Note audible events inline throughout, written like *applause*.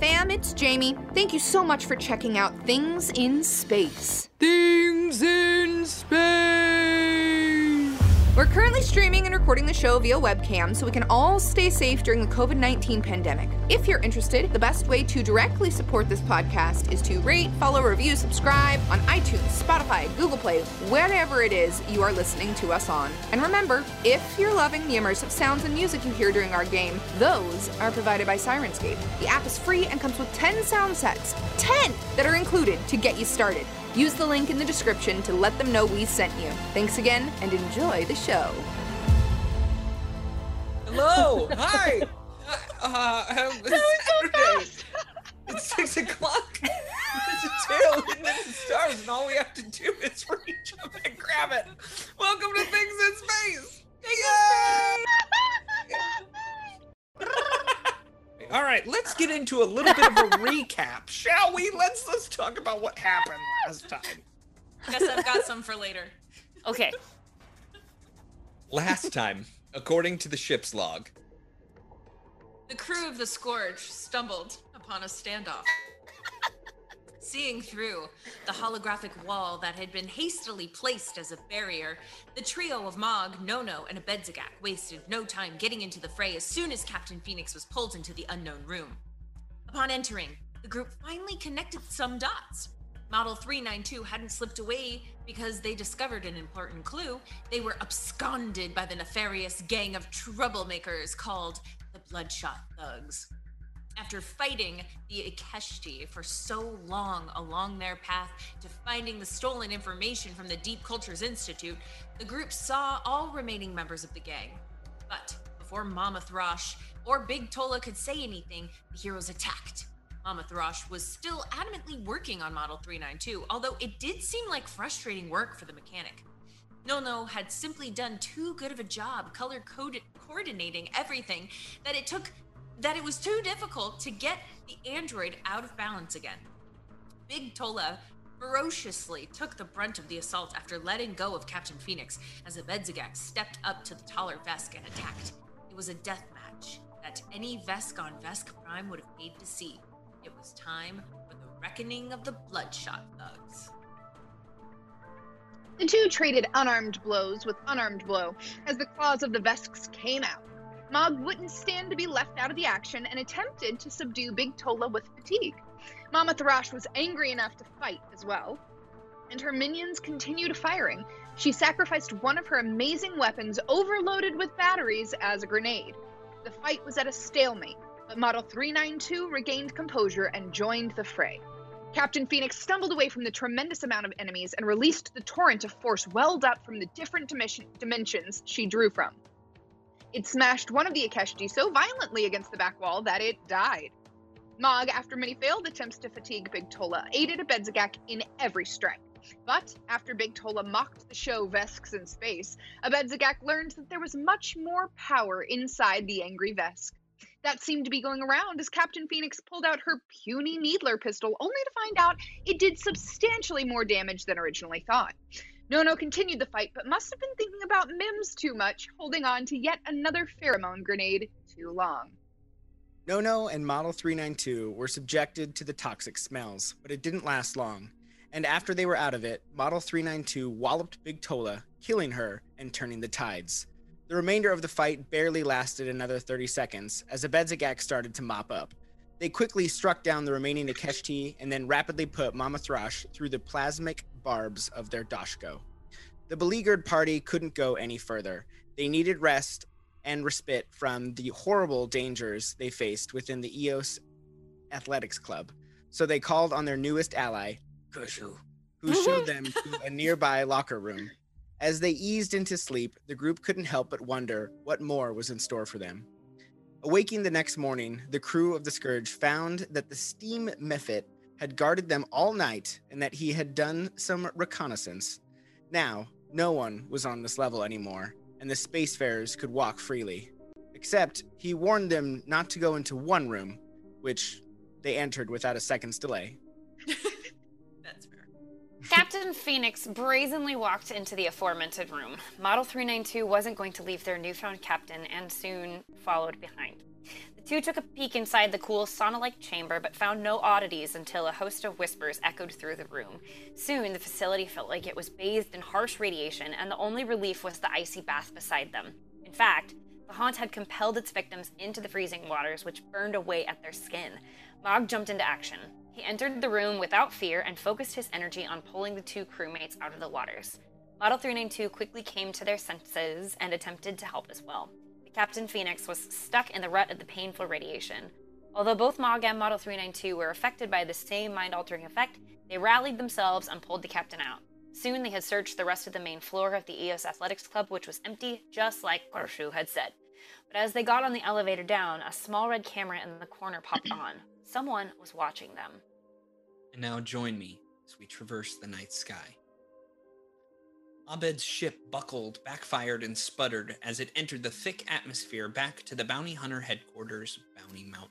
Fam, it's Jamie. Thank you so much for checking out Things in Space. Things in space. We're currently streaming and recording the show via webcam so we can all stay safe during the COVID 19 pandemic. If you're interested, the best way to directly support this podcast is to rate, follow, review, subscribe on iTunes, Spotify, Google Play, wherever it is you are listening to us on. And remember, if you're loving the immersive sounds and music you hear during our game, those are provided by Syrinscape. The app is free and comes with 10 sound sets, 10 that are included to get you started. Use the link in the description to let them know we sent you. Thanks again and enjoy the show. Hello. *laughs* Hi. Uh, um, it's Saturday. It's six o'clock. It's a tail in the stars, and all we have to do is reach up and grab it. Welcome to Things in Space. Yay! *laughs* All right, let's get into a little bit of a recap, shall we? Let's let's talk about what happened last time. Guess I've got some for later. Okay. Last time, according to the ship's log, The crew of the Scourge stumbled upon a standoff. Seeing through the holographic wall that had been hastily placed as a barrier, the trio of Mog, Nono, and Abedzagak wasted no time getting into the fray as soon as Captain Phoenix was pulled into the unknown room. Upon entering, the group finally connected some dots. Model 392 hadn't slipped away because they discovered an important clue. They were absconded by the nefarious gang of troublemakers called the Bloodshot Thugs. After fighting the Ikeshti for so long along their path to finding the stolen information from the Deep Cultures Institute, the group saw all remaining members of the gang. But before Mama Throsh or Big Tola could say anything, the heroes attacked. Mama Throsh was still adamantly working on Model 392, although it did seem like frustrating work for the mechanic. Nono had simply done too good of a job color coded coordinating everything that it took that it was too difficult to get the android out of balance again. Big Tola ferociously took the brunt of the assault after letting go of Captain Phoenix as Abedzagak stepped up to the taller Vesk and attacked. It was a death match that any Vesk on Vesk Prime would have paid to see. It was time for the reckoning of the Bloodshot Thugs. The two traded unarmed blows with unarmed blow as the claws of the Vesks came out. Mog wouldn't stand to be left out of the action and attempted to subdue Big Tola with fatigue. Mama Thrash was angry enough to fight as well, and her minions continued firing. She sacrificed one of her amazing weapons, overloaded with batteries, as a grenade. The fight was at a stalemate, but Model 392 regained composure and joined the fray. Captain Phoenix stumbled away from the tremendous amount of enemies and released the torrent of force welled up from the different dimension- dimensions she drew from. It smashed one of the Ikeshti so violently against the back wall that it died. Mog, after many failed attempts to fatigue Big Tola, aided Abedzagak in every strike. But after Big Tola mocked the show Vesks in space, Abedzagak learned that there was much more power inside the angry Vesk. That seemed to be going around as Captain Phoenix pulled out her puny needler pistol, only to find out it did substantially more damage than originally thought. Nono continued the fight, but must have been thinking about Mims too much, holding on to yet another pheromone grenade too long. Nono and Model 392 were subjected to the toxic smells, but it didn't last long. And after they were out of it, Model 392 walloped Big Tola, killing her and turning the tides. The remainder of the fight barely lasted another 30 seconds as Abedzagak started to mop up. They quickly struck down the remaining Ikeshti and then rapidly put Mama Thrash through the plasmic barbs of their Dashko. The beleaguered party couldn't go any further. They needed rest and respite from the horrible dangers they faced within the EOS Athletics Club. So they called on their newest ally, Kushu, who showed *laughs* them to a nearby locker room. As they eased into sleep, the group couldn't help but wonder what more was in store for them. Awaking the next morning, the crew of the Scourge found that the steam Mephit had guarded them all night and that he had done some reconnaissance. Now, no one was on this level anymore, and the spacefarers could walk freely. Except he warned them not to go into one room, which they entered without a second's delay. Captain Phoenix brazenly walked into the aforementioned room. Model 392 wasn't going to leave their newfound captain and soon followed behind. The two took a peek inside the cool sauna like chamber, but found no oddities until a host of whispers echoed through the room. Soon, the facility felt like it was bathed in harsh radiation, and the only relief was the icy bath beside them. In fact, the haunt had compelled its victims into the freezing waters, which burned away at their skin. Mog jumped into action. He entered the room without fear and focused his energy on pulling the two crewmates out of the waters. Model 392 quickly came to their senses and attempted to help as well. Captain Phoenix was stuck in the rut of the painful radiation. Although both Mog and Model 392 were affected by the same mind altering effect, they rallied themselves and pulled the captain out. Soon they had searched the rest of the main floor of the EOS Athletics Club, which was empty, just like Korshu had said. But as they got on the elevator down, a small red camera in the corner popped on. Someone was watching them. And now join me as we traverse the night sky. Abed's ship buckled, backfired, and sputtered as it entered the thick atmosphere back to the bounty hunter headquarters, Bounty Mountain.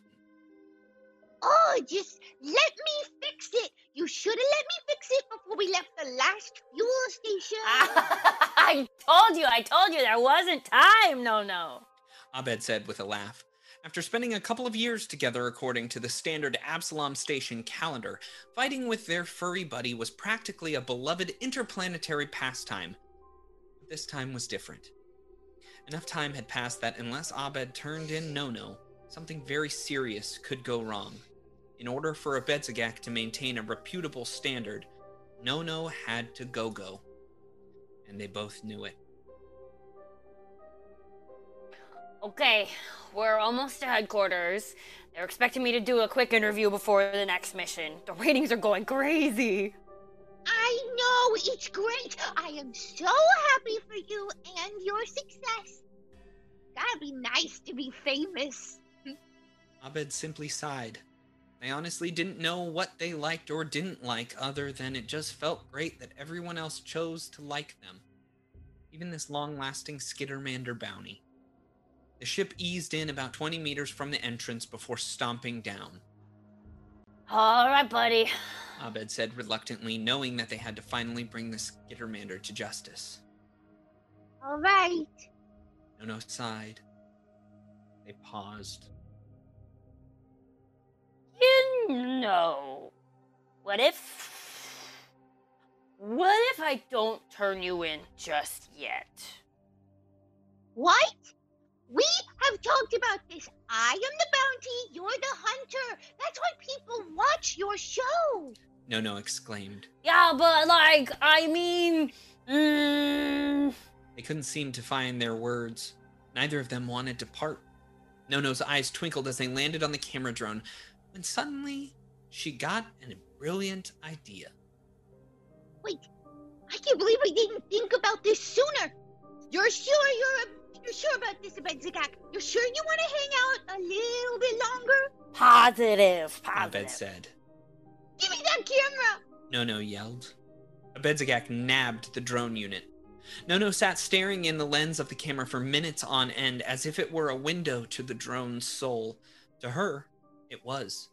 Oh, just let me fix it. You should have let me fix it before we left the last fuel station. *laughs* I told you, I told you there wasn't time. No, no. Abed said with a laugh. After spending a couple of years together according to the standard Absalom Station calendar, fighting with their furry buddy was practically a beloved interplanetary pastime. But this time was different. Enough time had passed that unless Abed turned in No No, something very serious could go wrong. In order for Abedzagak to maintain a reputable standard, No No had to go go. And they both knew it. Okay, we're almost to headquarters. They're expecting me to do a quick interview before the next mission. The ratings are going crazy. I know, it's great. I am so happy for you and your success. Gotta be nice to be famous. Abed simply sighed. They honestly didn't know what they liked or didn't like, other than it just felt great that everyone else chose to like them. Even this long lasting Skittermander bounty. The ship eased in about 20 meters from the entrance before stomping down. All right, buddy. Abed said reluctantly, knowing that they had to finally bring the Skittermander to justice. All right. Nono sighed. They paused. You know, what if. What if I don't turn you in just yet? What? We have talked about this. I am the bounty, you're the hunter. That's why people watch your show. No, no, exclaimed. Yeah, but like, I mean. Mm, They couldn't seem to find their words. Neither of them wanted to part. No No's eyes twinkled as they landed on the camera drone, when suddenly she got a brilliant idea. Wait, I can't believe we didn't think about this sooner. You're sure you're you're sure about this, Abedzagak? You're sure you want to hang out a little bit longer? positive, positive. Abed said. Give me that camera. Nono yelled. Abedzagak nabbed the drone unit. Nono sat staring in the lens of the camera for minutes on end as if it were a window to the drone's soul. To her, it was.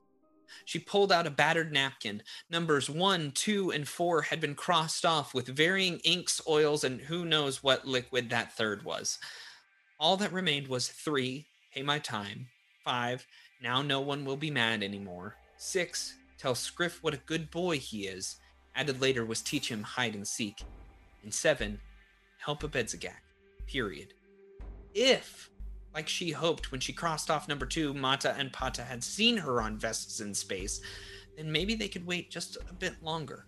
She pulled out a battered napkin. Numbers one, two, and four had been crossed off with varying inks, oils, and who knows what liquid that third was. All that remained was three, pay my time. Five, now no one will be mad anymore. Six, tell Scriff what a good boy he is. Added later was teach him hide and seek. And seven, help Abedzagak. Period. If, like she hoped when she crossed off number two, Mata and Pata had seen her on Vesks in space, then maybe they could wait just a bit longer.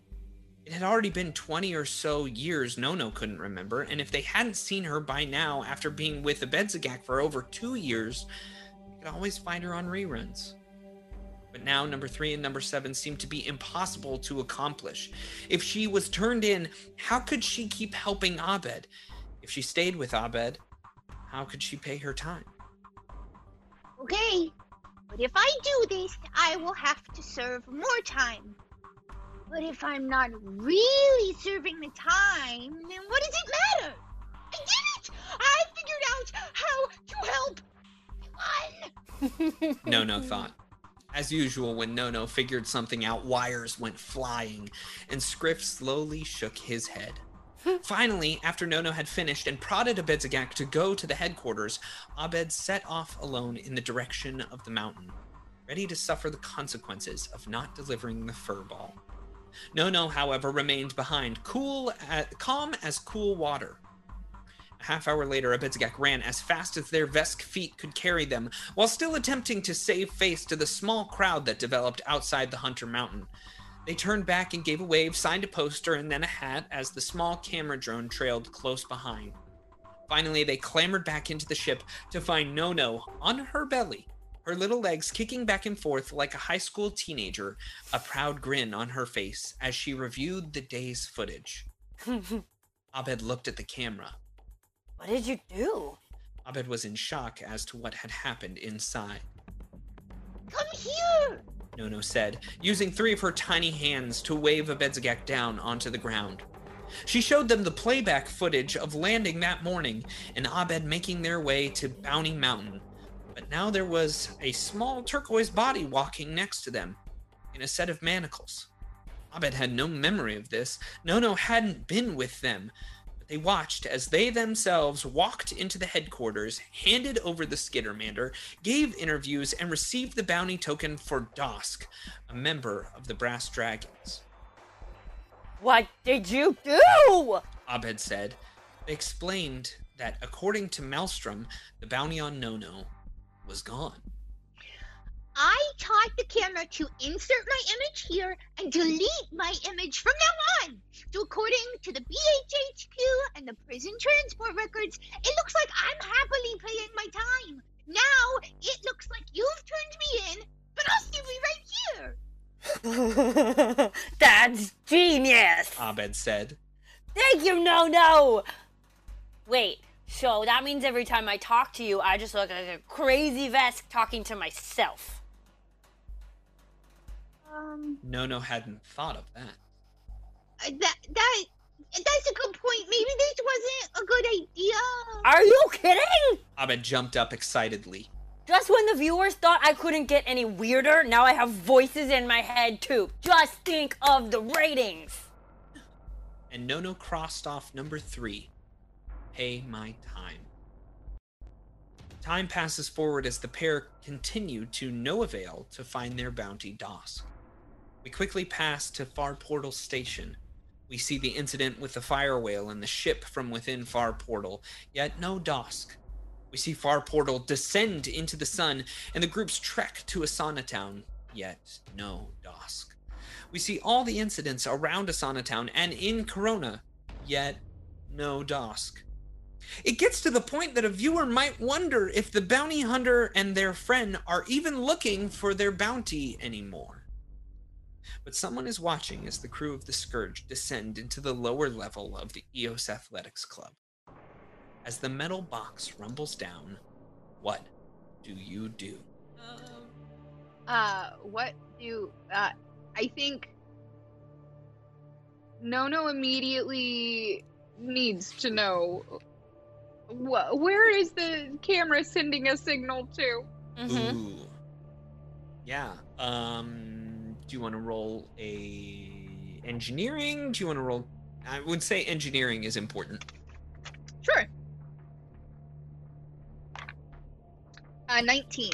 It had already been 20 or so years Nono couldn't remember, and if they hadn't seen her by now after being with Abedzagak for over two years, they could always find her on reruns. But now number three and number seven seemed to be impossible to accomplish. If she was turned in, how could she keep helping Abed? If she stayed with Abed, how could she pay her time? Okay, but if I do this, I will have to serve more time. But if I'm not really serving the time, then what does it matter? I did it! I figured out how to help everyone! *laughs* Nono thought. As usual, when Nono figured something out, wires went flying, and Scriff slowly shook his head. *laughs* Finally, after Nono had finished and prodded Abedzagak to go to the headquarters, Abed set off alone in the direction of the mountain, ready to suffer the consequences of not delivering the fur ball. Nono, however, remained behind, cool, at, calm as cool water. A half hour later, Abedzagak ran as fast as their Vesk feet could carry them, while still attempting to save face to the small crowd that developed outside the Hunter Mountain. They turned back and gave a wave, signed a poster, and then a hat as the small camera drone trailed close behind. Finally, they clambered back into the ship to find Nono on her belly, her little legs kicking back and forth like a high school teenager, a proud grin on her face as she reviewed the day's footage. *laughs* Abed looked at the camera. What did you do? Abed was in shock as to what had happened inside. Come here! Nono said, using three of her tiny hands to wave Abedzagak down onto the ground. She showed them the playback footage of landing that morning and Abed making their way to Bounty Mountain. But now there was a small turquoise body walking next to them in a set of manacles. Abed had no memory of this. Nono hadn't been with them, but they watched as they themselves walked into the headquarters, handed over the Skittermander, gave interviews, and received the bounty token for Dosk, a member of the Brass Dragons. What did you do? Abed said. They explained that according to Maelstrom, the bounty on Nono was gone. I taught the camera to insert my image here and delete my image from now on. So according to the BHHQ and the prison transport records, it looks like I'm happily paying my time. Now it looks like you've turned me in, but I'll still be right here. *laughs* That's genius. Abed said. Thank you, no, no. Wait, so that means every time I talk to you, I just look like a crazy Vesk talking to myself. Um, no, hadn't thought of that. uh, that that that's a good point. Maybe this wasn't a good idea. Are you kidding? Abed jumped up excitedly. Just when the viewers thought I couldn't get any weirder, now I have voices in my head too. Just think of the ratings. And Nono crossed off number three pay my time. Time passes forward as the pair continue to no avail to find their bounty Dosk. We quickly pass to Far Portal Station. We see the incident with the fire whale and the ship from within Far Portal, yet no Dosk. We see Far Portal descend into the sun and the group's trek to Asana Town, yet no Dosk. We see all the incidents around Asana Town and in Corona, yet no Dosk. It gets to the point that a viewer might wonder if the bounty hunter and their friend are even looking for their bounty anymore. But someone is watching as the crew of the Scourge descend into the lower level of the EOS Athletics Club. As the metal box rumbles down, what do you do? Um, Uh, what do uh? I think Nono immediately needs to know wh- where is the camera sending a signal to? Mm-hmm. Ooh. Yeah. Um do you want to roll a engineering? Do you want to roll I would say engineering is important. Sure. Uh, nineteen.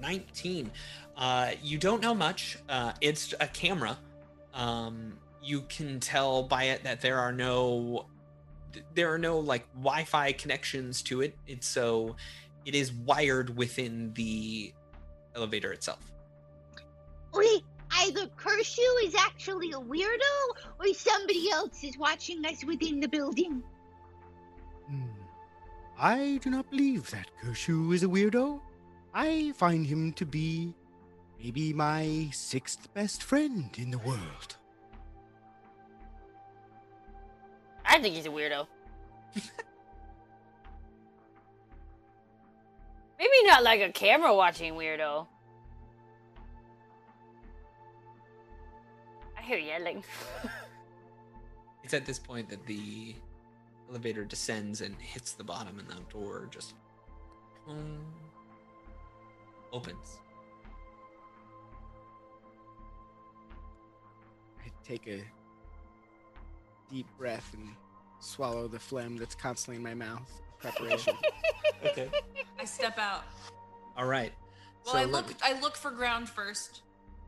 19. Uh you don't know much. Uh it's a camera. Um you can tell by it that there are no there are no like Wi-Fi connections to it. It's so it is wired within the elevator itself. Wait, either Kershaw is actually a weirdo, or somebody else is watching us within the building. Hmm. I do not believe that Kershaw is a weirdo. I find him to be maybe my sixth best friend in the world. I think he's a weirdo. Maybe not like a camera watching weirdo. I hear yelling. *laughs* It's at this point that the elevator descends and hits the bottom, and the door just um, opens. I take a deep breath and swallow the phlegm that's constantly in my mouth. Preparation. *laughs* Okay. I step out. All right. Well, So I look. me- I look for ground first.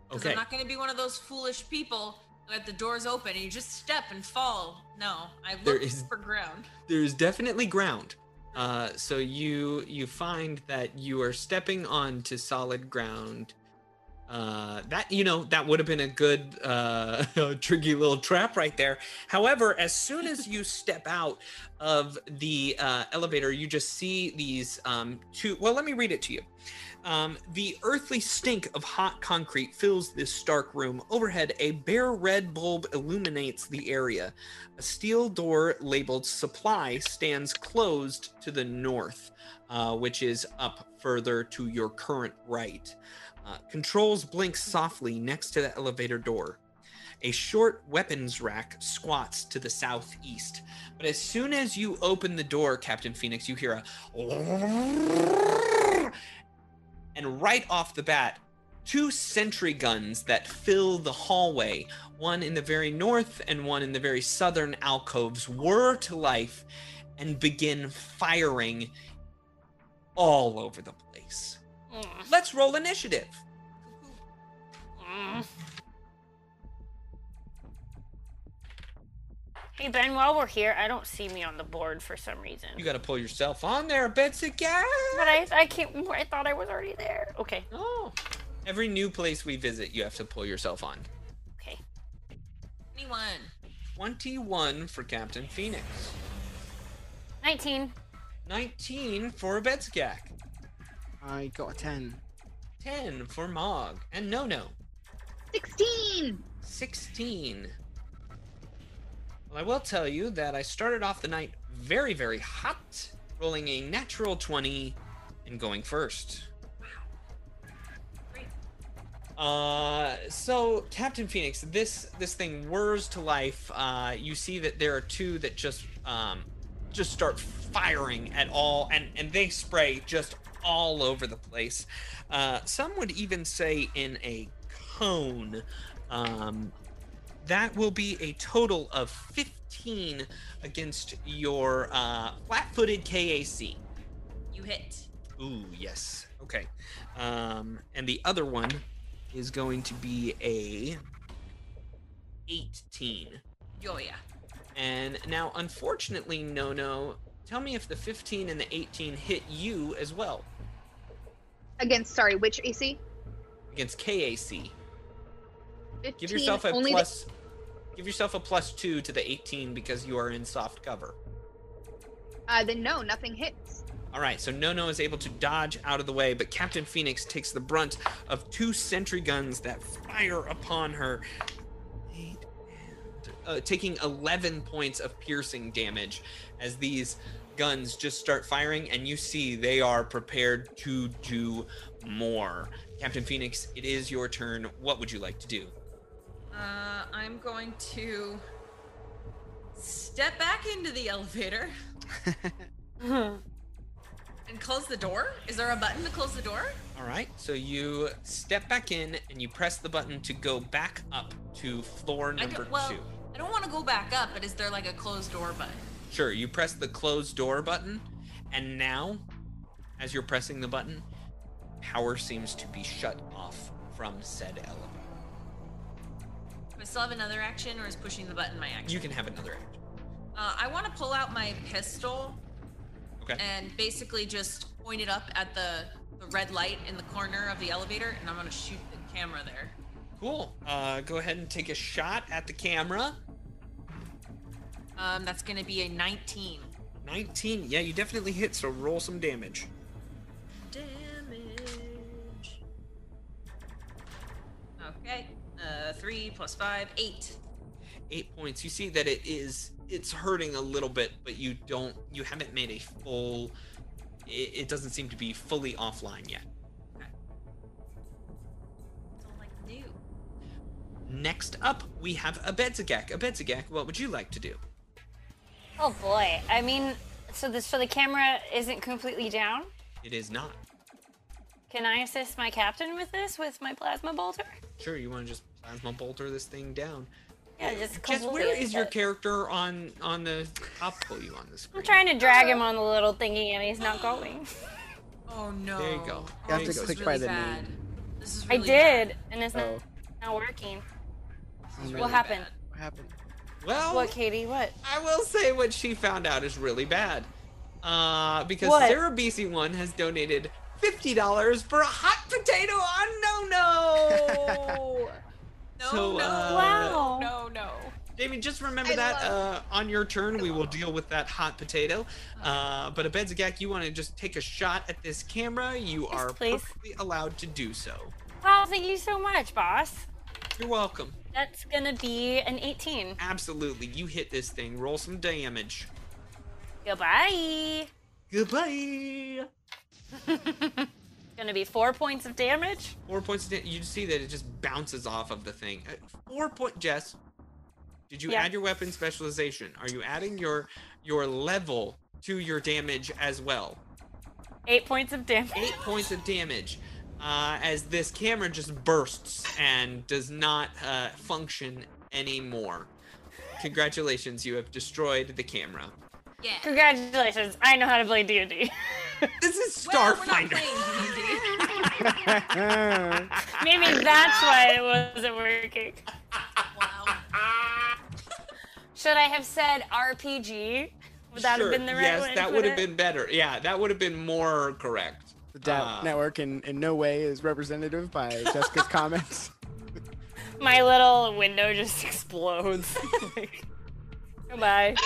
Because Okay. I'm not going to be one of those foolish people who at the doors open and you just step and fall. No, I look is- for ground. There's definitely ground. Uh, so you you find that you are stepping onto solid ground. Uh, that you know that would have been a good uh, *laughs* tricky little trap right there. However, as soon as you step out of the uh, elevator, you just see these um, two. Well, let me read it to you. Um, the earthly stink of hot concrete fills this stark room. Overhead, a bare red bulb illuminates the area. A steel door labeled supply stands closed to the north, uh, which is up further to your current right. Uh, controls blink softly next to the elevator door. A short weapons rack squats to the southeast. But as soon as you open the door, Captain Phoenix, you hear a. *laughs* And right off the bat, two sentry guns that fill the hallway, one in the very north and one in the very southern alcoves, whir to life and begin firing all over the place. Mm, Let's roll initiative. mm. Hey Ben, while we're here, I don't see me on the board for some reason. You got to pull yourself on there, Betsy Cat. But I, I can't. I thought I was already there. Okay, Oh. Every new place we visit, you have to pull yourself on. okay. Anyone? 21 for Captain Phoenix. 19. 19 for Betskak. I got a 10. 10 for Mog. And No No. 16. 16. Well, I will tell you that I started off the night very, very hot, rolling a natural 20 and going first. Great. Uh, so Captain Phoenix, this this thing whirs to life. Uh, you see that there are two that just um, just start firing at all, and and they spray just all over the place. Uh, some would even say in a cone. Um, that will be a total of 15 against your uh, flat-footed KAC. You hit. Ooh, yes. Okay. Um, and the other one is going to be a 18. Oh yeah. And now, unfortunately, no, no. Tell me if the 15 and the 18 hit you as well Against, sorry, which AC? against KAC. 15. Give yourself a only the- plus. Give yourself a plus two to the 18 because you are in soft cover. uh, then no, nothing hits. All right, so Nono is able to dodge out of the way, but Captain Phoenix takes the brunt of two sentry guns that fire upon her, uh, taking 11 points of piercing damage as these guns just start firing, and you see they are prepared to do more. Captain Phoenix, it is your turn. What would you like to do? Uh, I'm going to step back into the elevator *laughs* and close the door. Is there a button to close the door? All right, so you step back in and you press the button to go back up to floor number don't, well, two. I don't want to go back up, but is there like a closed door button? Sure, you press the closed door button, and now, as you're pressing the button, power seems to be shut off from said elevator. Do I still have another action, or is pushing the button my action? You can have another action. Uh, I want to pull out my pistol Okay. and basically just point it up at the, the red light in the corner of the elevator, and I'm gonna shoot the camera there. Cool. Uh, go ahead and take a shot at the camera. Um, that's gonna be a 19. 19. Yeah, you definitely hit, so roll some damage. Damage. Okay. Uh, three plus five, eight. Eight points. You see that it is it's hurting a little bit, but you don't you haven't made a full it, it doesn't seem to be fully offline yet. Don't like new. Next up, we have Abedzagak. Abedzagak, what would you like to do? Oh boy. I mean, so this so the camera isn't completely down. It is not. Can I assist my captain with this with my plasma bolter? Sure, you want to just plasma bolter this thing down. Yeah, just Jess, where completely is your character on on the? I'll pull you on the screen. I'm trying to drag him on the little thingy and he's not going. *gasps* Oh no. There you go. Oh, You have to click really by the bad. name. This is I did, bad. and it's not, Oh, not working. oh no. What happened? What happened? Well, What, Katie? What? I will say what she found out is really bad. Uh, because What? Sarah BC1 has donated fifty dollars for a hot potato on No No. No, So, no, uh, Wow. no, no. Jamie, just remember I that uh, on your turn we will deal with that hot potato. Uh, but Abedzagak, you want to just take a shot at this camera? You Yes, are please. perfectly allowed to do so. Wow, thank you so much, boss. You're welcome. That's gonna be an 18. Absolutely, you hit this thing. Roll some damage. Goodbye. Goodbye. *laughs* gonna be four points of damage. Four points. Of da- you see that it just bounces off of the thing. Uh, Four point. Jess, did you Yeah. add your weapon specialization? Are you adding your your level to your damage as well? Eight points of damage. Eight points of damage. Uh, as this camera just bursts and does not uh, function anymore. Congratulations, you have destroyed the camera. Yeah. Congratulations, I know how to play D&D. *laughs* This is Well, we're not Starfinder. playing *laughs* Maybe that's why it wasn't working. Wow. Should I have said RPG? Would that Sure, have been the right yes, way to that would have it? been better. Yeah, that would have been more correct. The DAP Uh, network in, in no way is representative by Jessica's *laughs* comments. My little window just *laughs* explodes. *laughs* Like, Goodbye.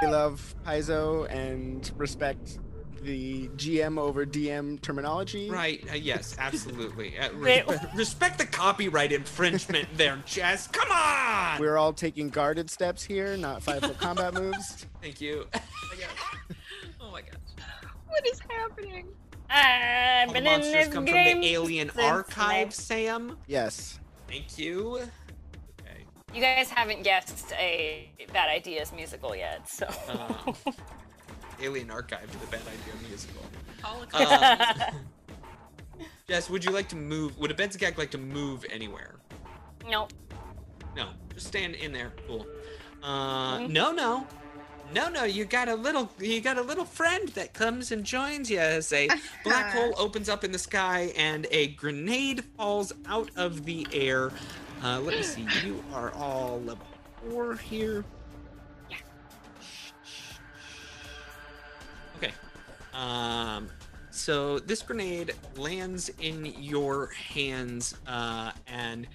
We love Paizo and respect the GM over DM terminology. Right. Uh, yes, absolutely. Uh, Wait. respect, respect the copyright infringement there, Jess. Come on. We're all taking guarded steps here, not five foot combat moves. Thank you. Oh my gosh. What is happening? I've All the in monsters this come from the Alien Archive, my- Sam. Yes. Thank you. Okay. You guys haven't guessed a Bad Ideas musical yet, so. Uh, Alien Archive to the Bad Idea musical. Holocaust. Uh, *laughs* Jess, would you like to move? Would Abedzagak like to move anywhere? no. No, just stand in there. Cool. Uh, Mhm. no, no, no, no. You got a little, you got a little friend that comes and joins you as a *laughs* black hole opens up in the sky and a grenade falls out of the air. Uh, let me see. You are all level four here. Yeah. Okay. Um. So this grenade lands in your hands, uh, and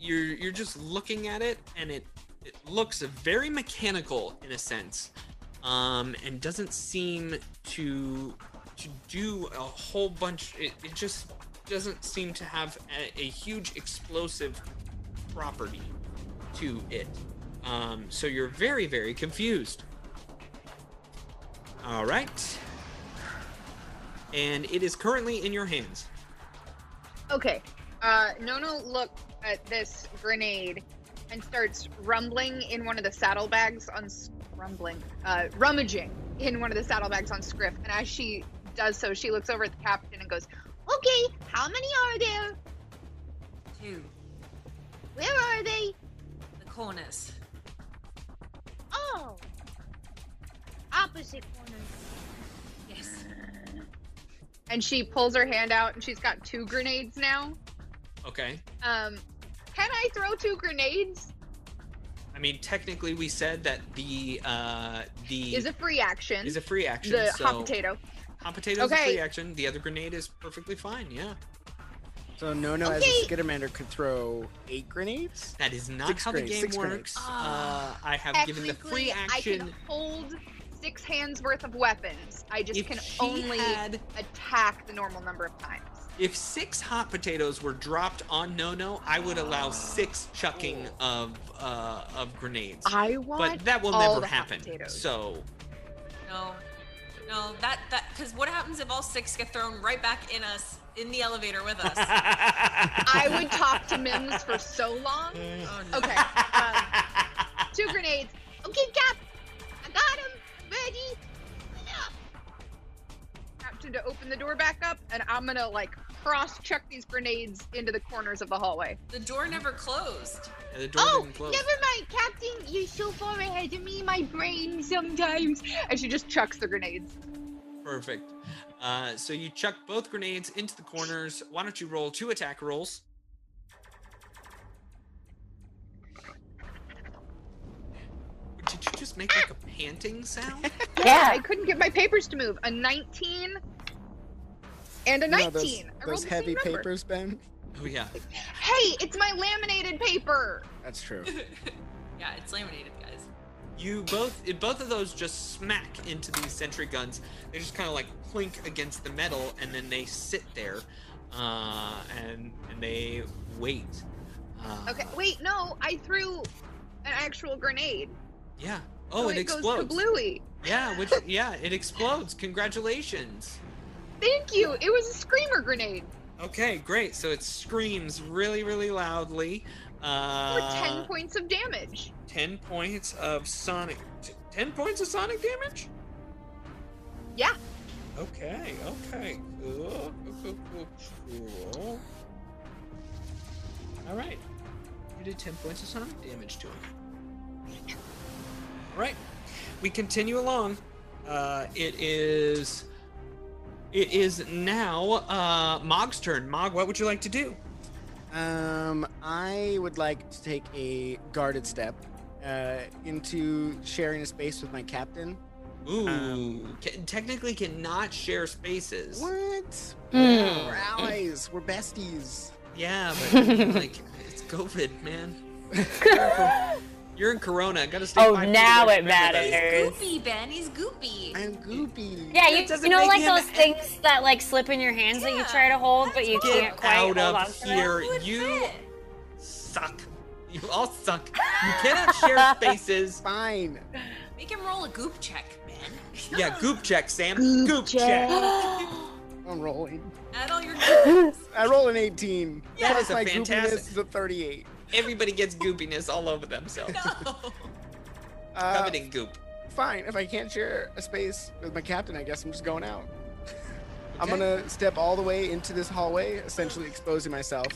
you're you're just looking at it, and it it looks very mechanical in a sense, um, and doesn't seem to to do a whole bunch. It, it just doesn't seem to have a, a huge explosive property to it. Um, so you're very very confused. All right. And it is currently in your hands. Okay. Uh, Nono look at this grenade and starts rumbling in one of the saddlebags on rumbling, uh, rummaging in one of the saddlebags on Scriff. And as she does so, she looks over at the captain and goes, Okay, how many are there? Two. Where are they? The corners. Oh. Opposite corners. Yes. and she pulls her hand out and she's got two grenades now. Okay. Um, can I throw two grenades? I mean, technically, we said that the uh, the Is a free action. is a free action. the so hot potato. hot potato is a free action. The other grenade is perfectly fine. Yeah. So no, as Okay. a Skittermander could throw eight grenades. That is not Six how the game six works. Uh, Ah. I have given the free Technically, I action. can hold six hands worth of weapons. I just If can only had- attack the normal number of times. If six hot potatoes were dropped on No No, I would allow six chucking of uh, of grenades. I want But that will all never the hot happen. potatoes. So No. No, that that because what happens if all six get thrown right back in us in the elevator with us? *laughs* I would talk to Mims for so long. oh no. Okay, um, two grenades. Okay, Cap. I got him. Ready. Yeah. Captain to open the door back up, and I'm gonna like cross chuck these grenades into the corners of the hallway. The door never closed. Yeah, the door Oh, didn't close. never mind, Captain. You're so far ahead of me. My brain Sometimes, and she just chucks the grenades. Perfect. Uh, so you chuck both grenades into the corners. Why don't you roll two attack rolls? Did you just make like a panting sound? *laughs* Yeah. I couldn't get my papers to move. A 19 and a You know 19. those, those heavy papers, Ben? Oh yeah. Hey, it's my laminated paper. That's true. *laughs* yeah, it's laminated, guys. You both, both of those just smack into these sentry guns. They just kind of like clink against the metal, and then they sit there, uh, and and they wait. Uh, Okay, wait, no, I threw an actual grenade. Yeah. Oh, so it, it explodes. goes bluey. Yeah, which *laughs* yeah, it explodes. Congratulations. Thank you. It was a screamer grenade. Okay, great. So it screams really, really loudly. Uh, For 10 points of damage. 10 points of sonic. t- 10 points of sonic damage? Yeah. Okay, okay. Cool, cool, cool, cool. All right. You did 10 points of sonic damage to him. All right. We continue along. Uh, it is. It is now uh, Mog's turn. Mog, what would you like to do? Um, I would like to take a guarded step uh, into sharing a space with my captain. Ooh, Um, ca- technically cannot share spaces. What? Hmm. We're allies. We're besties. Yeah, but *laughs* like it's COVID, man. *laughs* You're in Corona. Gotta stay. Oh, now it from everybody. matters. Goopy, Ben. He's goopy. I'm goopy. Yeah, you, doesn't you know, like those a- things that like slip in your hands that you try to hold, but you can't quite out hold of on to them? here. Who would You fit? suck. You all suck. You cannot share *laughs* spaces. Fine. Make him roll a goop check, man. Yeah, goop check, Sam. Goop Goop check. check. *gasps* I'm rolling. Add all your goops. I roll an 18. That Plus is a my fantastic- goopiness is a 38. Everybody gets goopiness all over themselves. no. *laughs* Uh, Coveting goop. fine. If I can't share a space with my captain, I guess I'm just going out. *laughs* I'm gonna step all the way into this hallway, essentially exposing myself.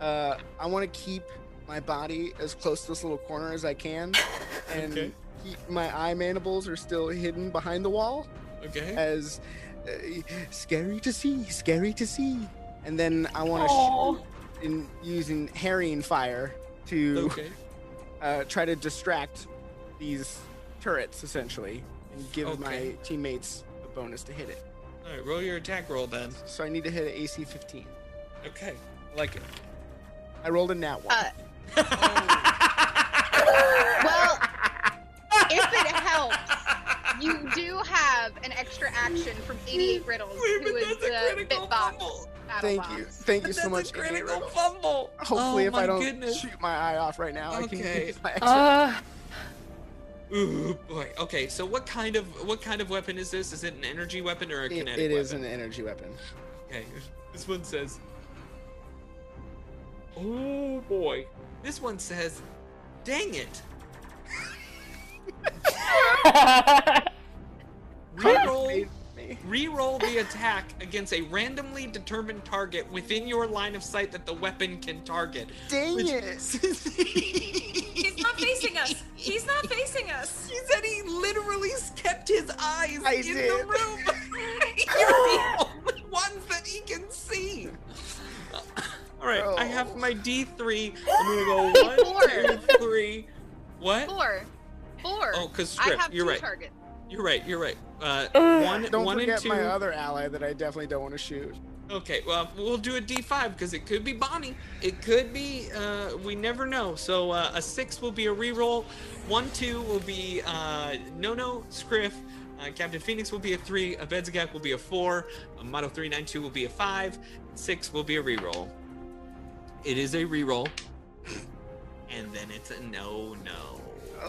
Uh, I want to keep my body as close to this little corner as I can, *laughs* and Okay. keep my eye mandibles are still hidden behind the wall, Okay. as uh, scary to see, scary to see. And then I want to Aw. shoot in using harrying fire to Okay. *laughs* uh, try to distract these turrets essentially and give Okay. my teammates a bonus to hit it. All right, roll your attack roll then. So I need to hit an AC 15. Okay. I like it. I rolled a nat one. Uh, *laughs* well, if it helps, you do have an extra action from 88 Riddles, Wait, who is a the critical Bitbox fumble. battle Thank box. you, thank you *laughs* That's so much. a critical fumble. Hopefully, oh, if I don't goodness. shoot my eye off right now, I can use my extra. Uh, Ooh boy. Okay, so what kind of what kind of weapon is this? Is it an energy weapon or a It- kinetic it is weapon? an energy weapon. Okay, *laughs* this one says. Oh boy. This one says, "Dang it." *laughs* Reroll, Made me. reroll the attack against a randomly determined target within your line of sight that the weapon can target. Dang Which- it! *laughs* He's not facing us. He's not facing us. He said he literally kept his eyes I in the room. *laughs* You're the *laughs* only ones that he can see. All right, I have my D3. I'm gonna *gasps* go one, Four. two, three. What? Four. Four. Oh, because I have You're two right. targets. You're right. You're right. Uh, Ugh. one, Don't one and forget two. my other ally that I definitely don't want to shoot. Okay, well, we'll do a D5 because it could be Bonnie. It could be, uh, we never know. So uh, a six will be a reroll. One, two will be uh, No No, Scriff. Uh, Captain Phoenix will be a three. Abedzagak will be a four. A Model 392 will be a five. Six will be a reroll. It is a reroll. and then it's a no no. *gasps*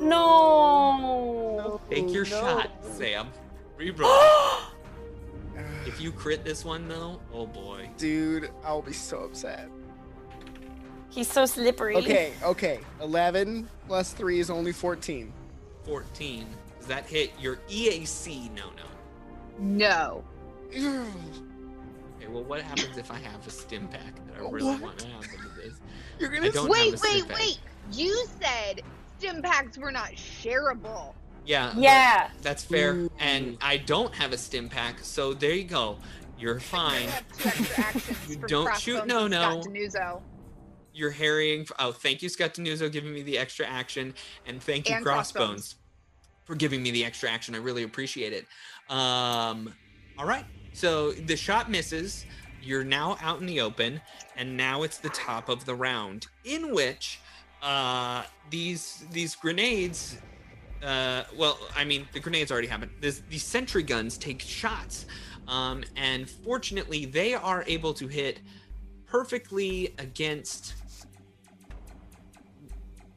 no. Take your Oh, no. shot, Sam. Reroll. *gasps* if you crit this one, though, oh boy. Dude, I'll be so upset. He's so slippery. Okay, okay. 11 plus 3 is only 14. 14. Does that hit your EAC? No, no. No. Okay, *sighs* Okay, well, what happens if I have a stim pack that I *laughs* really What? want to have into this? You're gonna don't Wait, have a stim wait, pack. wait. You said stim packs were not shareable. Yeah. but Yeah. That's fair. Ooh. And I don't have a stim pack, so there you go. You're fine. You have two extra actions *laughs* You for don't shoot and no, Scott no. You're harrying. Oh, thank you, Scott Denuzo, giving me the extra action, and thank you, And Crossbones, Crossbones. for giving me the extra action. I really appreciate it. Um, all right. So the shot misses. You're now out in the open, and now it's the top of the round, in which uh, these these grenades. Uh, well, I mean, the grenades already happened. This, these sentry guns take shots, um, and fortunately, they are able to hit perfectly against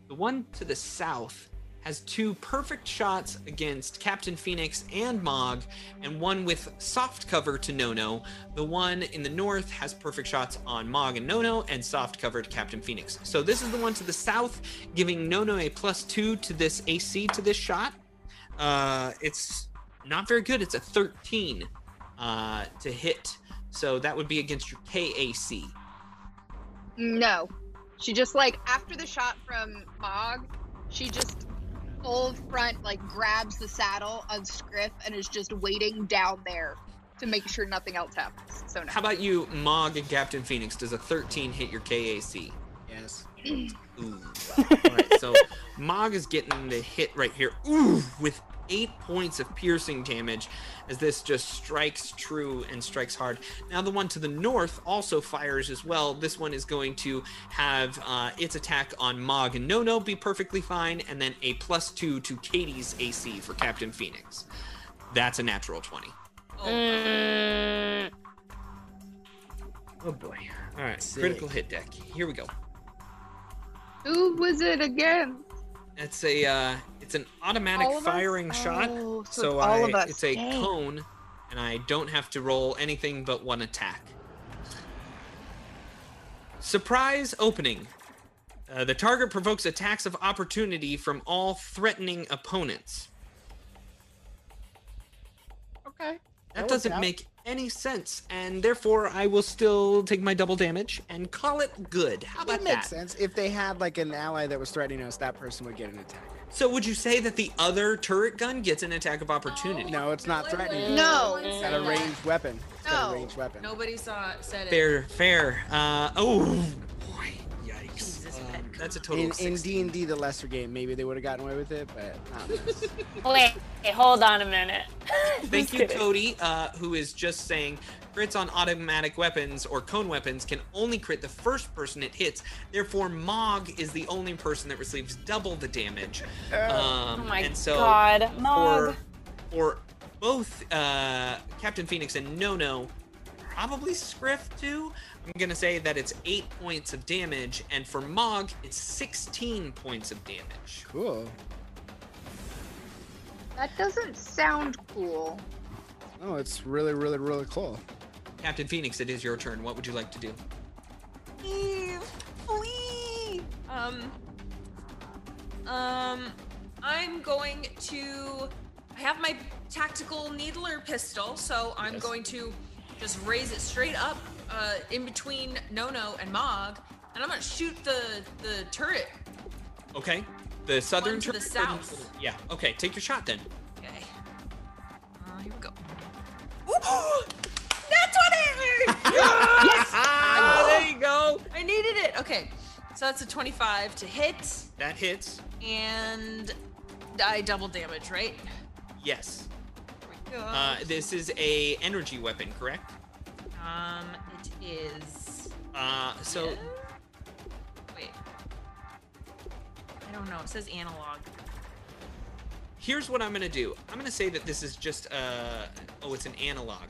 the one to the south has two perfect shots against Captain Phoenix and Mog, and one with soft cover to Nono. The one in the north has perfect shots on Mog and Nono, and soft cover to Captain Phoenix. So this is the one to the south, giving Nono a plus two to this AC to this shot. Uh, it's not very good. It's a 13 uh, to hit. So that would be against your KAC. No. She just like after the shot from Mog, she just full front like grabs the saddle of Scriff and is just waiting down there to make sure nothing else happens. So no. How about you, Mog and Captain Phoenix? Does a 13 hit your KAC? Yes. Ooh. All right, so Mog is getting the hit right here. Ooh, with eight points of piercing damage as this just strikes true and strikes hard. Now, the one to the north also fires as well. This one is going to have uh, its attack on Mog and Nono be perfectly fine, and then a plus two to Katie's AC for Captain Phoenix. That's a natural 20. Oh, Oh boy. All right, Sick. critical hit deck. Here we go. Who was it again? It's a uh, it's an automatic All of firing shot. Oh, so, So it's all I, of us. it's a Dang. cone, and I don't have to roll anything but one attack. Surprise opening. Uh, the target provokes attacks of opportunity from all threatening opponents. Okay. That works doesn't make any sense, and therefore I will still take my double damage and call it good. How about That makes sense. If they had like an ally that was threatening us, that person would get an attack. So would you say that the other turret gun gets an attack of opportunity? No, it's not threatening. No. It's got a ranged weapon. It's got a No. ranged weapon. Nobody saw it, said it. Fair, fair. Uh, oh, boy, that's a total In of in 60. D and D, the lesser game, maybe they would have gotten away with it, but not in this. *laughs* wait, hold on a minute. Thank you, kidding. Cody, uh, who is just saying crits on automatic weapons or cone weapons can only crit the first person it hits. Therefore, Mog is the only person that receives double the damage. Um, Oh my and so god, Mog. for for both uh, Captain Phoenix and Nono, probably Scriff too. I'm gonna say that it's eight points of damage, and for Mog, it's 16 points of damage. cool. That doesn't sound cool. Oh, it's really, really, really cool. Captain Phoenix, it is your turn. What would you like to do? Please, please. Um, um, I'm going to. I have my tactical needler pistol, so I'm Yes. going to just raise it straight up uh, in between Nono and Mog, and I'm gonna shoot the the turret. Okay. The southern One to the turret or south. Yeah. Okay. Take your shot then. Okay. Uh, here we go. Ooh, *gasps* that's what I *laughs* yes! *laughs* Ah, there you go. I needed it. Okay, so that's a 25 to hit, That hits. and I double damage, right? Yes. Here we go. Uh, this is a energy weapon, correct? Um, it is. Uh, so Yeah? Wait. I don't know. It says analog. here's what I'm gonna do. I'm gonna say that this is just uh oh, it's an analog.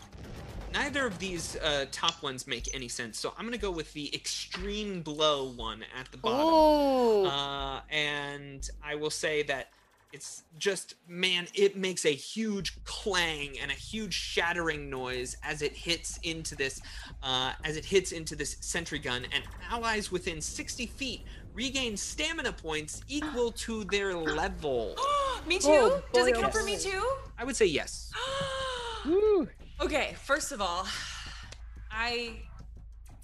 Neither of these uh, top ones make any sense, so I'm gonna go with the extreme blow one at the bottom. Ooh. Uh, and I will say that it's just man, it makes a huge clang and a huge shattering noise as it hits into this, uh, as it hits into this sentry gun, and allies within 60 feet regain stamina points equal to their level. *gasps* me too? Oh, Does it count oh for me too? I would say yes. *gasps* Okay, first of all, I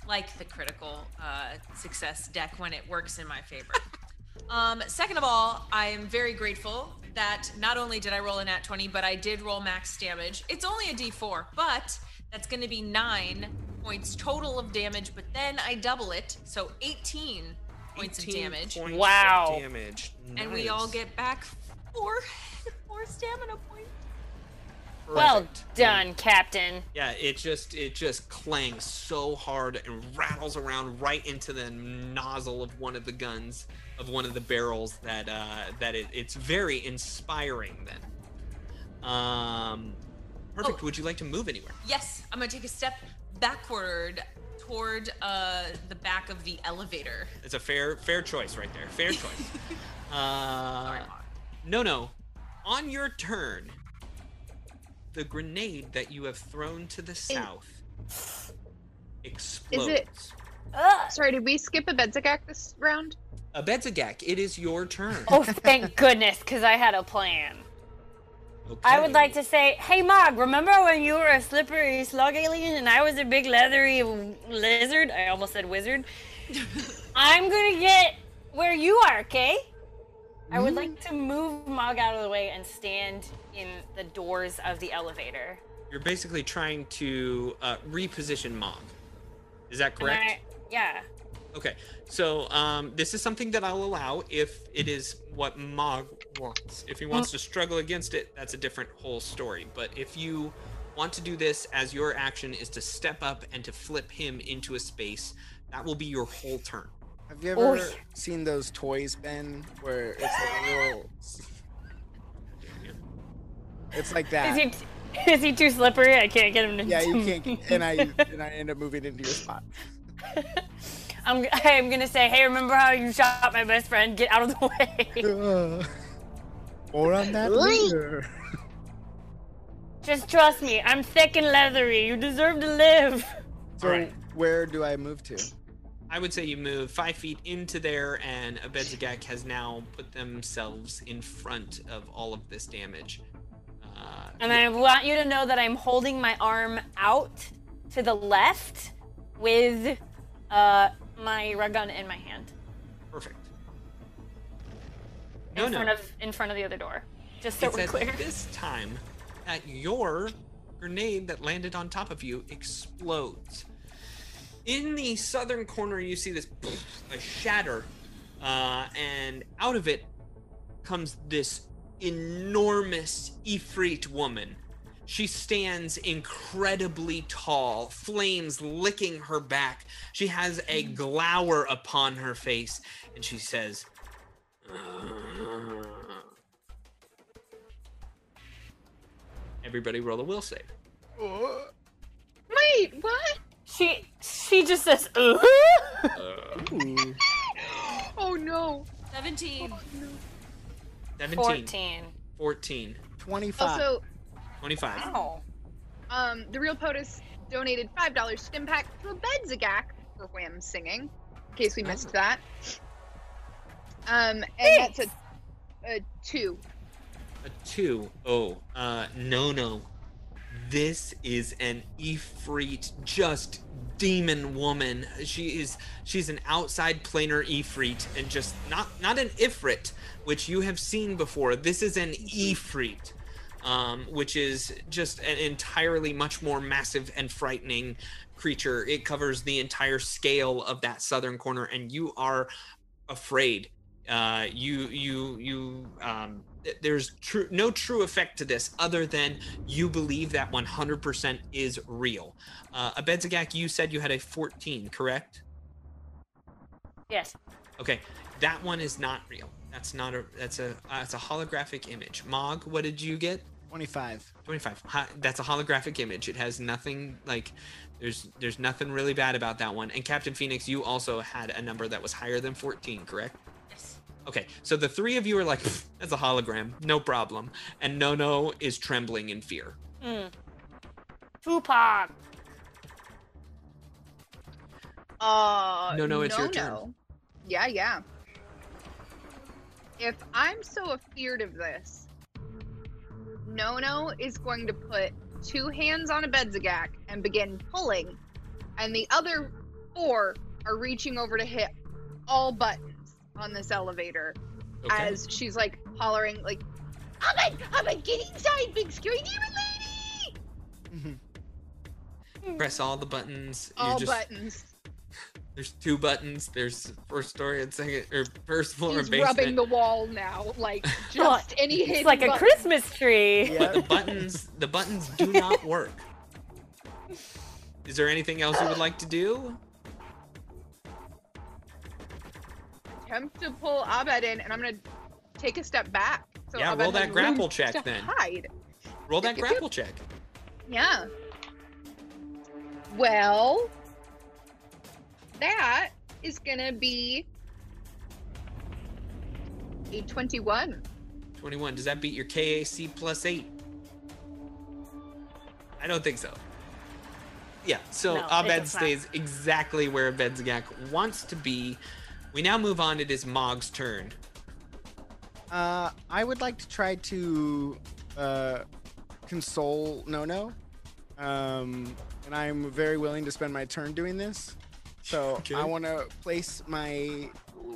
like the critical uh, success deck when it works in my favor. *laughs* um, second of all, I am very grateful that not only did I roll a nat 20, but I did roll max damage. It's only a d4, but that's going to be nine points total of damage, but then I double it, so 18 points of damage. points of Wow. damage. And we all get back four, *laughs* four stamina points. Well Perfect. done, Captain. Yeah, it just it just clangs so hard and rattles around right into the nozzle of one of the guns of one of the barrels that uh that it, it's very inspiring then. Um perfect. Oh. Would you like to move anywhere? Yes, I'm gonna take a step backward toward uh, the back of the elevator. It's a fair fair choice right there. Fair *laughs* choice. uh Sorry. No, no. On your turn, the grenade that you have thrown to the south explodes. Ugh. Sorry, did we skip Abedzagak this round? Abedzagak, it is your turn. Oh, thank goodness, because I had a plan. Okay. I would like to say, hey, Mog, remember when you were a slippery slug alien and I was a big leathery lizard? I almost said wizard. *laughs* I'm gonna get where you are, okay? I would like to move Mog out of the way and stand in the doors of the elevator. You're basically trying to uh, reposition Mog. Is that correct? I- yeah. Okay. So um, this is something that I'll allow if it is what Mog wants. If he wants to struggle against it, that's a different whole story. But if you want to do this as your action is to step up and to flip him into a space, that will be your whole turn. Have you ever Oy. seen those toys, Ben, where it's like a little? It's like that. Is that. he, is he too slippery? I can't get him to. Yeah, you can't. *laughs* And I and I end up moving into your spot. *laughs* I'm, *laughs* I'm gonna say, hey, remember how you shot my best friend? Get out of the way. *laughs* or on that Oi. later. Just trust me, I'm thick and leathery. You deserve to live. So Alright. where do I move to? I would say you move five feet into there, and Abedzagak has now put themselves in front of all of this damage. Uh, And I want you to know that I'm holding my arm out to the left with uh, my red gun in my hand perfect. in No, no. front of in front of the other door. Just so it's we're clear. this time that your grenade that landed on top of you explodes. In the southern corner, you see this a shatter, uh, and out of it comes this enormous Ifrit woman. She stands incredibly tall, flames licking her back. She has a mm. glower upon her face, and she says, uh-huh. Everybody roll a will save. Wait, what? She she just says, "Ooh." Ooh. Oh no. 17. 17, 14. 14, 25. Also, 25. Ow. um, the real POTUS donated five dollars stim pack to Abedzagak for Wham singing, in case we missed that. Um, and that's a, a two. A two. Oh, uh, no, no. This is an Ifrit, just demon woman. She is, she's an outside planar Ifrit, and just not not an Ifrit, which you have seen before. This is an Ifrit, um, which is just an entirely much more massive and frightening creature. It covers the entire scale of that southern corner, and you are afraid. Uh, you you you um, there's true no true effect to this other than you believe that 100% is real. Uh, Abedzagak, you said you had a 14, correct? Yes. Okay, that one is not real. That's not a that's a uh, it's a holographic image. Mog, what did you get? 25. 25. That's a holographic image. It has nothing like there's there's nothing really bad about that one. And Captain Phoenix, you also had a number that was higher than 14, correct? Yes. Okay, so the three of you are like, that's a hologram, no problem. And Nono is trembling in fear. Mm. Tupac. Uh, No, no, it's your turn. no. Yeah, yeah. If I'm so afeared of this, Nono is going to put two hands on Abedzagak and begin pulling and the other four are reaching over to hit all buttons on this elevator Okay. as she's like hollering like Ahmed, Ahmed, get inside, big scary demon lady! Mm-hmm. Press all the buttons. all just, buttons. There's two buttons. There's first story and second, or first floor He's and rubbing the wall now, like *laughs* just any hidden It's like a. Christmas tree. But the buttons, the buttons do not *laughs* work. Is there anything else you would like to do? attempt to pull Abed in, and I'm gonna take a step back. So Yeah, Abed roll that grapple check to then. Hide. Roll that Yep, yep, grapple check. Yeah. Well, that is gonna be a 21. 21. Does that beat your KAC plus 8? I don't think so. Yeah, so No, Abed stays exactly where Abedzagak wants to be. We now move on. It is Mog's turn. Uh, I would like to try to uh, console Nono. Um, and I'm very willing to spend my turn doing this. So *laughs* Okay. I want to place my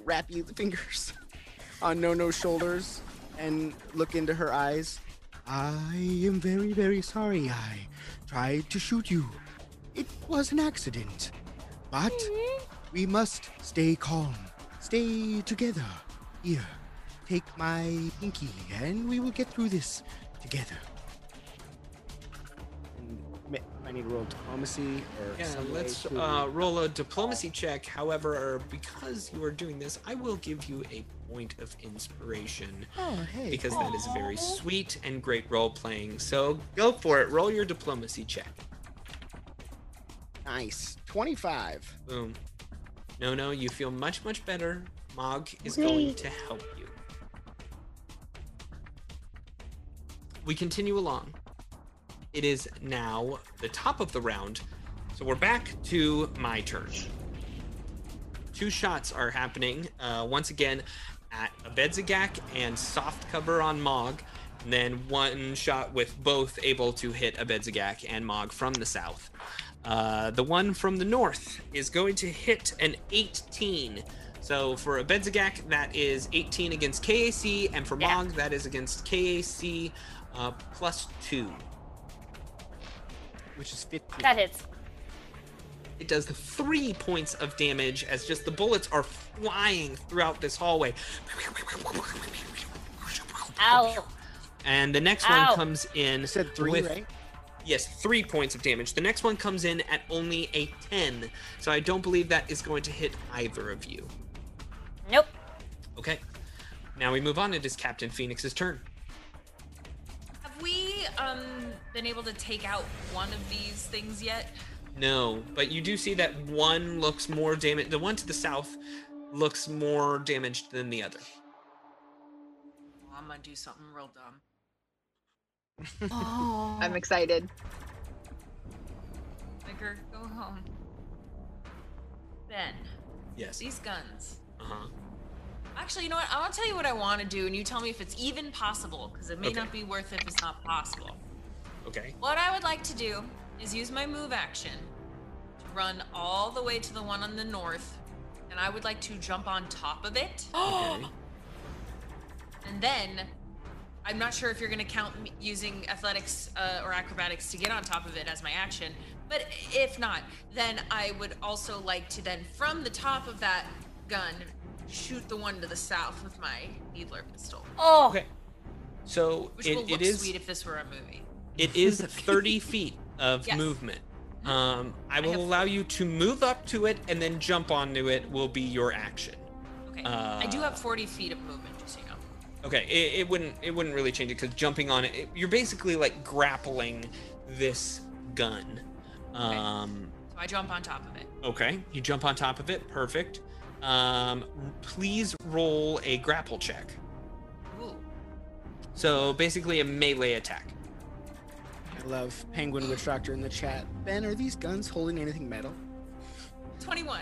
wrappy fingers *laughs* on Nono's shoulders and look into her eyes. I am very, very sorry I tried to shoot you. It was an accident. But mm-hmm. we must stay calm, stay together. Here, take my pinky, and we will get through this together. I need to roll diplomacy or Yeah, some let's to- uh, roll a diplomacy check. However, because you are doing this, I will give you a point of inspiration Oh, hey. because that is very sweet and great role playing. So go for it. Roll your diplomacy check. nice. 25. Boom. No, no, you feel much, much better. Mog is Yay. going to help you. We continue along. It is now the top of the round, so we're back to my turn. Two shots are happening. Uh, once again, at Abedzagak and soft cover on Mog. And then one shot with both able to hit Abedzagak and Mog from the south. Uh, the one from the north is going to hit an 18. So for Abedzagak, that is 18 against KAC, and for Yeah. Mog, that is against KAC uh, plus two. Which is 15. That hits. It does three points of damage as just the bullets are flying throughout this hallway. Ow. And the next Ow. one comes in. You said three, with, right? Yes, three points of damage. The next one comes in at only a 10. So I don't believe that is going to hit either of you. Nope. Okay. Now we move on. It is Captain Phoenix's turn. Have we um been able to take out one of these things yet? No, but you do see that one looks more damaged. The one to the south looks more damaged than the other. Well, I'm gonna do something real dumb. Oh. I'm excited. Vicar, go home. Ben, Yes. these guns. Uh huh. Actually, you know what? I want to tell you what I want to do, and you tell me if it's even possible, because it may Okay. not be worth it if it's not possible. Okay. What I would like to do is use my move action to run all the way to the one on the north, and I would like to jump on top of it. *gasps* Okay. And then, I'm not sure if you're going to count using athletics uh, or acrobatics to get on top of it as my action, but if not, then I would also like to then, from the top of that gun, shoot the one to the south with my needler pistol, Oh. Okay. So which it, will look is sweet if this were a movie. it is *laughs* 30 feet of Yes. movement. Um, I will have allow you to move up to it and then jump onto it will be your action. Okay. I do Uh, have 40 feet of movement, just so you know. Okay, it, it wouldn't it wouldn't really change it because jumping on it, it- you're basically like grappling this gun. Um, So I jump on top of it. okay, you jump on top of it, perfect. Um, please roll a grapple check. Ooh. So basically a melee attack. I love Penguin Witch Doctor in the chat. Ben, are these guns holding anything metal? 21.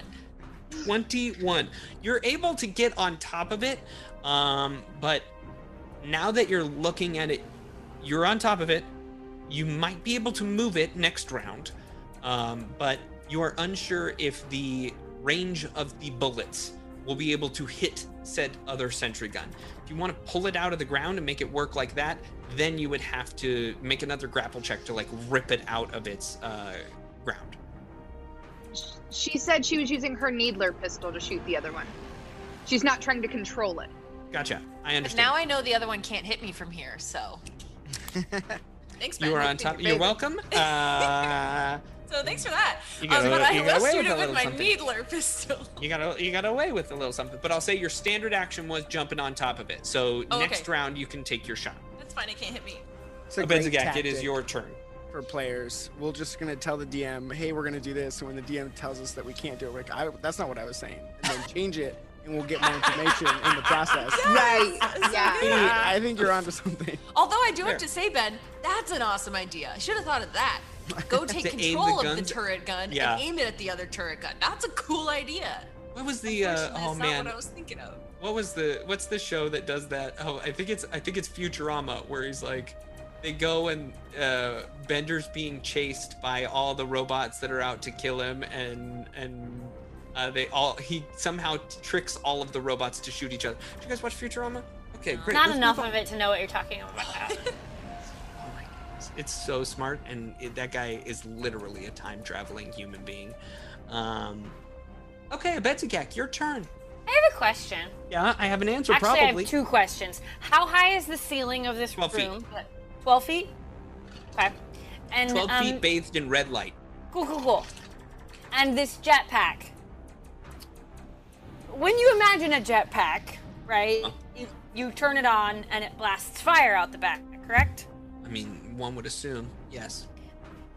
21. You're able to get on top of it, um, but now that you're looking at it, you're on top of it. You might be able to move it next round, um, but you are unsure if the range of the bullets will be able to hit said other sentry gun. If you want to pull it out of the ground and make it work like that, then you would have to make another grapple check to like rip it out of its uh, ground. She said she was using her needler pistol to shoot the other one. She's not trying to control it. Gotcha. I But understand. now I know the other one can't hit me from here, so. *laughs* thanks, man. you are on top. You're welcome. *laughs* Uh, So thanks for that. You um, got but a- I you got will away shoot with a it with little my something. needler pistol. *laughs* you got you got away with a little something, but I'll say your standard action was jumping on top of it. So Oh, next okay. round you can take your shot. That's fine. It can't hit me. It's a great Benzagak, it is your turn. for players. We're just gonna tell the DM, "Hey, we're gonna do this," and when the DM tells us that we can't do it, we're like, I, "That's not what I was saying," and then *laughs* change it, and we'll get more information in the process. *laughs* Right. So Yeah. I think you're onto something. *laughs* Although I do There. have to say, Ben, that's an awesome idea. I should have thought of that. *laughs* Go take To aim the control of the turret gun Yeah. and aim it at the other turret gun. That's a cool idea. What was the? Uh, Unfortunately, oh it's man, not what I was thinking of. what was the? What's the show that does that? Oh, I think it's I think it's Futurama, where he's like, they go and uh, Bender's being chased by all the robots that are out to kill him, and and uh, they all he somehow tricks all of the robots to shoot each other. Did you guys watch Futurama? Okay, great. Not let's enough of it to know what you're talking about. *laughs* Oh my. It's so smart, and it, that guy is literally a time traveling human being. Um, okay, Betsygak, your turn. I have a question. Yeah, I have an answer Actually, I probably. have two questions. How high is the ceiling of this 12 feet. room? Twelve feet. Okay. And 12 um, feet bathed in red light. Cool, cool, cool. And this jetpack. When you imagine a jetpack, right? You, you turn it on and it blasts fire out the back, correct? I mean, one would assume, yes.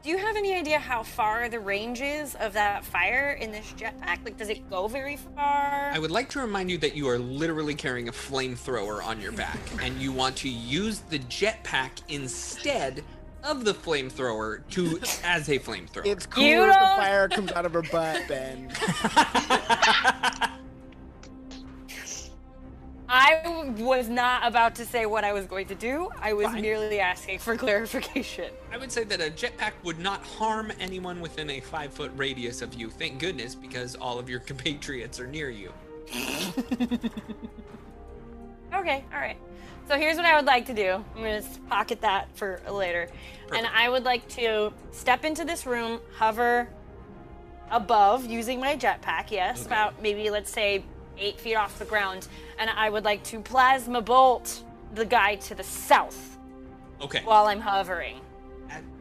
Do you have any idea how far the range is of that fire in this jetpack? Like, does it go very far? I would like to remind you that you are literally carrying a flamethrower on your back, and you want to use the jetpack instead of the flamethrower to *laughs* as a flamethrower. It's cool if the fire comes out of her butt, Ben. *laughs* I was not about to say what I was going to do. I was Fine. merely asking for *laughs* clarification. I would say that a jetpack would not harm anyone within a five foot radius of you. Thank goodness, because all of your *laughs* compatriots are near you. *laughs* Okay, all right. So here's what I would like to do. I'm gonna pocket that for later, and I would like to step into this room, hover above using my jetpack. Yes, Okay. about maybe let's say eight feet off the ground, and I would like to plasma bolt the guy to the south Okay. while I'm hovering.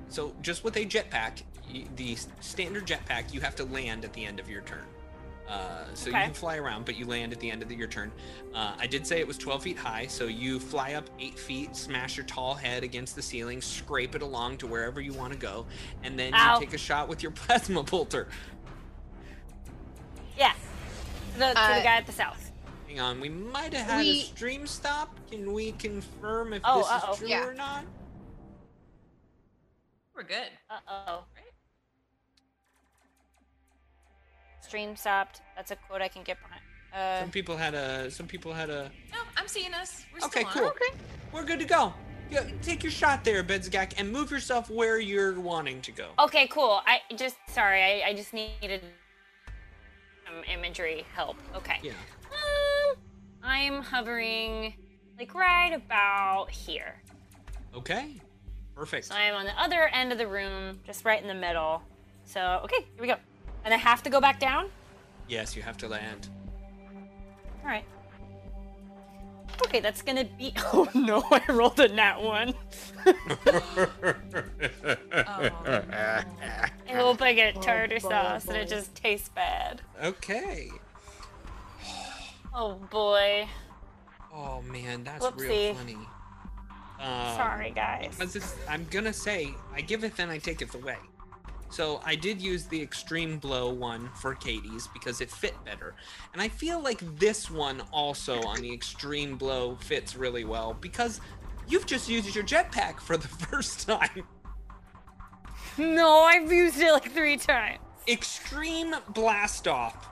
So just with a jetpack, the standard jetpack, you have to land at the end of your turn. Uh, so Okay. you can fly around, but you land at the end of the, your turn. Uh, I did say it was 12 feet high, so you fly up eight feet, smash your tall head against the ceiling, scrape it along to wherever you want to go, and then Ow. you take a shot with your *laughs* plasma bolter. Yeah, to the, to Uh, the guy at the south. Hang on, we might have had We- a stream stop. Can we confirm if Oh, this uh-oh. is true Yeah. or not? We're good. Uh oh. Right? Stream stopped. That's a quote I can get behind. Uh, Some people had a. Some people had a. No, I'm seeing us. We're Okay, still on. cool. We're good to go. Yeah, take your shot there, Bedzagak, and move yourself where you're wanting to go. Okay, cool. I just sorry. I, I just needed some imagery help. Okay. Yeah. Um, I'm hovering like right about here. Okay. Perfect. So I'm on the other end of the room, just right in the middle. So okay, here we go. And I have to go back down. Yes, you have to land. All right. Okay, that's gonna be. *laughs* Oh no! I rolled a nat one. Oh, no. I hope I get tartar sauce and it just tastes bad. okay. Oh boy. Oh man, that's real funny. Um, Sorry, guys. I'm gonna say, I give it, and I take it away. So I did use the extreme blow one for Katie's because it fit better, and I feel like this one also on the extreme blow fits really well because you've just used your jetpack for the *laughs* first time. No, I've used it like three times. Extreme blast off.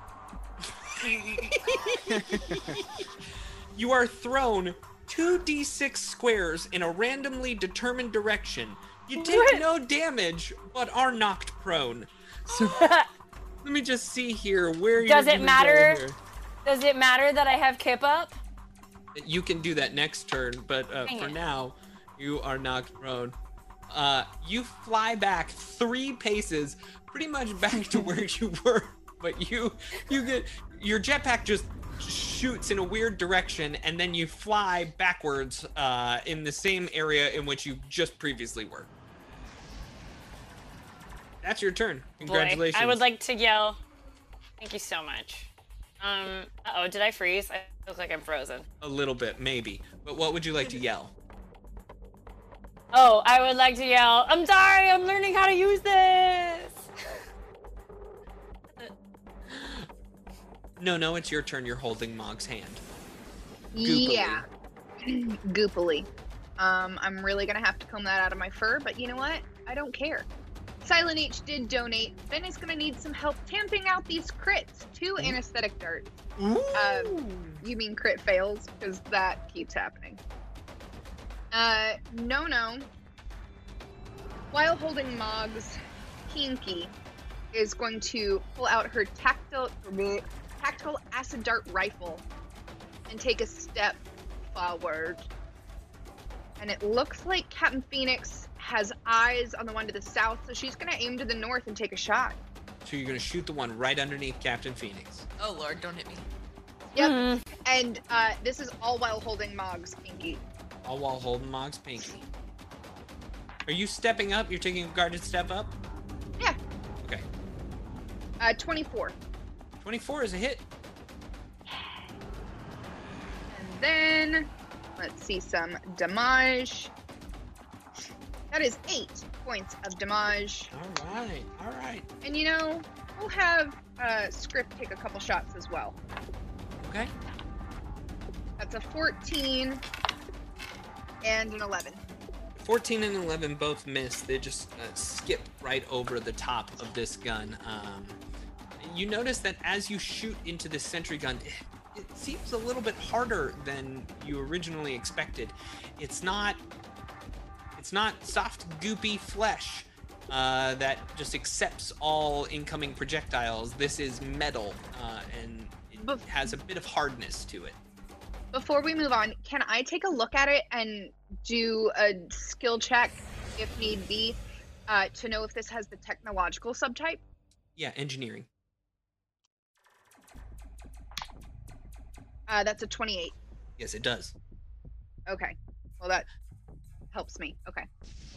*laughs* you are thrown 2d6 squares in a randomly determined direction. You take What? no damage, but are knocked prone. So *laughs* Let me just see here where you're Does it matter? Does it matter that I have Kip up? You can do that next turn, but uh, for it. now, you are knocked prone. Uh, you fly back three paces, pretty much *laughs* back to where you were, but you you get your jetpack just shoots in a weird direction, and then you fly backwards uh, in the same area in which you just previously were. That's your turn. Congratulations. Boy, I would like to yell. Thank you so much. Um. Uh oh. Did I freeze? I look like I'm frozen. a little bit, maybe. But what would you like to yell? Oh, I would like to yell. I'm sorry. I'm learning how to use this. No, no, it's your turn. You're holding Mog's hand. Goopily. Yeah. *clears throat* Goopily. Um, I'm really gonna have to comb that out of my fur, but you know what? I don't care. Silent H did donate. Ben is gonna need some help tamping out these crits. Two anesthetic darts. Um, you mean crit fails? Because that keeps happening. Uh, no, no. While holding Mog's pinky, is going to pull out her tactile, tactical acid dart rifle and take a step forward. And it looks like Captain Phoenix has eyes on the one to the south, so she's gonna aim to the north and take a shot. So you're gonna shoot the one right underneath Captain Phoenix. Oh lord, don't hit me. Yep. Mhm. And uh, this is all while holding Mog's pinky. All while holding Mog's pinky. Are you stepping up? You're taking a guarded step up? Yeah. Okay. Uh, 24. 24 is a hit. And then let's see some damage. That is eight points of damage. All right. All right. And you know, we'll have uh, Scriff take a couple shots as well. Okay. That's a 14 and an 11. 14 and 11 both miss. They just uh, skip right over the top of this gun. Um, you notice that as you shoot into this sentry gun, it, it seems a little bit harder than you originally expected. It's not. It's not soft, goopy flesh uh, that just accepts all incoming projectiles. This is metal, uh, and it But- has a bit of hardness to it. Before we move on, can I take a look at it and do a skill check if need be uh, to know if this has the technological subtype? Yeah, engineering. Uh, that's a 28. Yes, it does. Okay. Well, that helps me. Okay.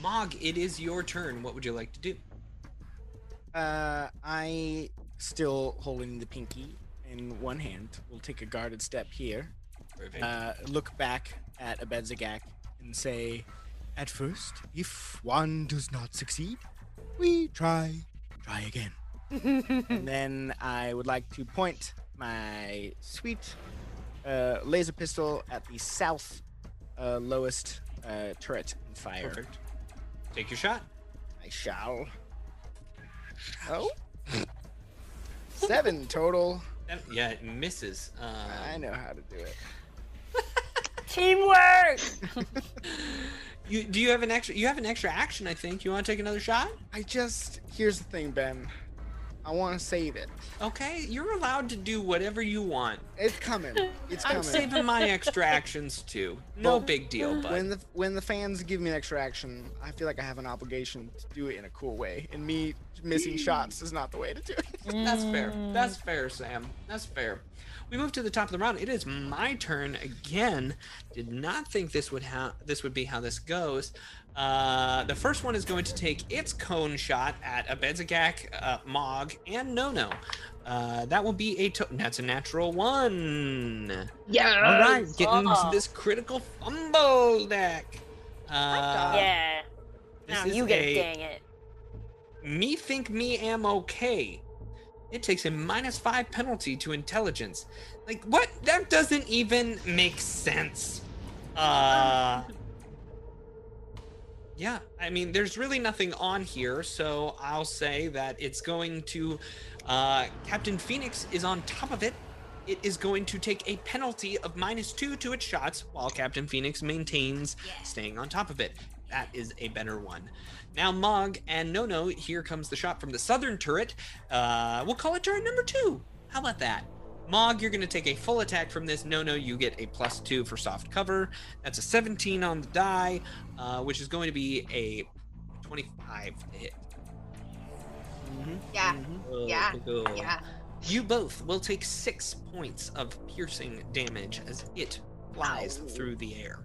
Mog, it is your turn. What would you like to do? Uh, I still holding the pinky in one hand. We'll take a guarded step here. Perfect. Uh, look back at Abedzagak and say, "At first, if one does not succeed, we try, try again." *laughs* and then I would like to point my sweet uh, laser pistol at the south uh, lowest uh, turret and fire. Perfect. Take your shot. I shall. Oh. Seven total. Yeah, it misses. Um, I know how to do it. *laughs* Teamwork. *laughs* You do you have an extra? You have an extra action, I think. You want to take another shot? I just here's the thing, Ben. I want to save it. Okay, you're allowed to do whatever you want. It's coming. It's coming. I'm saving my *laughs* extra actions too. No Well, big deal, but When the when the fans give me an extra action, I feel like I have an obligation to do it in a cool way. And me missing *laughs* shots is not the way to do it. That's fair. That's mm. fair, Sam. That's fair. We move to the top of the round. It is my turn again. Did not think this would ha- this would be how this goes. Uh, the first one is going to take its cone shot at Abedzagak, uh, Mog, and Nono. Uh, that will be a to- that's a natural one. Yeah. All right, getting Oh. this critical fumble deck. Uh, yeah. Now you get a- it. Dang it. me think me am okay. It takes a minus five penalty to intelligence. Like what? That doesn't even make sense. Uh. Yeah, I mean, there's really nothing on here, so I'll say that it's going to. Uh, Captain Phoenix is on top of it. It is going to take a penalty of minus two to its shots, while Captain Phoenix maintains staying on top of it. That is a better one. Now, Mog and No No, here comes the shot from the southern turret. Uh, we'll call it turret number two. How about that? Mog, you're going to take a full attack from this. No No, you get a plus two for soft cover. That's a 17 on the die, uh, which is going to be a 25 to hit. Yeah. Oh, Yeah. cool. Yeah. You both will take six points of piercing damage as it flies Ow. through the air.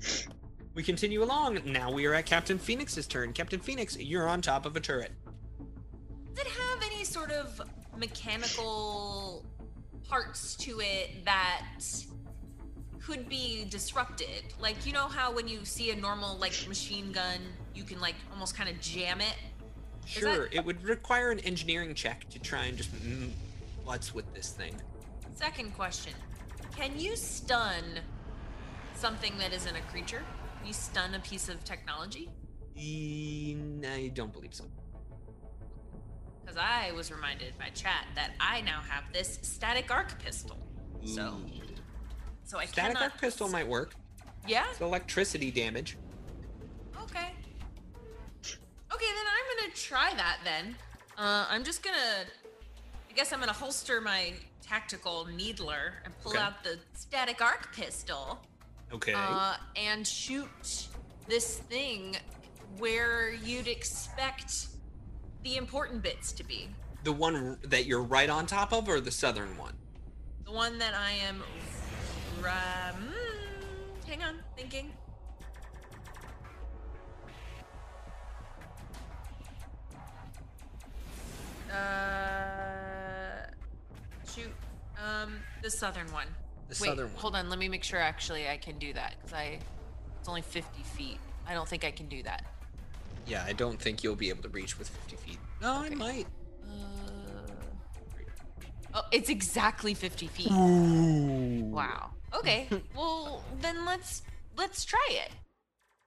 *laughs* We continue along. Now we are at Captain Phoenix's turn. Captain Phoenix, you're on top of a turret. Does it have any sort of mechanical parts to it that could be disrupted? Like, you know how when you see a normal like machine gun, you can like almost kind of jam it? Is that- Sure, it would require an engineering check to try and just mm, what's with this thing. Second question. Can you stun something that isn't a creature? You stun a piece of technology? E- I don't believe so. Because I was reminded by chat that I now have this static arc pistol. So, so I static cannot. arc pistol might work. Yeah. It's electricity damage. Okay. Okay, then I'm gonna try that then. Uh, I'm just gonna. I guess I'm gonna holster my tactical needler and pull Okay. out the static arc pistol Okay. uh, and shoot this thing where you'd expect the important bits to be. the one that you're right on top of, or the southern one? The one that I am. Mm, hang on, thinking. Uh, shoot. Um, the southern one. The Wait, southern one. hold on. Let me make sure. Actually, I can do that because I. It's only 50 feet. I don't think I can do that. Yeah, I don't think you'll be able to reach with 50 feet. No, I might. Uh, oh, it's exactly 50 feet. Wow. Okay. *laughs* well, then let's let's try it.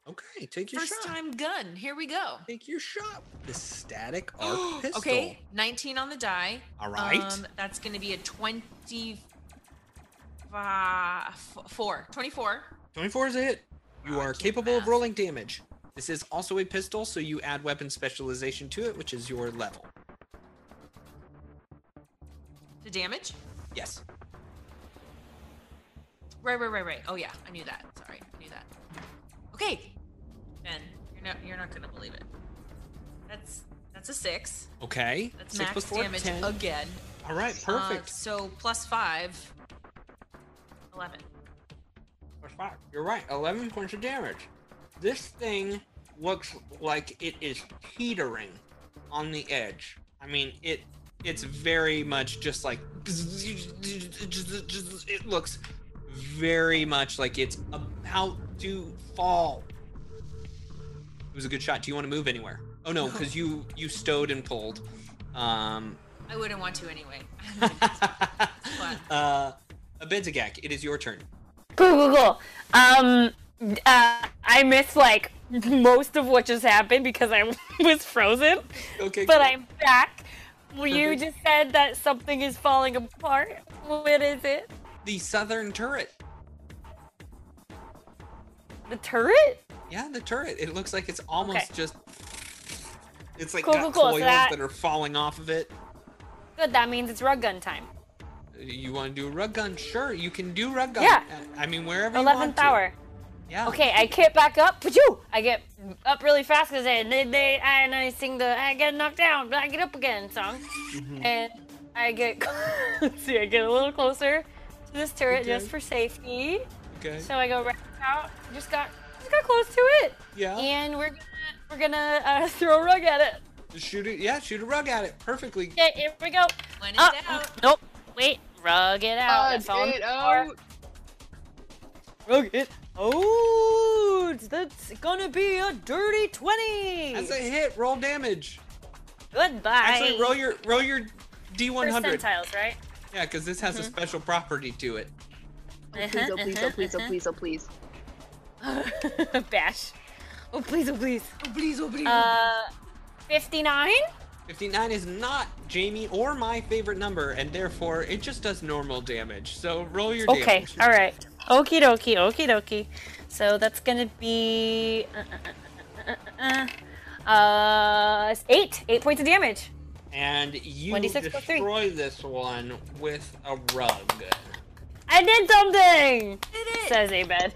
Okay, take your First shot. time gun. Here we go. Take your shot. The static arc *gasps* pistol. Okay, 19 on the die. All right. Um, that's going to be a 20 uh, 4. 24. 24 is a hit. You I are capable of rolling damage. This is also a pistol, so you add weapon specialization to it, which is your level. The damage? Yes. Right, right, right, right. Oh yeah, I knew that. Sorry, I knew that. Okay, Ben, you're not you're not gonna believe it. That's that's a six. Okay. That's Six max plus four, damage 10. again. All right, Uh, perfect. so plus five. Eleven. Plus five. You're right. 11 points of damage. This thing looks like it is teetering on the edge. I mean, it it's very much just like it looks very much like it's about to fall. It was a good shot. Do you want to move anywhere? Oh no, because you you stowed and pulled. Um, I wouldn't want to anyway. *laughs* uh, Benzagak, it is your turn. Cool, cool, cool. Um, uh, I missed like most of what just happened because I *laughs* was frozen, Okay, but cool. I'm back. Well, you just said that something is falling apart. What is it? the southern turret. The turret? Yeah, the turret. It looks like it's almost Okay. just. It's like Cool, got cool, cool. So that- that are falling off of it. Good. That means it's rug gun time. You want to do a rug gun? Sure, you can do rug gun. Yeah. I mean, wherever you want Eleventh to. hour. Yeah. Okay, I get back up. Pachoo! I get up really fast because they, they, they, and I sing the I get knocked down, but I get up again song. Mm-hmm. And I get, *laughs* let's see, I get a little closer to this turret Okay. just for safety. Okay. So I go right out. Just got, just got close to it. Yeah. And we're gonna, we're gonna uh, *laughs* throw a rug at it. Just shoot it. Yeah, shoot a rug at it. Perfectly. Okay, here we go. when in Oh, doubt. nope. Wait, rug it out. Uh, That's all. get for. out. Rug it. Oh, that's gonna be a dirty twenty. That's a hit. Roll damage. Goodbye. Actually, roll your roll your D100. percentiles, right? Yeah, because this has a Mm-hmm. special property to it. Oh, please, oh, please, oh, please, oh, please, oh, *laughs* please. Bash. Oh please, oh please. Oh, please, oh, please. Uh, fifty-nine. 59 is not Jamie or my favorite number, and therefore it just does normal damage. So roll your Okay. damage. All right. Okie dokie, okie dokie. So that's gonna be uh, uh, uh, uh, uh, eight, eight points of damage. And you 1d6 plus three. destroy this one with a rug. I did something, Did it? says Abed.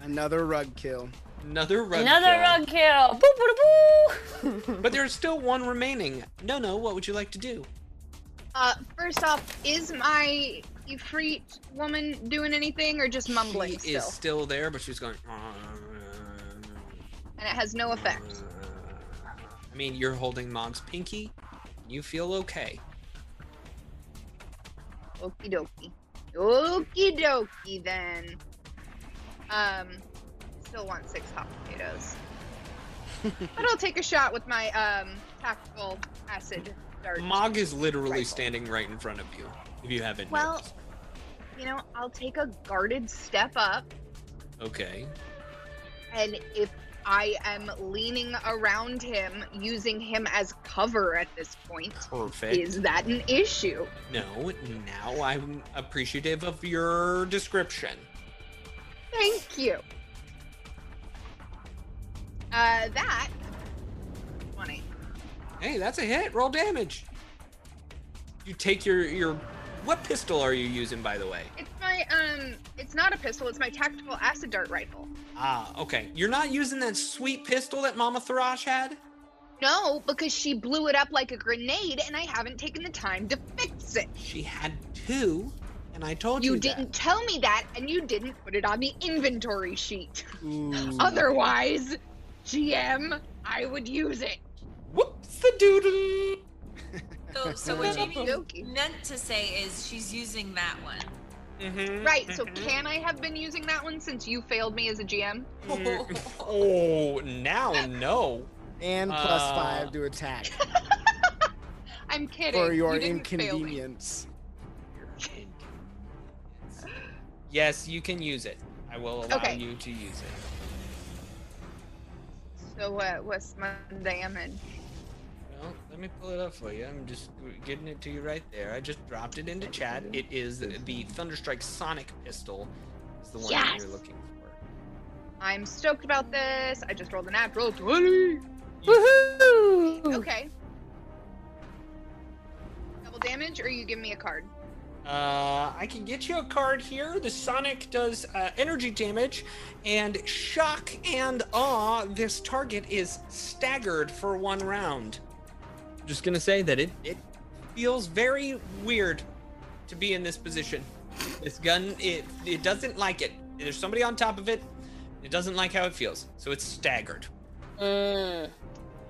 Another rug kill. Another rug. Another kill. rug kill. Boo boo boo. But there's still one remaining. No, no. What would you like to do? Uh, first off, is my Ifrit woman doing anything or just mumbling she still? is still there, but she's going. And it has no effect. I mean, you're holding Mog's pinky. You feel okay. Okie dokie. Okie dokie then. Um, still want six hot potatoes. *laughs* but I'll take a shot with my um tactical acid dart. Mog is literally Rifle. standing right in front of you. If you haven't. Well- noticed. You know, I'll take a guarded step up, Okay. and if I am leaning around him, using him as cover at this point, Perfect. is that an issue? No, now I'm appreciative of your description. Thank you. Uh, that. 20. Hey, that's a hit. Roll damage. You take your your. What pistol are you using, by the way? It's my, um, it's not a pistol, it's my tactical acid dart rifle. Ah, okay. You're not using that sweet pistol that Mama Tharash had. No, because she blew it up like a grenade and I haven't taken the time to fix it. She had two, and I told you, You didn't tell me that and you didn't put it on the inventory sheet. Ooh. *laughs* Otherwise, GM, I would use it. Whoops the doodle. So, so what Jamie *laughs* Okey-dokey. meant to say is she's using that one. Mm-hmm, Right, so can I have been using that one since you failed me as a GM? *laughs* Oh, now no. And plus Uh, five to attack *laughs* I'm kidding. for your you didn't fail me. inconvenience. Yes, you can use it. I will allow Okay. you to use it. So uh, what's my damage? Well, let me pull it up for you. I'm just getting it to you right there. I just dropped it into chat. It is the Thunderstrike Sonic pistol. Is the one that Yes! you're looking for. I'm stoked about this. I just rolled a natural 20. Woohoo! Okay. Double damage, or you give me a card? Uh, I can get you a card here. The Sonic does uh, energy damage, and shock and awe. This target is staggered for one round. I'm just gonna say that it it feels very weird to be in this position. This gun it it doesn't like it. There's somebody on top of it. It doesn't like how it feels, so it's staggered. Mm.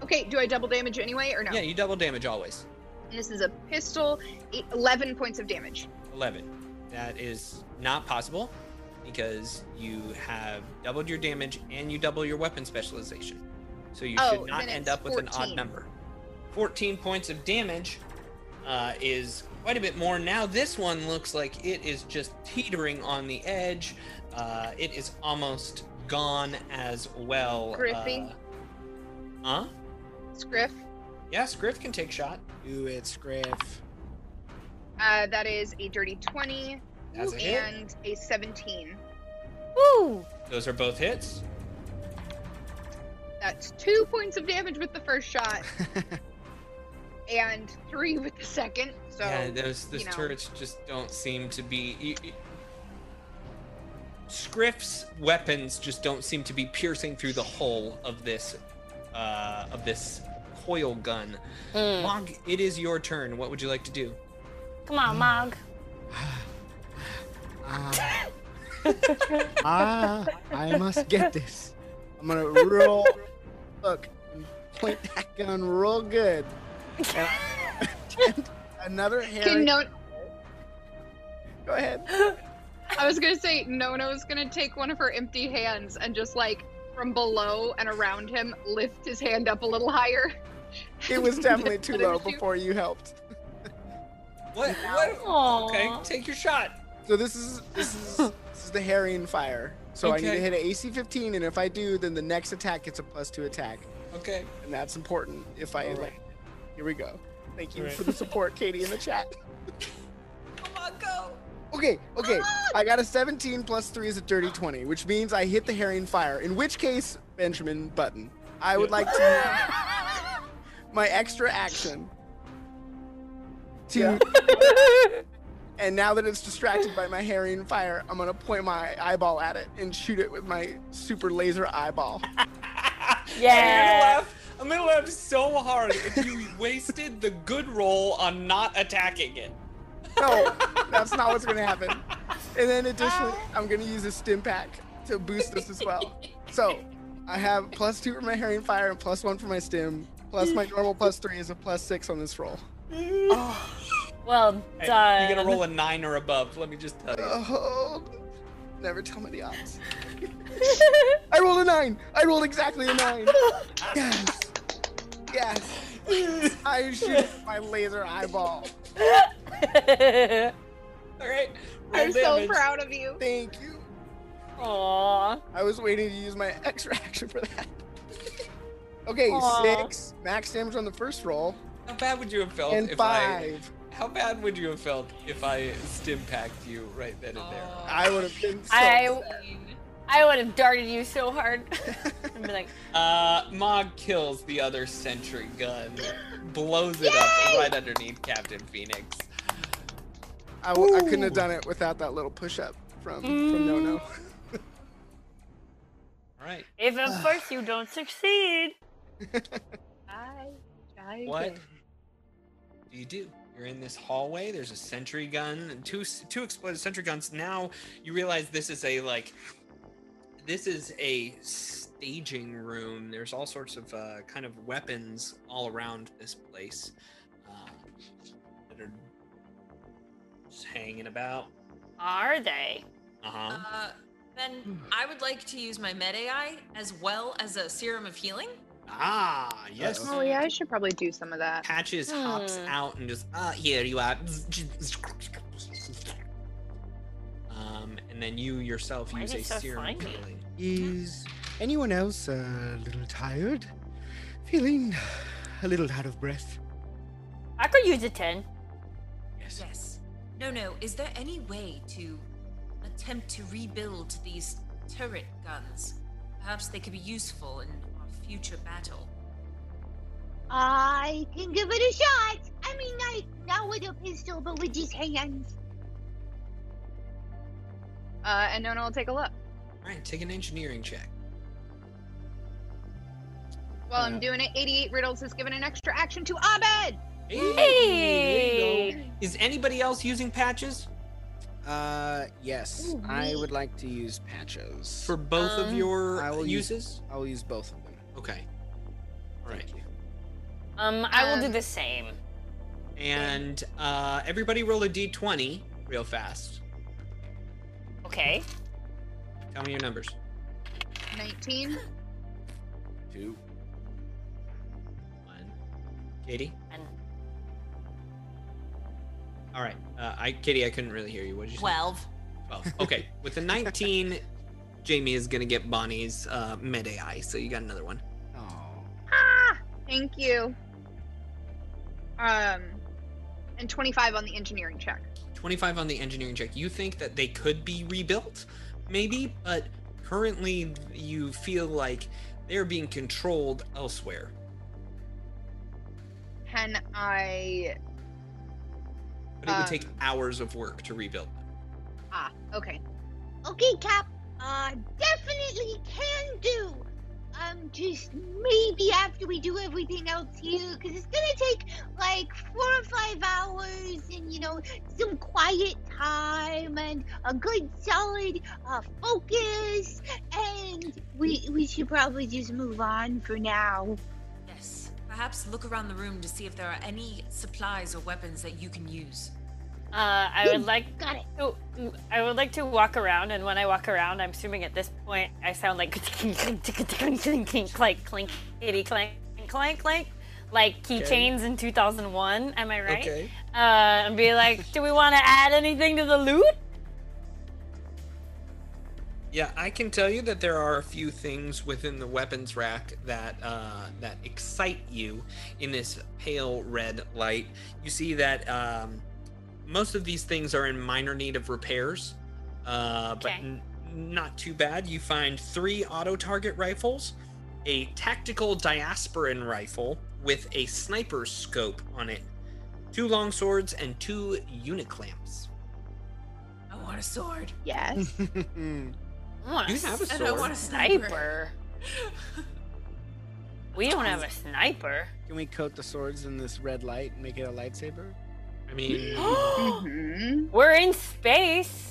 Okay, do I double damage anyway, or no? Yeah, you double damage always. This is a pistol, eight- 11 points of damage. 11. That is not possible because you have doubled your damage and you double your weapon specialization. So you Oh, should not end up with an odd number. 14 points of damage uh, is quite a bit more. Now, this one looks like it is just teetering on the edge. Uh, it is almost gone as well. Griffy? Uh, huh? Scriff, Yeah, Scriff can take shot. Do it, Scriff. uh, that is a dirty 20 That's a hit. and a 17. Woo! Those are both hits. That's two points of damage with the first shot *laughs* and three with the second. So, yeah, those those you know. turrets just don't seem to be. y- y- Scriff's weapons just don't seem to be piercing through the hull of this, uh, of this coil gun. Mm. Mog, it is your turn. What would you like to do? Come on, Mog. Ah. ah, I must get this. I'm gonna roll. Look, and point that gun real good. And *laughs* attempt another Can Harry. no- Go ahead. I was gonna say Nono's gonna take one of her empty hands and just like from below and around him lift his hand up a little higher. It was definitely too low it before you helped. What? What? Aww. Okay, take your shot. So this is this is this is the harrying fire. So I need to hit an AC 15, and if I do, then the next attack gets a plus two attack, Okay. and that's important. If I All right. like, here we go. Thank you All right. for the support, Katie, in the chat. Come on, go. Okay, okay. I got a 17 plus 3 is a dirty 20, which means I hit the harrying fire. In which case, Benjamin Button, I would like to *laughs* my extra action to *laughs* and now that it's distracted by my harrying fire, I'm gonna point my eyeball at it and shoot it with my super laser eyeball. *laughs* I'm gonna Yeah. laugh. I'm gonna laugh so hard if you *laughs* wasted the good roll on not attacking it. No, that's not what's gonna happen. And then additionally, ah. I'm gonna use a stim pack to boost this as well. So I have plus two for my harrying fire and plus one for my stim. Plus my normal plus three is a plus six on this roll. *sighs* Well Hey, done. You're gonna roll a nine or above. Let me just tell you. Oh, never tell me the odds. I rolled a nine. I rolled exactly a nine. Yes. Yes. I shoot my laser eyeball. All right. Roll I'm so proud of you. Thank you. Aw. I was waiting to use my extra action for that. Okay, Aw. six max damage on the first roll, How bad would you have felt and if I? five. How bad would you have felt if I stim packed you right then and there? I would have been so I- sad. I would have darted you so hard. *laughs* and be like, Uh, Mog kills the other sentry gun, blows it up right underneath Captain Phoenix. I, w- I couldn't have done it without that little push up from from No No. All right. if at first you don't succeed. I try What again. do you do? You're in this hallway. There's a sentry gun, two two exploded sentry guns. Now you realize this is a like, this is a staging room. There's all sorts of uh, kind of weapons all around this place uh, that are just hanging about. Are they? Uh huh. Uh, then I would like to use my Med AI as well as a serum of healing. Ah, yes. Uh-oh. Oh yeah, I should probably do some of that. Patches hops Hmm. out and just ah here you are. Um, and then you yourself Why use is a it so serum slimy? healing. Is anyone else a little tired? Feeling a little out of breath? I could use a 10. Yes. Yes. No, no. Is there any way to attempt to rebuild these turret guns? Perhaps they could be useful in our future battle. I can give it a shot. I mean, not, not with a pistol, but with just hands. Uh, and Nona will take a look. All right, take an engineering check. While Uh, I'm doing it, 88 Riddles has given an extra action to Abed. Hey, there you go. Is anybody else using patches Uh, yes. Ooh, I me. would like to use patches. for both of Um, your I will use- uses? I will use both of them. Okay. All right. Thank you. Um, I will do Um, the same. And uh, everybody roll a d20 real fast. Okay. Tell me your numbers. 19. *laughs* Two. One. Katie. And All right. Uh, I Katie, I couldn't really hear you. What did you say? Twelve. 12. Okay. With the 19, Jamie is gonna get Bonnie's uh, med AI, so you got another one. Oh. Ah, thank you. Um, and 25 on the engineering check. 25 on the engineering check. You think that they could be rebuilt, maybe, but currently you feel like they're being controlled elsewhere. Can I? But it would take Um, hours of work to rebuild them. Ah, okay. Okay, Cap. Uh, definitely can do. Um, just maybe after we do everything else here, because it's gonna take like four or five hours, and you know, some quiet time and a good solid uh, focus, and we we should probably just move on for now. Yes. Perhaps look around the room to see if there are any supplies or weapons that you can use. Uh, I would like Got it. to. I would like to walk around, and when I walk around, I'm assuming at this point I sound like *laughs* clink, clink, kitty, clink, clink, clink, like keychains in 2001. Am I right? Okay. Uh, and be like, do we want to add anything to the loot? Yeah, I can tell you that there are a few things within the weapons rack that uh, that excite you in this pale red light. You see that um, most of these things are in minor need of repairs, uh, but n- not too bad. You find three auto target rifles, a tactical diasporan rifle with a sniper scope on it, two long swords, and two uniclamps. I want a sword. Yes. I want You a have a And I want a sniper. sniper. *laughs* We don't have a sniper. Can we coat the swords in this red light and make it a lightsaber? I mean, *gasps* hmm We're in space.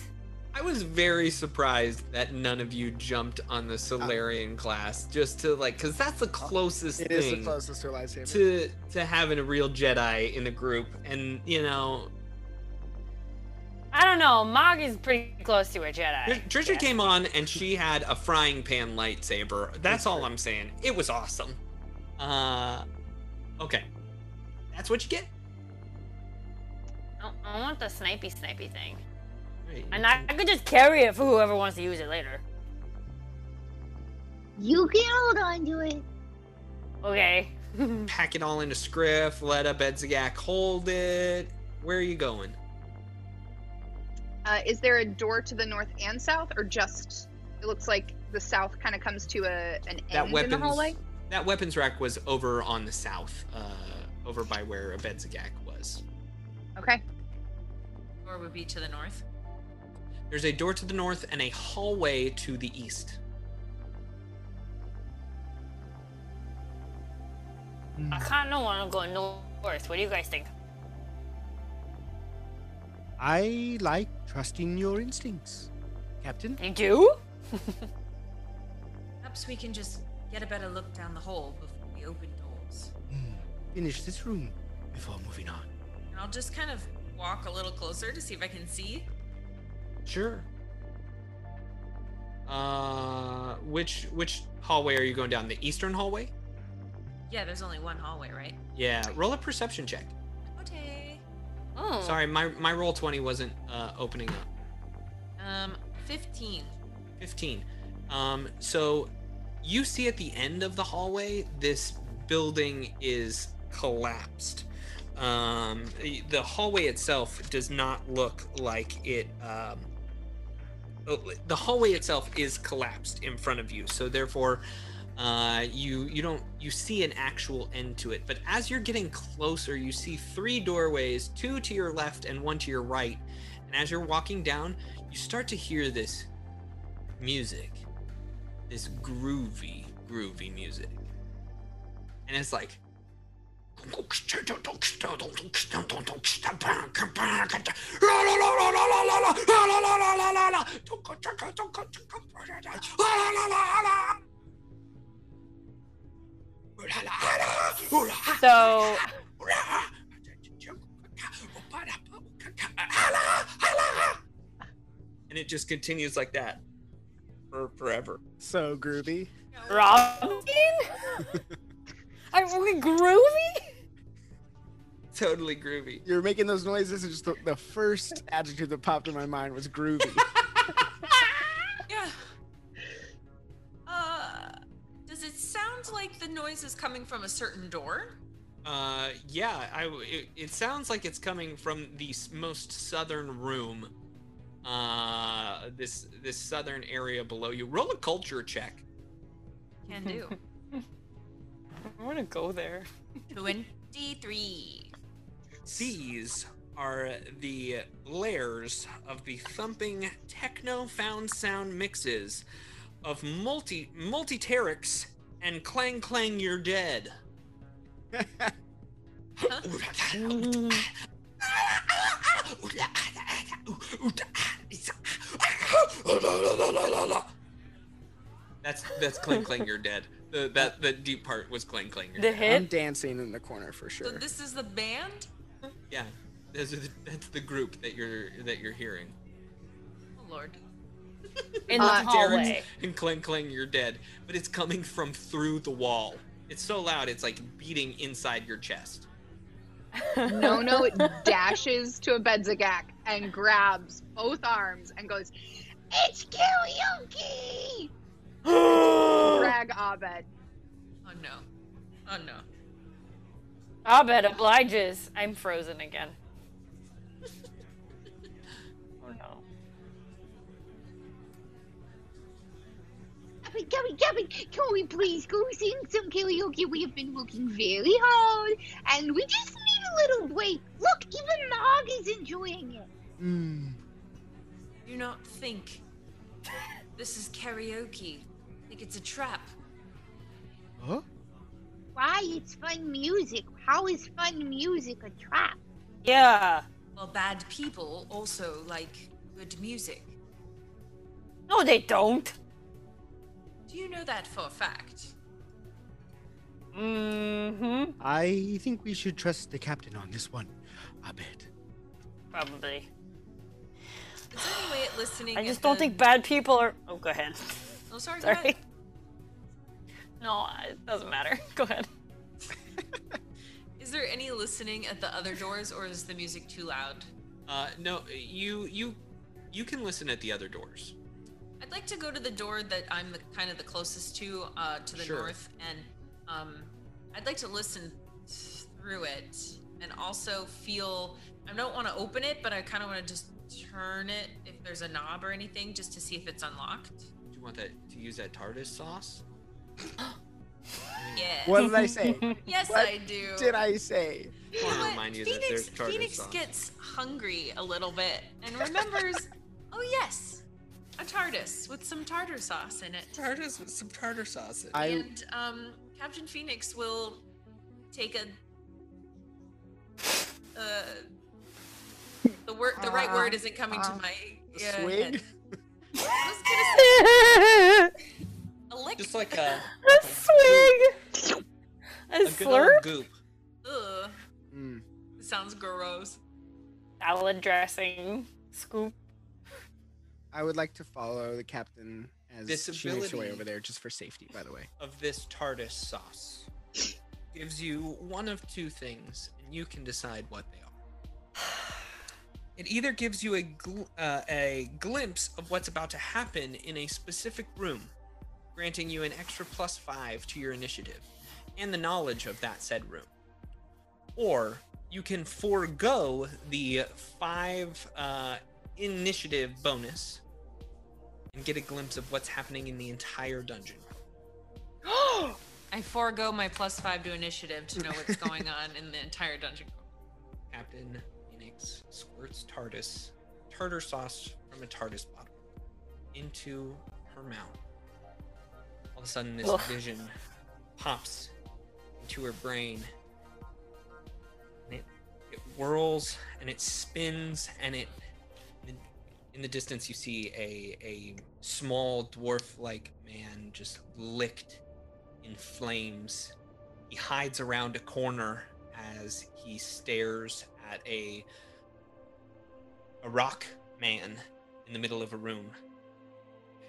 I was very surprised that none of you jumped on the Solarian class just to like, because that's the closest It is thing the closest to a lightsaber. to to having a real Jedi in the group, and you know, I don't know. Mog is pretty close to a Jedi. Tr- Trisha Yeah. came on and she had a frying pan lightsaber. That's all I'm saying. It was awesome. Uh, okay, that's what you get. I- I want the snipey snipey thing. Right, And I, I could just carry it for whoever wants to use it later. You can hold on to it. Okay. *laughs* pack it all into scriff. Let Abedzagak hold it. Where are you going? Uh, is there a door to the north and south, or just it looks like the south kind of comes to a an That end in the hallway? That weapons rack was over on the south, uh, over by where Abedzagak was. Okay. Door would be to the north. There's a door to the north and a hallway to the east. I kind of want to go north. What do you guys think? I like trusting your instincts, Captain. Thank you do? *laughs* Perhaps we can just get a better look down the hall before we open doors. Hmm. Finish this room before moving on. And I'll just kind of walk a little closer to see if I can see. Sure. Uh, which which hallway are you going down? The eastern hallway? Yeah, there's only one hallway, right? Yeah. Roll a perception check. Okay. Oh. Sorry, my my Roll20 wasn't uh, opening up. Um, 15. 15. Um, so you see at the end of the hallway, this building is collapsed. Um, the- hallway itself does not look like it. Um, oh, the hallway itself is collapsed in front of you, so therefore, uh, you you don't you see an actual end to it. But as you're getting closer, you see three doorways, two to your left and one to your right. And as you're walking down, you start to hear this music, this groovy, groovy music. And it's like. So, And it just continues like that for forever. So groovy. Robin? *laughs* Are we groovy? Totally groovy. You're making those noises, and just the, the first adjective that popped in my mind was groovy. *laughs* Yeah. Uh, does it sound like the noise is coming from a certain door? Uh, yeah, I, w- it, it sounds like it's coming from the most southern room. Uh, this this southern area below you. Roll a culture check. Can do. *laughs* I want to go there. 23. These are the layers of the thumping techno found sound mixes of multi multi-terix and clang clang you're dead. *laughs* That's that's clang clang you're dead. The, that that deep part was clang clang The dead. I'm dancing in the corner for sure. So this is the band? Yeah, those are the, that's the group that you're that you're hearing. Oh lord. In the Uh, hallway. and clang clang you're dead but it's coming from through the wall it's so loud it's like beating inside your chest No, no, it dashes to Abedzagak and grabs both arms and goes, It's karaoke! *gasps* Drag Abed. Oh no. Oh no. Abed obliges. I'm frozen again. *laughs* oh no. Gavin, Gavin, Gavin, can we please go sing some karaoke? We have been working very hard, and we just need a little break. Look, even Nog is enjoying it. Mm. Do not think this is karaoke. Think it's a trap. Huh? Why? It's fun music. How is fun music a trap? Yeah. Well, bad people also like good music. No, they don't. Do you know that for a fact? Mm-hmm. I think we should trust the captain on this one. I bet. Probably. Is there any way at listening? I at just don't the- think bad people are. Oh, go ahead. Oh, sorry. Go Sorry. ahead. No, it doesn't matter. *laughs* Go ahead. Is there any listening at the other doors, or is the music too loud? Uh, no, you you you can listen at the other doors. I'd like to go to the door that I'm the, kind of the closest to, uh, to the Sure. north, and um, I'd like to listen through it and also feel. I don't want to open it, but I kind of want to just turn it if there's a knob or anything, just to see if it's unlocked. Do you want that to use that TARDIS sauce? *gasps* Yeah. What did I say? *laughs* Yes, What I do. did I say? I want to remind you Phoenix, that there's TARDIS Phoenix sauce. gets hungry a little bit and remembers, *laughs* oh yes, a TARDIS with some tartar sauce in it. TARDIS with some tartar sauce. In it. I and um, Captain Phoenix will take a. Uh, the word, the right word isn't coming to uh, my uh, swig. head. A lick. Just like a, a swig. A, a slurp. old goop. Ugh, Mm. sounds gross. Salad dressing. Scoop. I would like to follow the captain as she makes her way Disability. over there, just for safety, by the way. of this TARDIS sauce gives you one of two things, and you can decide what they are. It either gives you a gl- uh, a glimpse of what's about to happen in a specific room, granting you an extra plus five to your initiative, and the knowledge of that said room. Or you can forego the five uh, initiative bonus and get a glimpse of what's happening in the entire dungeon. *gasps* I forego my plus five to initiative to know what's *laughs* going on in the entire dungeon. Captain Squirts TARDIS, tartar sauce from a TARDIS bottle into her mouth. All of a sudden, this Ugh. vision pops into her brain. And it, it whirls and it spins and it. In, in the distance, you see a, a small dwarf like man just licked in flames. He hides around a corner as he stares at a a rock man in the middle of a room.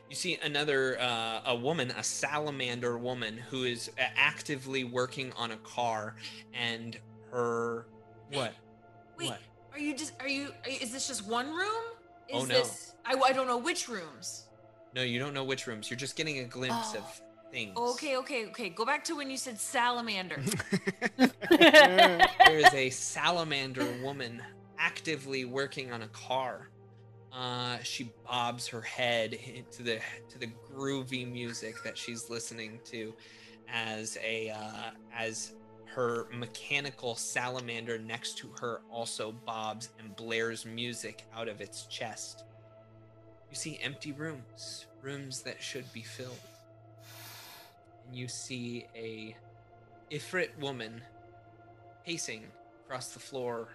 You see another uh, a woman, a salamander woman, who is uh, actively working on a car, and her what? Wait, What? are you just are you, are you is this just one room? Is Oh, no. this I, I don't know which rooms. No, you don't know which rooms. You're just getting a glimpse Oh. of things. Okay, okay, okay. Go back to when you said salamander. *laughs* there is a *laughs* salamander woman actively working on a car. Uh, she bobs her head to the to the groovy music that she's listening to, as a uh, as her mechanical salamander next to her also bobs and blares music out of its chest. You see empty rooms, rooms that should be filled, and you see a Ifrit woman pacing across the floor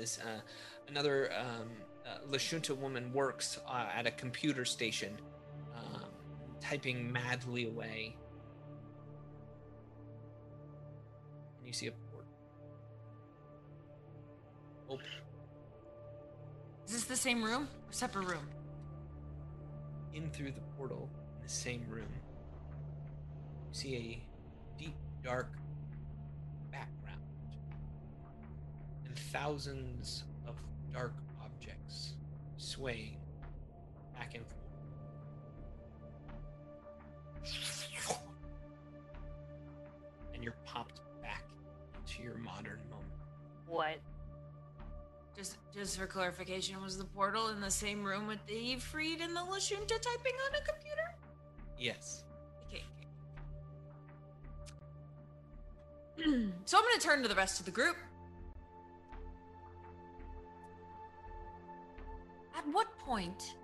as uh, another um, uh, Lashunta woman works uh, at a computer station, um, typing madly away. And you see a port. Open. Is this the same room or separate room? in through the portal in the same room. You see a deep, dark background and thousands of dark objects swaying back and forth. And you're popped back into your modern moment. what? Just just for clarification, was the portal in the same room with the Freed and the Lashunta typing on a computer? Yes. *clears throat* so I'm going to turn to the rest of the group. At what point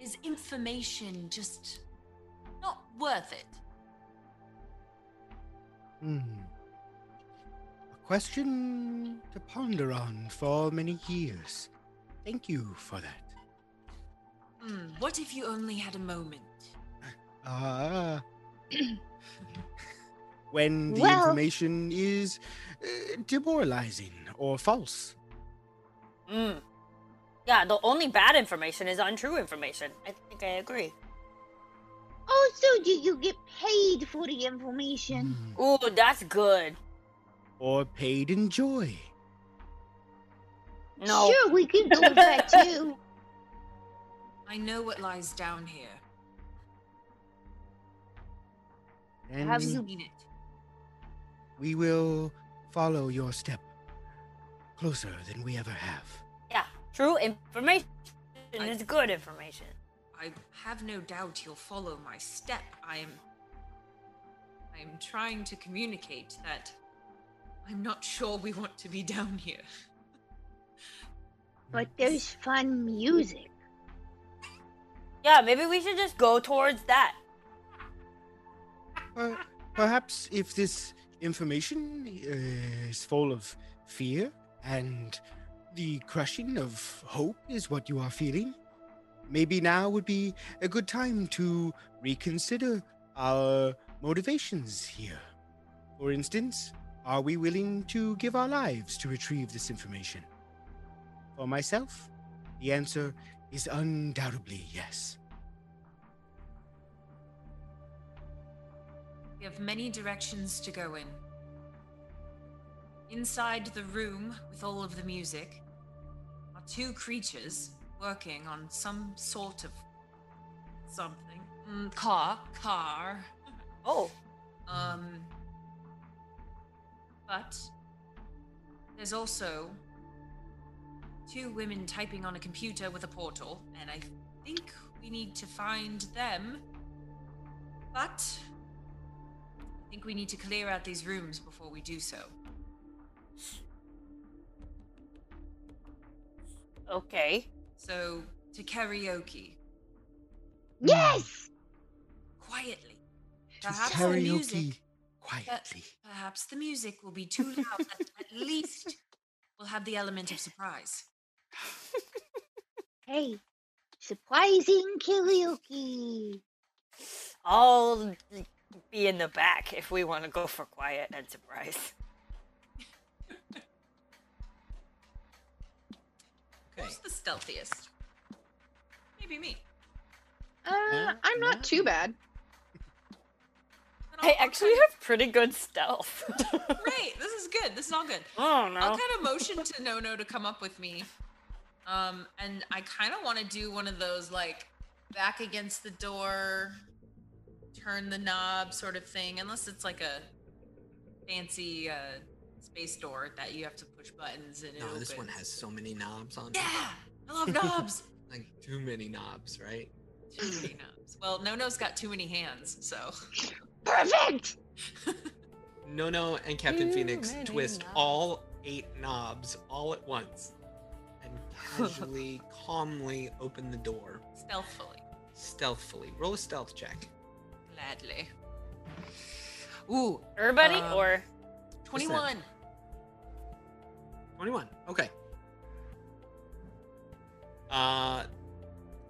is information just not worth it? Hmm. A question to ponder on for many years. Thank you for that. Hmm, what if you only had a moment? Ah. *clears throat* when the Well- information is uh, demoralizing or false. Mm. Yeah, the only bad information is untrue information. I think I agree. Also, do you get paid for the information? Hmm. Ooh, that's good. Or paid in joy. No. Sure, we can go with that *laughs* too. I know what lies down here. And I've you- seen it. We will follow your step closer than we ever have. Yeah, true information I- is good information. I have no doubt you'll follow my step. I am. I am trying to communicate that I'm not sure we want to be down here. *laughs* But there's fun music. Yeah, maybe we should just go towards that. Per- perhaps if this information is full of fear and the crushing of hope is what you are feeling, maybe now would be a good time to reconsider our motivations here. For instance, are we willing to give our lives to retrieve this information? For myself, the answer is undoubtedly yes. We have many directions to go in. Inside the room with all of the music are two creatures working on some sort of something. Mm, car, car. *laughs* Oh, Um, but there's also two women typing on a computer with a portal, and I think we need to find them. But I think we need to clear out these rooms before we do so. okay. So to karaoke Yes! quietly. To Perhaps the karaoke music. quietly. Perhaps the music will be too loud. that *laughs* at least we'll have the element of surprise. *laughs* Hey, surprising karaoke. I'll be in the back if we want to go for quiet and surprise. Okay. Who's the stealthiest? Maybe me. Uh, Yeah, I'm not yeah. too bad. Then I'll- I I'll actually kind have pretty good stealth. of- *laughs* Great. This is good. This is all good. oh no. I'll kind of motion to No No to come up with me. Um, and I kind of want to do one of those like back against the door, turn the knob sort of thing, unless it's like a fancy uh, space door that you have to push buttons and it No, this one has so many knobs on it. Yeah, I love knobs. *laughs* Like too many knobs, right? too many knobs. Well, No No's got too many hands, so. Perfect! *laughs* No, no, and Captain Too Phoenix twist knobs. all eight knobs all at once and *laughs* casually, calmly open the door Stealthfully, stealthily. Roll a stealth check. Gladly. Ooh, Everybody Um, or 21. 21. Okay. Uh,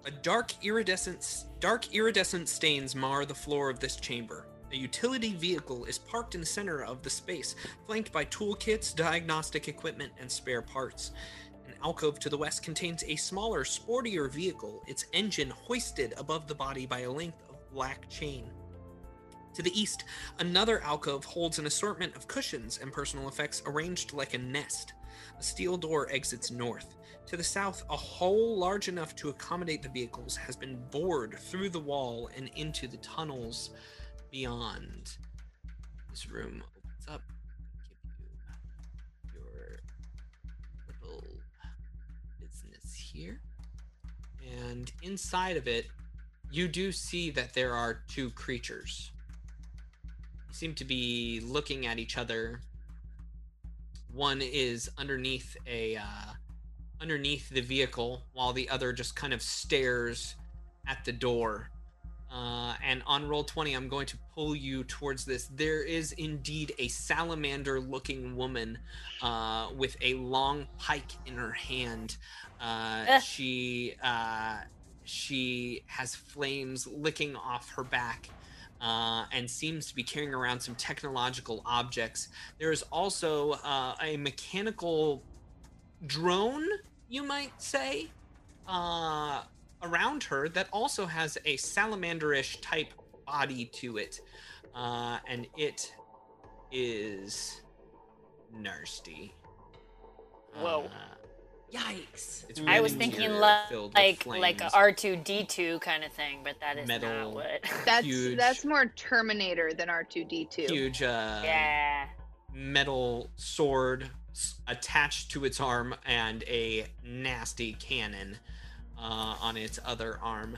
a dark iridescent, dark iridescent stains mar the floor of this chamber. A utility vehicle is parked in the center of the space, flanked by toolkits, diagnostic equipment, and spare parts. An alcove to the west contains a smaller, sportier vehicle, its engine hoisted above the body by a length of black chain. To the east, another alcove holds an assortment of cushions and personal effects arranged like a nest. A steel door exits north. To the south, a hole large enough to accommodate the vehicles has been bored through the wall and into the tunnels beyond. This room opens up. Give you your little business here. And inside of it, you do see that there are two creatures. Seem to be looking at each other. One is underneath a uh, underneath the vehicle, while the other just kind of stares at the door. Uh, and on roll 20, I'm going to pull you towards this. There is indeed a salamander looking woman uh, with a long pike in her hand. Uh, she uh, she has flames licking off her back. Uh, and seems to be carrying around some technological objects. There is also uh, a mechanical drone, you might say, uh, around her that also has a salamanderish type body to it, uh, and it is nasty. Whoa. Yikes. it's I was thinking weird, li- filled with like like a flames. R two D two kind of thing, but that is Metal. not what. *laughs* That's Huge. that's more Terminator than R2D2. huge uh, yeah. metal sword attached to its arm and a nasty cannon uh, on its other arm.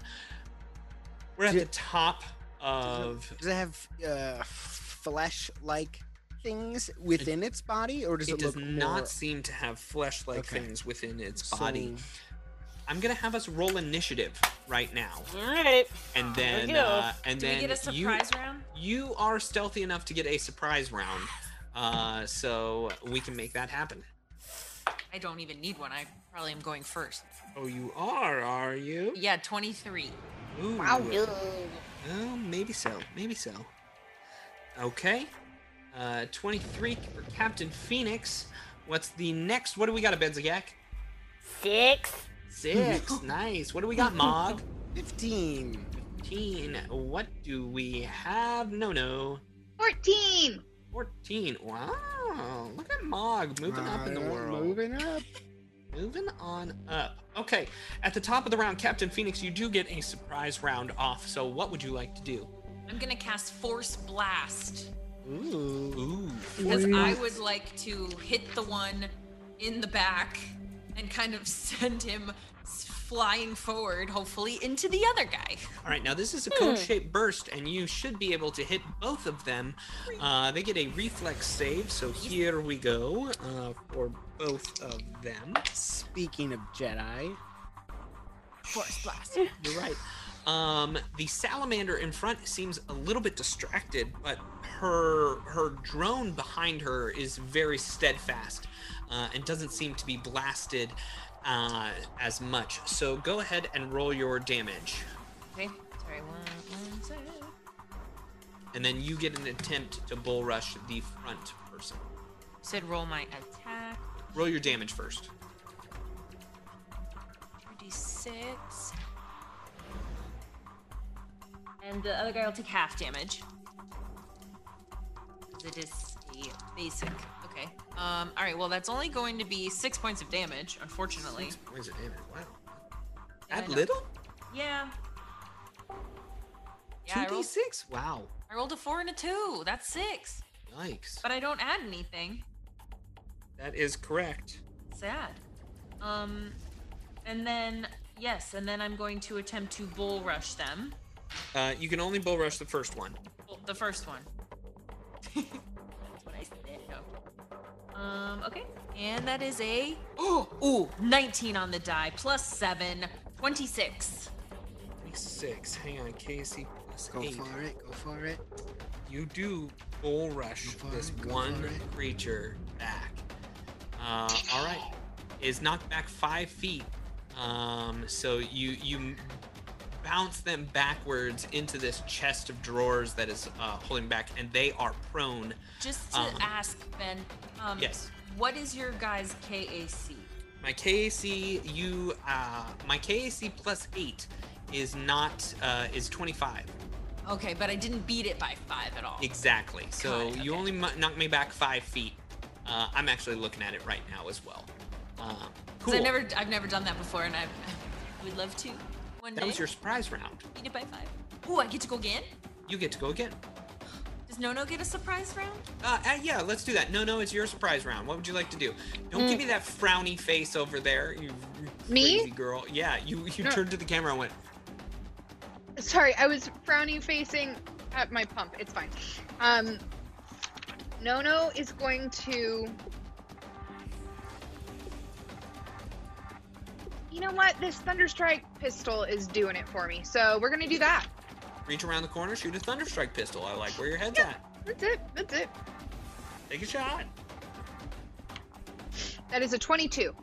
We're at Di- the top of. Does it have uh, flesh-like things within its body, or does it, It does look not more... seem to have flesh-like Okay. things within its body. So- I'm gonna have us roll initiative right now, All right. and There we then uh, and Do then we get a you surprise round? you are stealthy enough to get a surprise round, uh, so we can make that happen. I don't even need one. I probably am going first. Oh, you are, are you? Yeah, 23. Ooh. Wow. Oh, maybe so. Maybe so. Okay. Uh, 23 for Captain Phoenix. What's the next? What do we got, a Benziak? Six. Six. *laughs* nice. What do we got, Mog? *laughs* 15. 15. What do we have? No, no. 14. 14. Wow. Look at Mog moving up in the Alright, world. Moving up. Moving on up. Okay. At the top of the round, Captain Phoenix, you do get a surprise round off. So, what would you like to do? I'm gonna cast Force Blast Ooh. Ooh. because I would like to hit the one in the back and kind of *laughs* send him flying forward, hopefully into the other guy. All right, now this is a cone-shaped burst, and you should be able to hit both of them. Uh, they get a reflex save, so here we go uh, for both of them. Speaking of Jedi, Force Blast. You're right. Um, the salamander in front seems a little bit distracted, but her her drone behind her is very steadfast uh, and doesn't seem to be blasted uh, as much. So go ahead and roll your damage. Okay, sorry, one, one sec. and then you get an attempt to bull rush the front person. Said roll my attack. Roll your damage first. 2d6. And the other guy will take half damage. It is a basic. Okay. Um. All right. Well, that's only going to be six points of damage, unfortunately. Six points of damage. Wow. Yeah, That little? Yeah. Yeah. I rolled, six. Wow. I rolled a four and a two. That's six. Yikes. But I don't add anything. That is correct. Sad. Um. And then yes, and then I'm going to attempt to bull rush them. Uh, you can only bull rush the first one. Well, the first one. That's what I said. No. Um, okay. And that is a oh, *gasps* ooh, 19 on the die, plus 7, 26. Six. Hang on. KC plus go eight. for it. Go for it. You do bull rush Go this it, one creature back. Uh, all right. Is knocked back five feet. Um, so you you bounce them backwards into this chest of drawers that is uh, holding back, and they are prone. Just to Um, ask, Ben, um, Yes. what is your guys' KAC? My KAC, you, uh, my KAC plus eight is not uh, is twenty five Okay, but I didn't beat it by 5 at all. exactly. So it, you only knocked me back five feet. Uh, I'm actually looking at it right now as well. Um, cool. I've never, I've never done that before, and I *laughs* would love to one that day. was your surprise round. beat it by 5. Ooh, I get to go again? You get to go again. Does Nono get a surprise round? Uh, uh, yeah, let's do that. No, no, it's your surprise round. What would you like to do? Don't Mm. give me that frowny face over there, you Me? crazy girl. Yeah, you you No. turned to the camera and went, Sorry, I was frowny facing at my pump. It's fine. Um, Nono is going to. You know what? This Thunderstrike pistol is doing it for me. So we're gonna do that. Reach around the corner, shoot a thunderstrike pistol. I like where your head's at. That's it. That's it. Take a shot. That is a 22.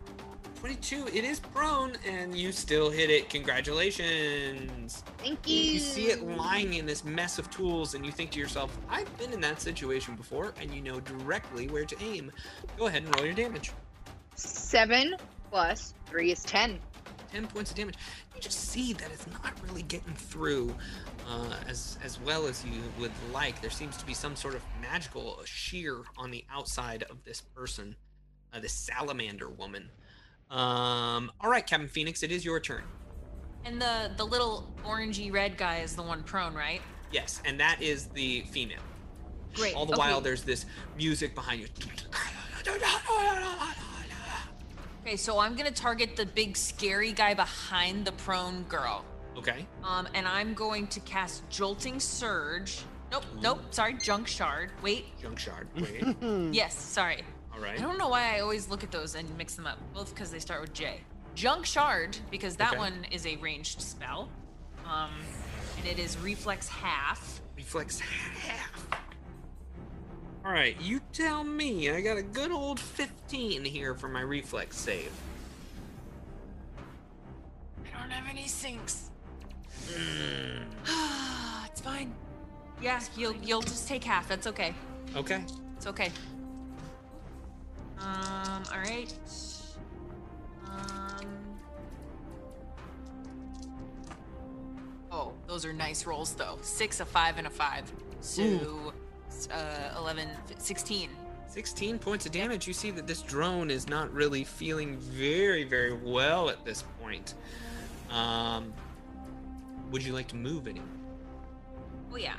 22. It is prone, and you still hit it. Congratulations. Thank you. You see it lying in this mess of tools, and you think to yourself, I've been in that situation before, and you know directly where to aim. Go ahead and roll your damage. Seven plus three is ten. 10 points of damage. You just see that it's not really getting through uh, as as well as you would like. There seems to be some sort of magical shear on the outside of this person, uh, this salamander woman. Um, all right, Captain Phoenix, it is your turn. And the the little orangey red guy is the one prone, right? Yes, and that is the female. Great. All the okay. while, there's this music behind you. *laughs* *laughs* Okay, so I'm gonna target the big scary guy behind the prone girl. Okay. Um, and I'm going to cast Jolting Surge. Nope, nope, sorry, Junk Shard. Wait, Junk shard. Wait. *laughs* yes, sorry. All right. I don't know why I always look at those and mix them up, both because they start with J. Junk Shard, because that Okay. one is a ranged spell. Um, and it is reflex half. Reflex half. All right, you tell me. I got a good old 15 here for my reflex save. I don't have any sinks. Mm, *sighs* it's fine. Yeah, you'll you'll just take half. That's okay. okay. It's okay. Um, all right. Um. Oh, those are nice rolls though. Six, a five, and a five. So, uh, 11, 16. 16 points of damage. You see that this drone is not really feeling very, very well at this point. Um, would you like to move any? Oh yeah.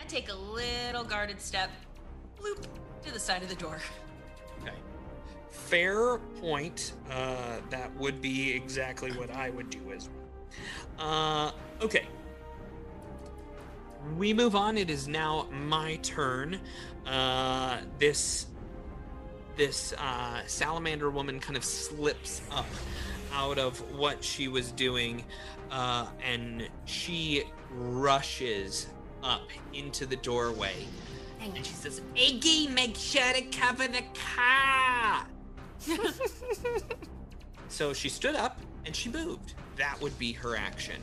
I take a little guarded step, bloop, to the side of the door. Okay. Fair point. Uh, that would be exactly what I would do as well. Uh, okay. We move on. It is now my turn. Uh, this this uh, salamander woman kind of slips up out of what she was doing, uh, and she rushes up into the doorway. And she says, Iggy, make sure to cover the car. *laughs* so she stood up and she moved. That would be her action.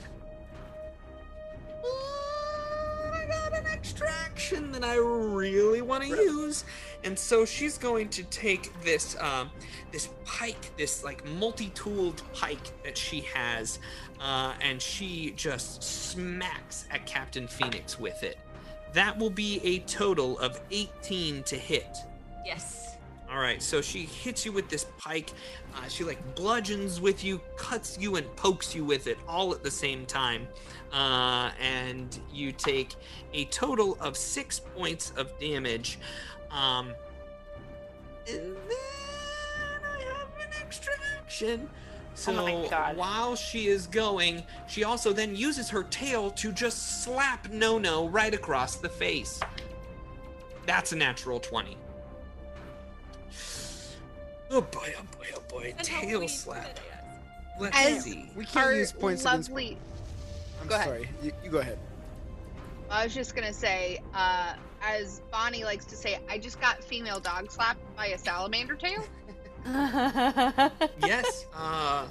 I got an extra action that I really want to use, and so she's going to take this um, this pike, this like multi-tooled pike that she has, uh, and she just smacks at Captain Phoenix with it. That will be a total of 18 to hit. Yes. All right, so she hits you with this pike. Uh, she like bludgeons with you, cuts you, and pokes you with it all at the same time. Uh, and you take a total of six points of damage. Um, and then I have an extra action. So Oh my God. while she is going, she also then uses her tail to just slap No No right across the face. That's a natural 20. Oh boy, oh boy, oh boy. And Tail slap. put. Let's As see. We can't use points of lovely. I'm Go ahead. sorry. You, you go ahead. I was just gonna say, uh, as Bonnie likes to say, I just got female dog slapped by a salamander tail. *laughs* yes. Uh,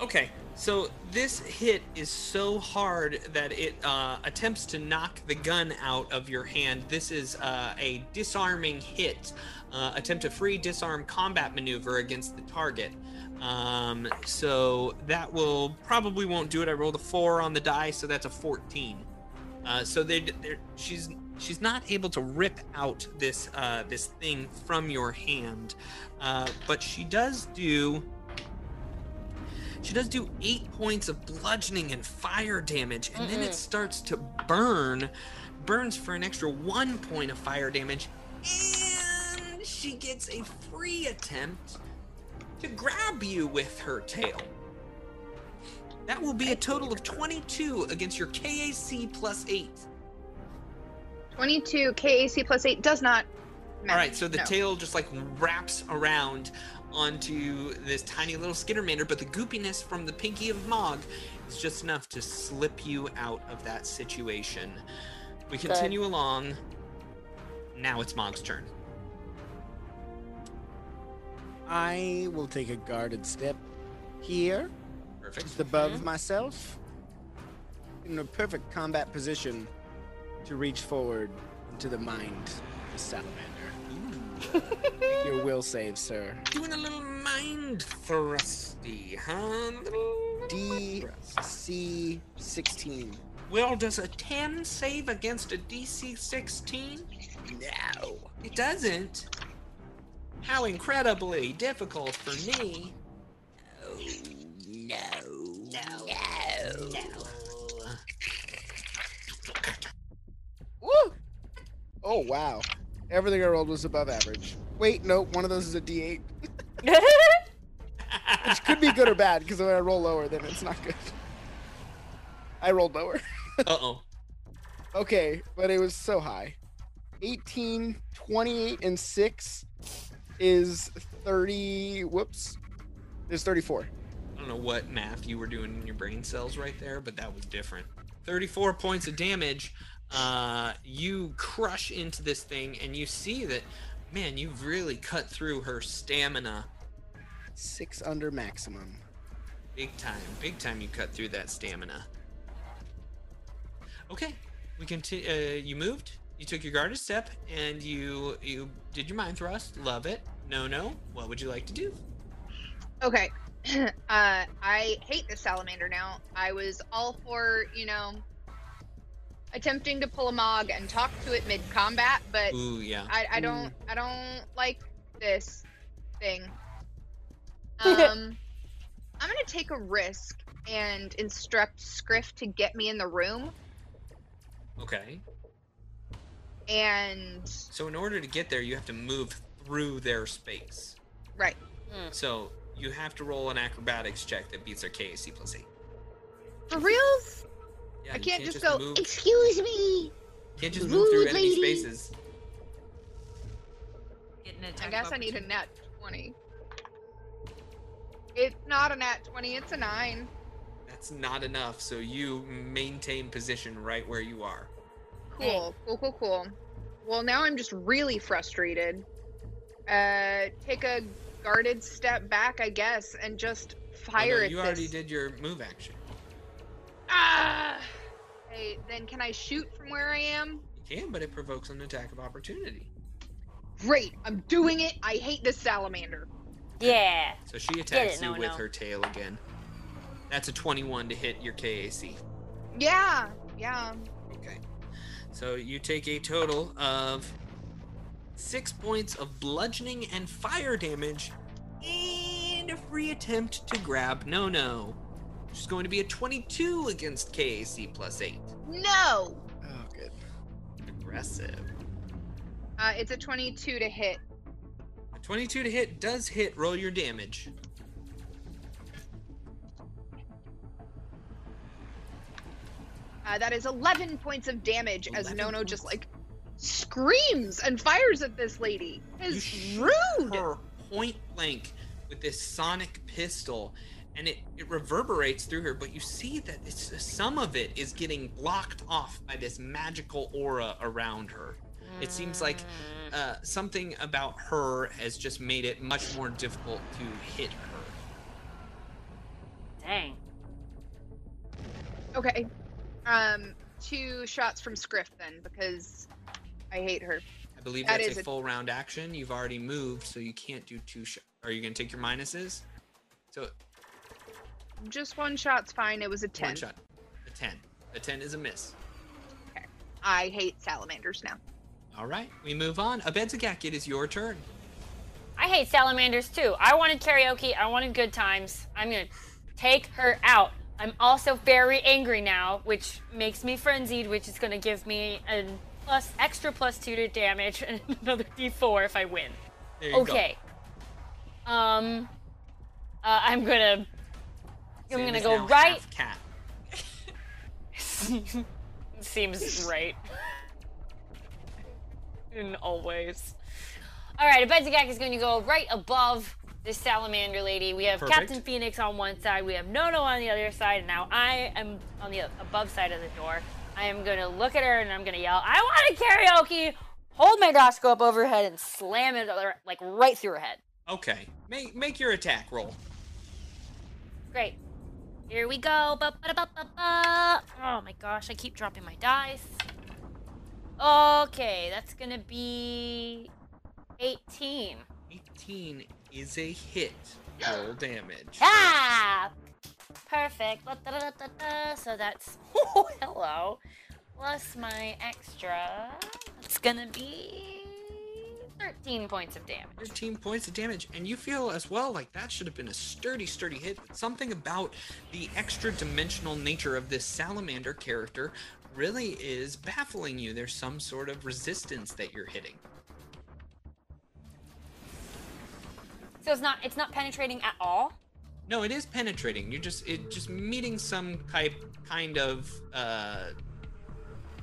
okay. So this hit is so hard that it uh, attempts to knock the gun out of your hand. This is uh, a disarming hit. Uh, attempt a free disarm combat maneuver against the target. Um, so that will probably won't do it. I rolled a four on the die, so that's a 14. Uh, so they, they're, she's she's not able to rip out this uh, this thing from your hand, uh, but she does do she does do eight points of bludgeoning and fire damage, and then it starts to burn, burns for an extra one point of fire damage, she gets a free attempt to grab you with her tail. That will be a total of 22 against your KAC plus 8. 22 KAC plus 8 does not All matter. right, so the No. tail just like wraps around onto this tiny little skittermander, but the goopiness from the pinky of Mog is just enough to slip you out of that situation. We continue along. Now it's Mog's turn. I will take a guarded step here, Perfect. just above mm-hmm. myself, in a perfect combat position to reach forward into the mind of the salamander. Make *laughs* your will save, sir. Doing a little mind thrusty, huh? DC 16. Well, does a 10 save against a DC 16? No. It doesn't. How incredibly difficult for me. Oh, no. No. No. Woo! Oh, wow. Everything I rolled was above average. Wait, no, one of those is a D8. *laughs* Which could be good or bad, because when I roll lower, then it's not good. I rolled lower. *laughs* Uh oh. Okay, but it was so high. 18, 28, and 6 is 30. Whoops. Is 34. I don't know what math you were doing in your brain cells right there, but that was different. 34 points of damage. Uh, you crush into this thing, and you see that, man, you've really cut through her stamina. 6 under maximum. Big time. Big time you cut through that stamina. Okay. We continue. Uh, you moved. You took your guarded step, and you you did your mind thrust. Love it. No, no. What would you like to do? Okay. *clears throat* uh, I hate the salamander now. I was all for, you know, attempting to pull a mog and talk to it mid combat, but Ooh, yeah. I, I don't I don't like this thing. *laughs* Um I'm gonna take a risk and instruct Scriff to get me in the room Okay. And So in order to get there, you have to move through their space. right. So you have to roll an acrobatics check that beats their KAC plus eight. For reals? Yeah, I you can't just go, move. Excuse me. Can't just move through rude enemy spaces. I guess I need a net 20. It's not a nat 20, it's a 9. That's not enough. So you maintain position right where you are. Cool, cool, cool, cool. Well, now I'm just really frustrated. Uh, take a guarded step back, I guess, and just Oh, fire no, at you this. already did your move action. Ah! Hey, then can I shoot from where I am? You can, but it provokes an attack of opportunity. Great, I'm doing it. I hate this salamander. Yeah. So she attacks no, you with no. her tail again. That's a 21 to hit your KAC. Yeah, yeah. Okay. So you take a total of six points of bludgeoning and fire damage and a free attempt to grab No No. Which is going to be a 22 against KAC plus 8. No! Oh, good. Aggressive. Uh, it's a 22 to hit. A 22 to hit does hit. Roll your damage. Uh, that is 11 points of damage as 11 Nono just like screams and fires at this lady. Is rude. her point blank with this sonic pistol and it, it reverberates through her but you see that it's some of it is getting blocked off by this magical aura around her it seems like uh, something about her has just made it much more difficult to hit her Dang. Okay. Um, two shots from Scriff then, because I hate her. i believe That that's is a a- full round action you've already moved so you can't do two shots. are you going to take your minuses so Just one shot's fine. It was a 10. one shot a 10 a 10 is a miss Okay. I hate salamanders now. all right we move on abedzagak it is your turn I hate salamanders too. I wanted karaoke. I wanted good times. I'm gonna take her out. I'm also very angry now, which makes me frenzied, which is gonna give me a plus extra plus two to damage and *laughs* another d4 if I win. there you go. Okay. Um, uh, I'm gonna. I'm *laughs* *laughs* gonna go right. cat. Seems right. And always. All right, Abedzagak is going to go right above this salamander lady. We have Perfect. Captain Phoenix on one side, we have Nono on the other side, and now I am on the above side of the door. I am going to look at her and I'm going to yell, I want a karaoke! Hold my Doshko up over her head and slam it like right through her head. Okay. Make make your attack roll. Great. Here we go. Ba-ba-da-ba-ba-ba. Oh my gosh, I keep dropping my dice. Okay, that's gonna be 18. 18 is a hit. Roll damage. Ah! Perfect. So that's *laughs* oh hello. Plus my extra. It's gonna be 13 points of damage. 13 points of damage, and you feel as well like that should have been a sturdy, sturdy hit. But something about the extra dimensional nature of this salamander character really is baffling you. There's some sort of resistance that you're hitting. So it's not it's not penetrating at all. No, it is penetrating. You're just it just meeting some type kind of uh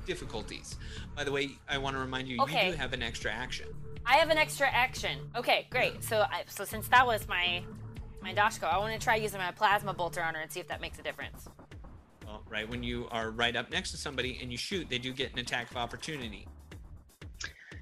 difficulties. By the way, I want to remind you Okay. you do have an extra action. I have an extra action. Okay, great. So I, so since that was my my Doshko, I want to try using my plasma bolter on her and see if that makes a difference. Well, right when you are right up next to somebody and you shoot, they do get an attack of opportunity.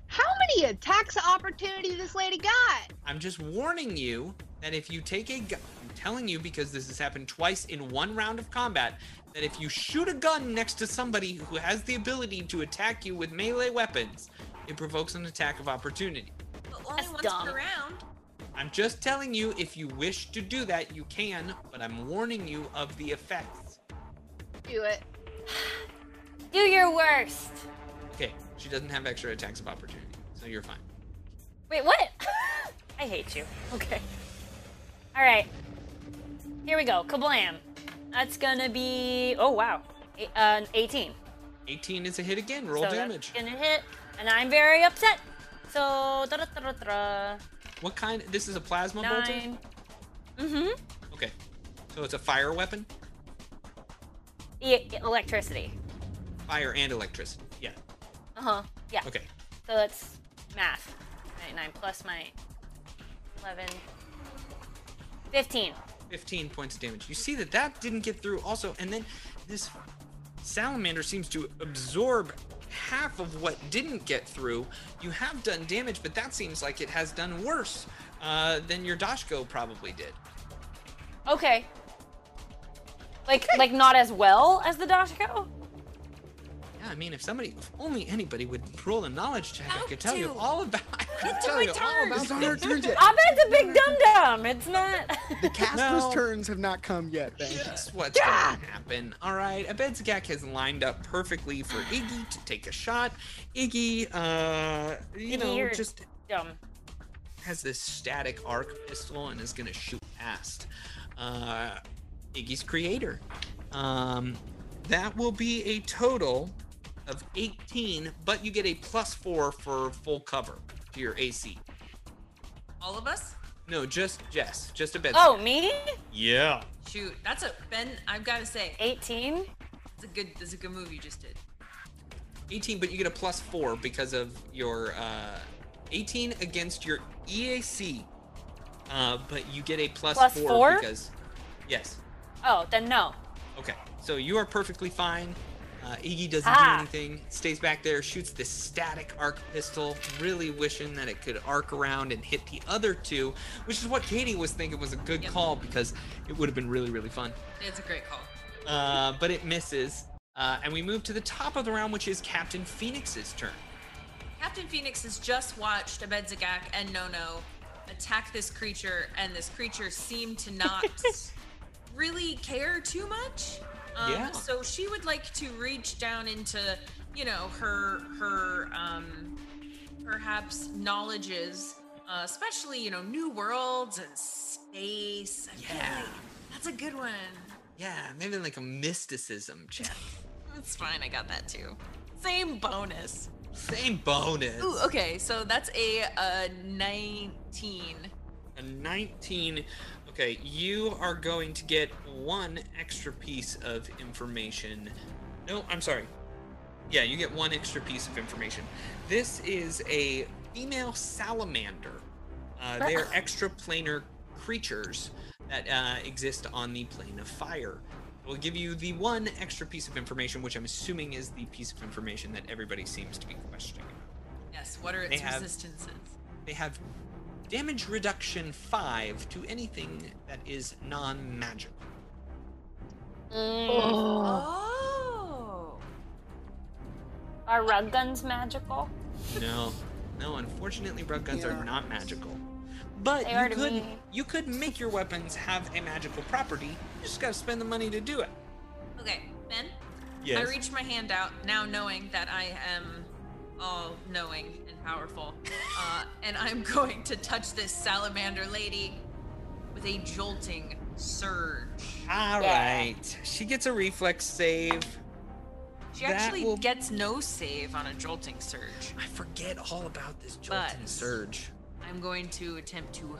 How many attacks of opportunity this lady got? I'm just warning you that if you take a gun, I'm telling you because this has happened twice in one round of combat, that if you shoot a gun next to somebody who has the ability to attack you with melee weapons, it provokes an attack of opportunity. But only That's once dumb. per round. I'm just telling you if you wish to do that, you can, but I'm warning you of the effects. Do it. *sighs* Do your worst. Okay, she doesn't have extra attacks of opportunity, so you're fine. Wait, what? *laughs* I hate you. Okay. All right. Here we go. Kablam. That's gonna be. Oh wow. A- uh, 18. 18 is a hit again. Roll so damage. That's gonna hit, and I'm very upset. So da da da da da. What kind? This is a plasma bolter. Nine. Mm-hmm. Okay, so it's a fire weapon. E- electricity. Fire and electricity. Uh huh. Yeah. Okay. So that's math. 99 plus my 11. 15. 15 points of damage. You see that that didn't get through also, and then this salamander seems to absorb half of what didn't get through. You have done damage, but that seems like it has done worse uh, than your Doshko probably did. Okay. Like like not as well as the Doshko? Yeah, I mean, if somebody, if only anybody would roll a knowledge check, I How could tell you all about. I could Get tell my you all turn. about It's not our this. turn yet. I bet it's a big dum dum. It's not. *laughs* The caster's No. turns have not come yet, Ben. Guess what's gonna happen? All right, Abedzagak has lined up perfectly for Iggy to take a shot. Iggy, uh, you Iggy, know, you're- just Dumb. has this static arc pistol and is gonna shoot past uh, Iggy's creator. Um, that will be a total of 18, but you get a plus four for full cover to your AC. All of us? No, just Jess, just a bed. Oh, me? yeah. Shoot, that's a Ben. I've got to say, 18? it's a good. It's a good move you just did. 18, but you get a plus four because of your uh, 18 against your EAC. Uh, but you get a plus, Plus four, four? because yes. Oh, then no. Okay, so you are perfectly fine. Uh, Iggy doesn't Ah. do anything. Stays back there, shoots this static arc pistol, really wishing that it could arc around and hit the other two, which is what Katie was thinking was a good Yep. call because it would have been really, really fun. It's a great call. Uh, but it misses. Uh, and we move to the top of the round, which is Captain Phoenix's turn. Captain Phoenix has just watched Abedzagak and Nono attack this creature, and this creature seemed to not *laughs* really care too much. Um, Yeah. So she would like to reach down into, you know, her her um, perhaps knowledges, uh, especially you know new worlds and space. I Yeah. like that's a good one. Yeah, maybe like a mysticism check. *laughs* That's fine. I got that too. Same bonus. Same bonus. Ooh, okay. So that's a uh, 19. A 19. Okay, you are going to get one extra piece of information. No, I'm sorry. Yeah, you get one extra piece of information. This is a female salamander. Uh, they are extraplanar creatures that uh, exist on the plane of fire. We'll give you the one extra piece of information, which I'm assuming is the piece of information that everybody seems to be questioning. Yes. What are They its have- resistances? They have damage reduction 5 to anything that is non magical. Mm. Oh. Are rug guns magical? No, no. Unfortunately, rug guns Yeah. are not magical. But They you could me. you could make your weapons have a magical property. You just gotta spend the money to do it. Okay, Ben. Yes. I reach my hand out now, knowing that I am all knowing and powerful, uh, and I'm going to touch this salamander lady with a jolting surge. All Yeah. right. She gets a reflex save. She That actually will- gets no save on a jolting surge. I forget all about this jolting But- surge. I'm going to attempt to.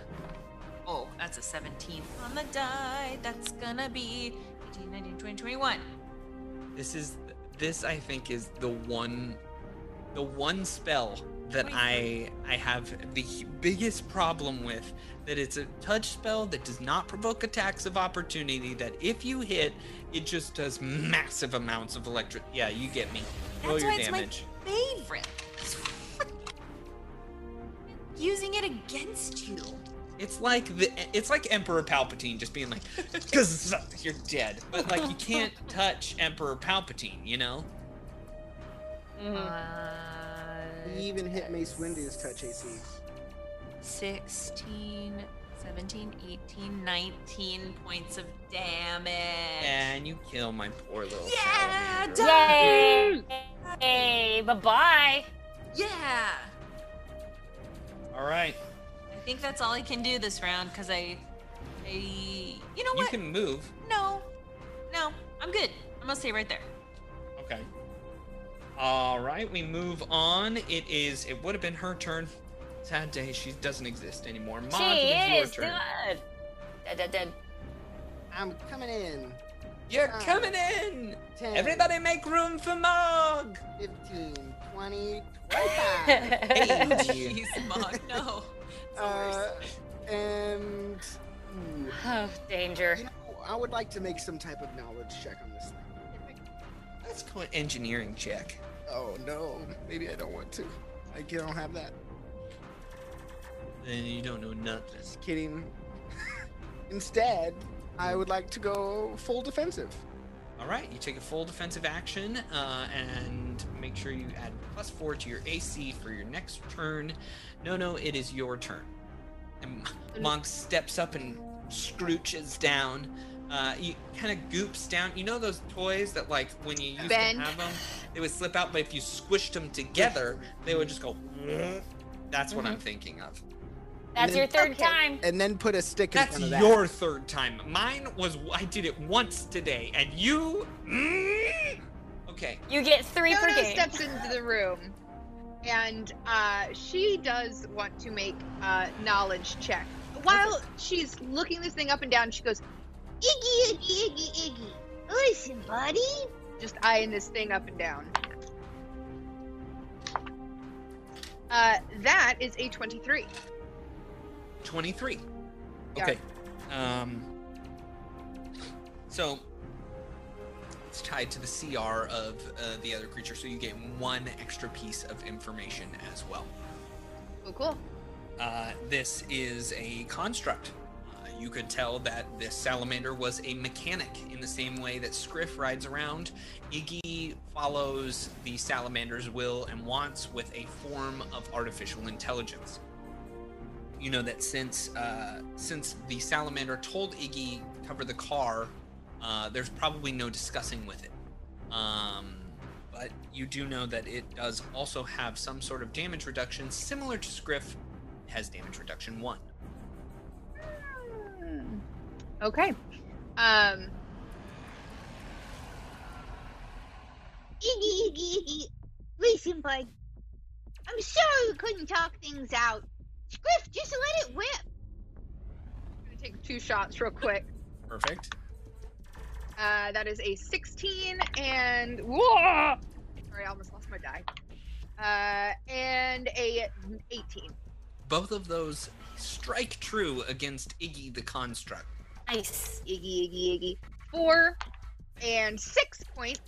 Oh, that's a 17 on the die. That's gonna be 18, 19, 20, 21. This is this I think is the one the one spell that I I have the biggest problem with that it's a touch spell that does not provoke attacks of opportunity that if you hit it just does massive amounts of electric yeah you get me roll That's your why it's damage my favorite. *laughs* Using it against you. it's like the it's like emperor palpatine just being like *laughs* because you're dead but like you can't *laughs* touch emperor palpatine you know Mhm. Uh, He even hit Mace Windu's touch AC. 16, 17, 18, 19 points of damage. and you kill my poor little Yeah, salamander. done. Yay! Hey, bye bye. Yeah. all right I think that's all I can do this round because I, I, you know what? you can move No, no, I'm good. I'm gonna stay right there. Okay. All right, we move on. It is. It would have been her turn. Sad day. She doesn't exist anymore. Mog, She it is is your turn. good. Dead, dead, dead. I'm coming in. You're coming in. 10, Everybody, make room for Mog. 15, 20, 25. *laughs* Hey. Jeez, Mog, no. *laughs* Uh, worst. and ooh, Oh, danger. you know, I would like to make some type of knowledge check on this thing. Let's call an engineering check. Oh no, maybe I don't want to. I don't have that. Then you don't know nothing. Just kidding. *laughs* Instead, I would like to go full defensive. All right, you take a full defensive action uh, and make sure you add plus four to your AC for your next turn. No, no, it is your turn. And Monk steps up and scrooches down. Uh, he kind of goops down. You know those toys that, like, when you used Ben. to have them, they would slip out, but if you squished them together, they would just go. That's what I'm thinking of. That's then- your third Okay. time. And then put a stick in That's front of that. your third time. Mine was I did it once today, and you. Mm. Okay. You get three per Dodo game. steps into the room, and uh, she does want to make a knowledge check. While she's looking this thing up and down, she goes, Iggy, Iggy, Iggy, Iggy. Listen, buddy. just eyeing this thing up and down. Uh, that is a 23. 23. Yeah. Okay. Um. So it's tied to the CR of uh, the other creature, so you get one extra piece of information as well. Oh, cool. Uh, this is a construct. You could tell that this salamander was a mechanic in the same way that Scriff rides around. Iggy follows the salamander's will and wants with a form of artificial intelligence. You know that since uh, since the salamander told Iggy to cover the car, uh, there's probably no discussing with it. Um, but you do know that it does also have some sort of damage reduction similar to Scriff has damage reduction one. Okay. Um, Iggy, Iggy, Iggy. Listen, bud. I'm sorry we couldn't talk things out. Scriff, just let it whip. I'm gonna take two shots real quick. Perfect. Uh, that is a 16 and whoa! Sorry, Sorry, I almost lost my die. Uh, and a 18. Both of those strike true against Iggy the construct. Nice. Iggy, Iggy, Iggy. Four and six points.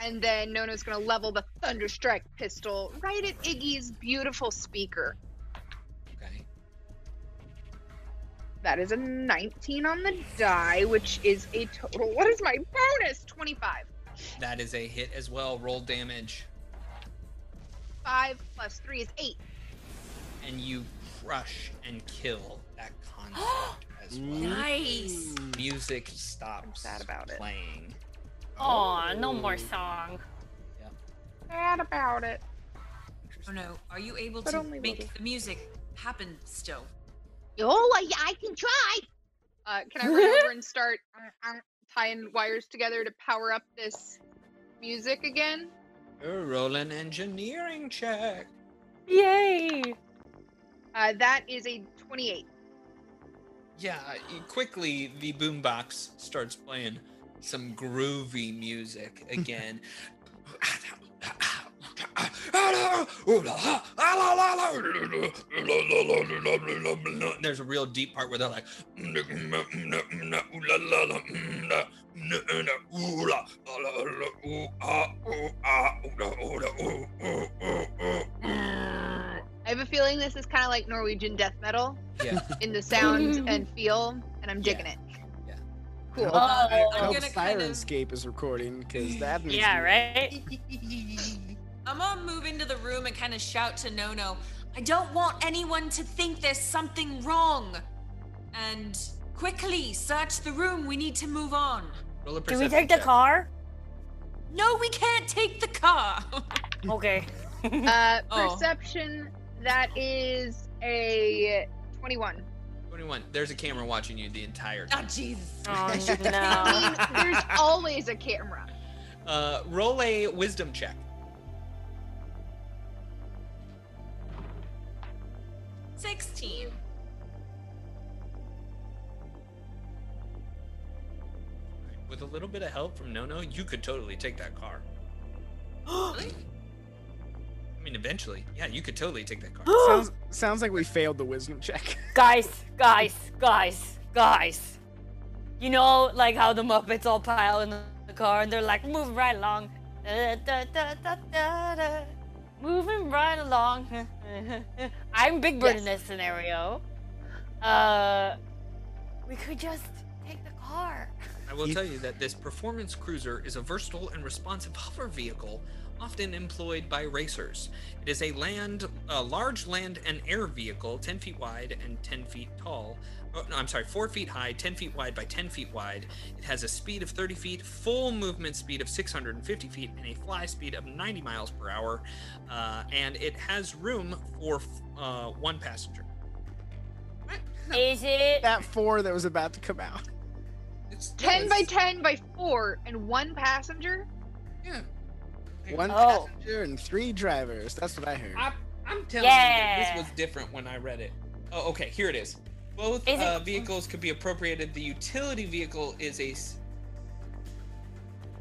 And then Nono's gonna level the Thunderstrike pistol right at Iggy's beautiful speaker. Okay. That is a 19 on the die, which is a total. What is my bonus? 25. That is a hit as well. Roll damage. 5 plus 3 is 8. And you crush and kill that construct *gasps* as well. Nice. Music stops sad about it. playing. Aw, no more song. Sad about it. Oh no, are you able But to only make little. the music happen still? Oh, I, I can try. Uh, can I *laughs* run over and start uh, uh, tying wires together to power up this music again? Oh, roll an engineering check. Yay! Uh, that is a 28. Yeah, quickly the boombox starts playing some groovy music *laughs* again. There's a real deep part where they're like, I have a feeling this is kind of like Norwegian death metal yeah. in the sound and feel, and I'm digging Yeah. it. Yeah. Cool. Oh, I I'm hope gonna kind of- Syrinscape is recording because that means yeah, right? *laughs* I'm gonna move into the room and kind of shout to Nono, I don't want anyone to think there's something wrong. And quickly search the room. We need to move on. Roll a Can we perception take the check. car? No, we can't take the car. *laughs* Okay. Uh, Oh. perception, that is a 21. 21. There's a camera watching you the entire time. oh, time. Jesus. Oh I *laughs* no. there's always a camera. Uh, roll a wisdom check. Sixteen. With a little bit of help from Nono, you could totally take that car. really? I mean, eventually, yeah, you could totally take that car. *gasps* sounds *gasps* sounds like we failed the wisdom check. *laughs* guys, guys, guys, guys. You know, like how the Muppets all pile in the the car and they're like, moving right along. Da, da, da, da, da, da. Moving right along. *laughs* I'm Big Bird in this scenario. Uh, we could just take the car. I will You- tell you that this performance cruiser is a versatile and responsive *laughs* hover vehicle often employed by racers. It is a land, a large land and air vehicle, 10 feet wide and 10 feet tall. Oh, no, I'm sorry, 4 feet high, 10 feet wide by 10 feet wide. It has a speed of 30 feet, full movement speed of 650 feet, and a fly speed of 90 miles per hour. Uh, and it has room for uh, one passenger. Is it? that four that was about to come out. It's 10 by 10 by 4 and one passenger? Yeah. One Oh. passenger and three drivers. That's what I heard. I, I'm telling you, that this was different when I read it. Oh, okay, here it is. Both Is it- uh, vehicles could be appropriated. The utility vehicle is a.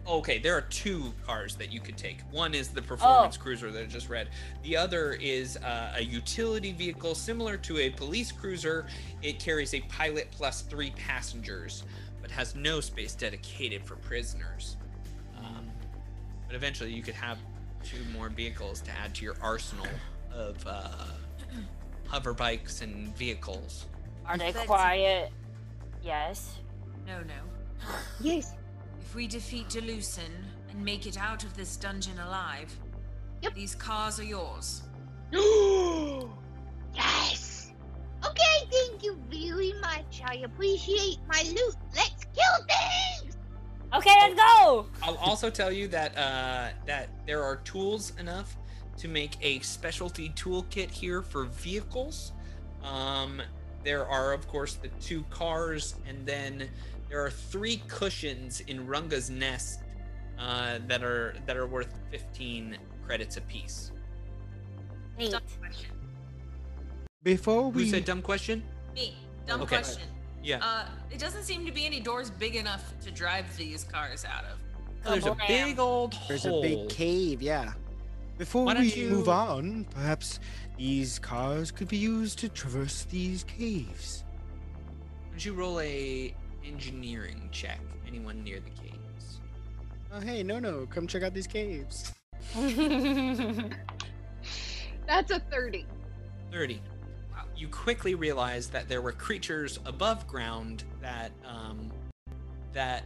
Okay, there are two cars that you could take. One is the performance cruiser that I just read. The other is uh, a utility vehicle similar to a police cruiser. It carries a pilot plus three passengers, but has no space dedicated for prisoners. But eventually, you could have two more vehicles to add to your arsenal of uh, *clears throat* hover bikes and vehicles. Are they quiet? Yes. No, no. *gasps* Yes. If we defeat Delusion and make it out of this dungeon alive, Yep. these cars are yours. *gasps* Yes. Okay, thank you very much. I appreciate my loot. Let's kill things. Okay, let's go. I'll also tell you that uh, that there are tools enough to make a specialty toolkit here for vehicles. Um, there are, of course, the two cars, and then there are three cushions in Runga's nest uh, that are that are worth 15 credits apiece. Neat. Dumb question. Before Who we said dumb question? Me. Dumb Okay. question. Yeah. Uh, it doesn't seem to be any doors big enough to drive these cars out of. Oh, there's a big old There's hole. a big cave, yeah. Before Why don't we you- move on, perhaps these cars could be used to traverse these caves. Would you roll a engineering check? Anyone near the caves? Oh, hey, no, no, come check out these caves. *laughs* That's a 30. 30. You quickly realize that there were creatures above ground that um, that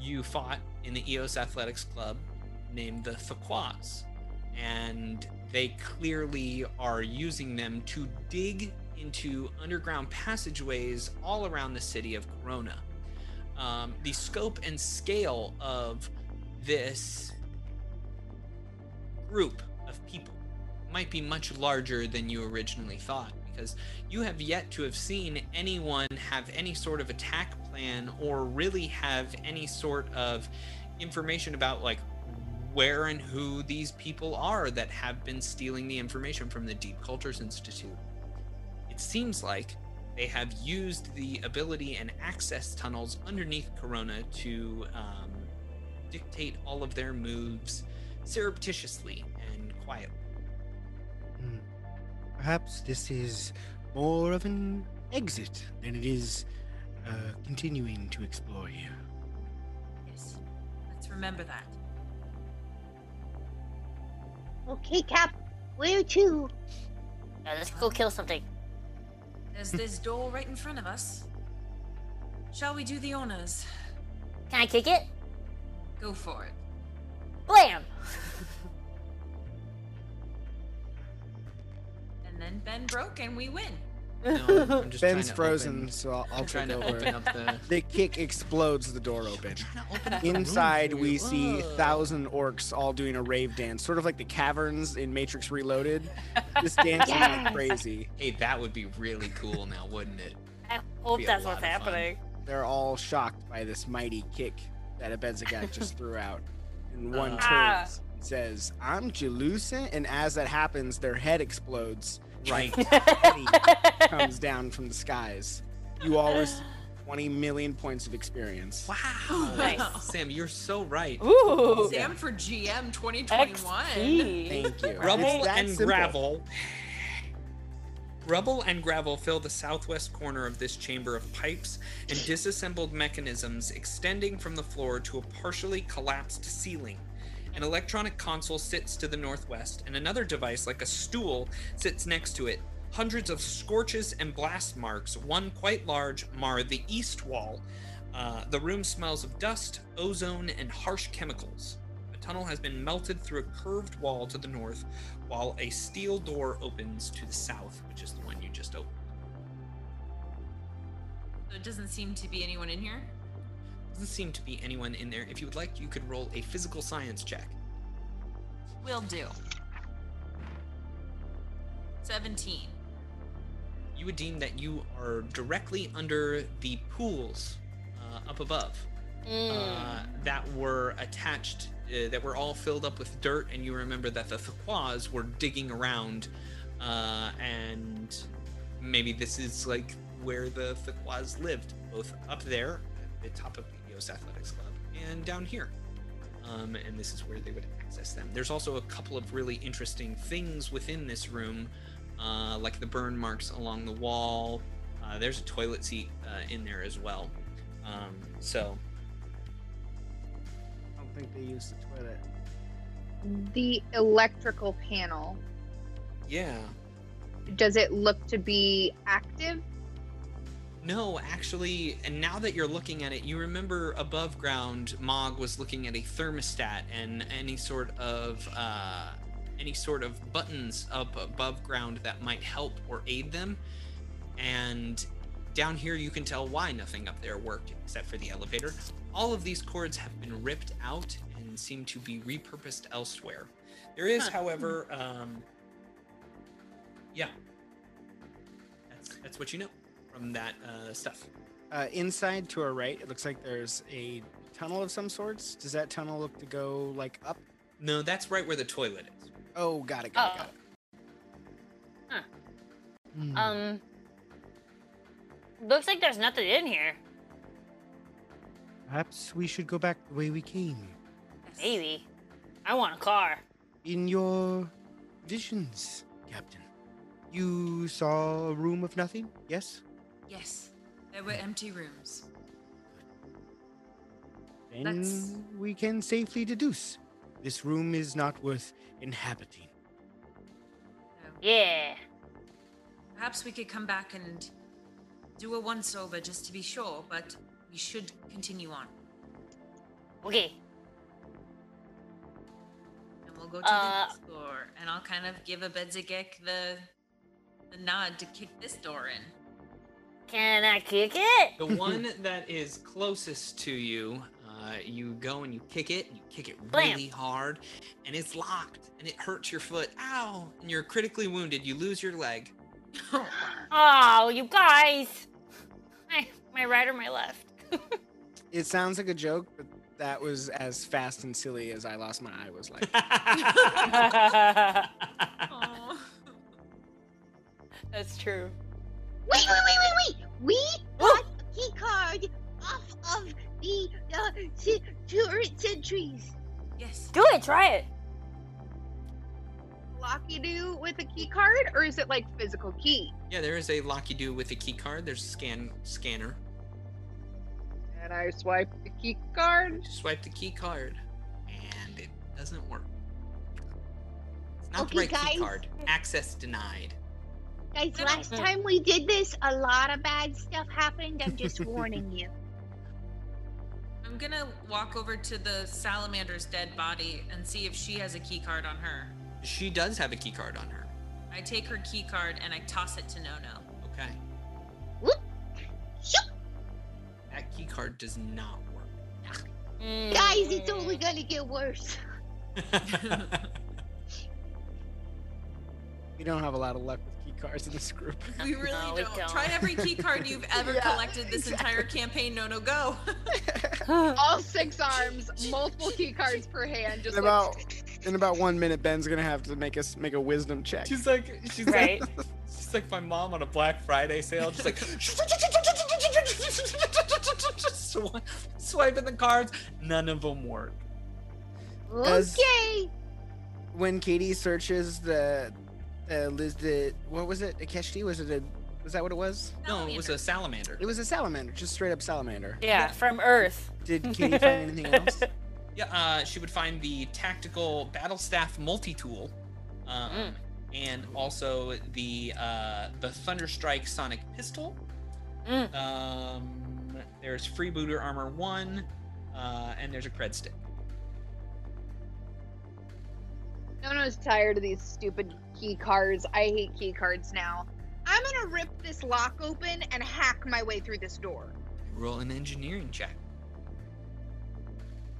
you fought in the EOS Athletics Club named the Thquas. And they clearly are using them to dig into underground passageways all around the city of Corona. Um, the scope and scale of this group might be much larger than you originally thought because you have yet to have seen anyone have any sort of attack plan or really have any sort of information about like where and who these people are that have been stealing the information from the Deep Cultures Institute. It seems like they have used the ability and access tunnels underneath Corona to um, dictate all of their moves surreptitiously and quietly. Perhaps this is more of an exit than it is uh, continuing to explore here. Yes. Let's remember that. Okay, Cap. Where to? Uh, let's go kill something. There's this door right in front of us. Shall we do the honors? Can I kick it? Go for it. Blam! *laughs* And then Ben broke and we win. No, I'm just *laughs* Ben's frozen, open- so I'll, I'll trying take to over. open up the. *laughs* The kick explodes the door open. trying to open up the room Inside, we you. see Whoa. thousand orcs all doing a rave dance, sort of like the caverns in Matrix Reloaded, just *laughs* dancing like crazy. Hey, that would be really cool now, wouldn't it? I hope that's what's of fun. happening. They're all shocked by this mighty kick that Abedzagak just threw out. And one Uh. Ah. turns says, I'm Jalucent. And as that happens, their head explodes. Right. Eddie *laughs* comes down from the skies. You all receive 20 million points of experience. Wow. Nice. Sam, you're so right. Ooh! Sam for GM 2021. XP. Thank you. Rubble and simple. gravel. Rubble and gravel fill the southwest corner of this chamber of pipes and disassembled mechanisms extending from the floor to a partially collapsed ceiling. An electronic console sits to the northwest, and another device, like a stool, sits next to it. Hundreds of scorches and blast marks, one quite large, mar the east wall. Uh, the room smells of dust, ozone, and harsh chemicals. A tunnel has been melted through a curved wall to the north, while a steel door opens to the south, which is the one you just opened. It doesn't seem to be anyone in here. Doesn't seem to be anyone in there. If you would like, you could roll a physical science check. Will do. 17. You would deem that you are directly under the pools uh, up above Mm. uh, that were attached, uh, that were all filled up with dirt, and you remember that the Thquas were digging around, uh, and maybe this is like where the Thquas lived, both up there at the top of the EOS Athletics Club and down here. Um, and this is where they would access them. There's also a couple of really interesting things within this room, uh, like the burn marks along the wall. Uh, there's a toilet seat uh, in there as well. Um, so I don't think they use the toilet. The electrical panel, yeah, does it look to be active? No, actually, and now that you're looking at it, you remember above ground, Mog was looking at a thermostat and any sort of uh, any sort of buttons up above ground that might help or aid them. And down here, you can tell why nothing up there worked except for the elevator. All of these cords have been ripped out and seem to be repurposed elsewhere. There is, Huh. however, um, yeah, that's that's what you know from that uh, stuff. Uh, inside to our right, it looks like there's a tunnel of some sorts. Does that tunnel look to go like up? No, that's right where the toilet is. Oh, got it, got it, Oh. got it. Hmm. Um. Looks like there's nothing in here. Perhaps we should go back the way we came. Maybe. I want a car. In your visions, Captain, you saw a room of nothing, yes? Yes, there were empty rooms. Then That's- we can safely deduce this room is not worth inhabiting. So Yeah. perhaps we could come back and do a once over just to be sure, but we should continue on. Okay. And we'll go to Uh, the store, and I'll kind of give Abedzagak the the nod to kick this door in. Can I kick it? The one that is closest to you, uh, you go and you kick it, and you kick it Blam. really hard, and it's locked, and it hurts your foot. Ow! And you're critically wounded. You lose your leg. Oh, you guys. My, my right or my left? *laughs* It sounds like a joke, but that was as fast and silly as I lost my eye was like. *laughs* *laughs* That's true. Wait, wait, wait, wait, wait! We *gasps* got a key card off of the uh, se- turret sentries. yes. Do it. Try it. Locky do with a key card, or is it like physical key? yeah, there is a locky do with a key card. There's a scan scanner. And I swipe the key card. Swipe the key card, and it doesn't work. It's not Okay, the right key card. Access denied. Guys, last time we did this, a lot of bad stuff happened. I'm just warning you. *laughs* I'm gonna walk over to the salamander's dead body and see if she has a key card on her. She does have a key card on her. I take her key card and I toss it to Nono. Okay. Whoop. Shoop. That key card does not work. Guys, it's only gonna get worse. *laughs* *laughs* We don't have a lot of luck with key cards in this group. *laughs* We really No, don't. don't. Try every key card you've *laughs* ever Yeah, collected this entire campaign. No, no, go. *laughs* All six arms, multiple key cards per hand. Just In like, about in about one minute, Ben's gonna have to make us make a wisdom check. She's like, she's Right. like, she's like my mom on a Black Friday sale, just like swi- swiping the cards. None of them work. Does- Okay. when Katie searches the uh, Liz, the what was it? Ikeshti? Was it a? Was that what it was? No, it was a salamander. It was a salamander, just straight up salamander. Yeah, from Earth. Did *laughs* Katie find anything else? Yeah, uh, she would find the tactical battle staff multi-tool, um, Mm. and also the uh, the Thunderstrike sonic pistol. Mm. Um, there's freebooter armor one, uh, and there's a cred stick. Nono's tired of these stupid key cards. I hate key cards now. I'm gonna rip this lock open and hack my way through this door. Roll an engineering check.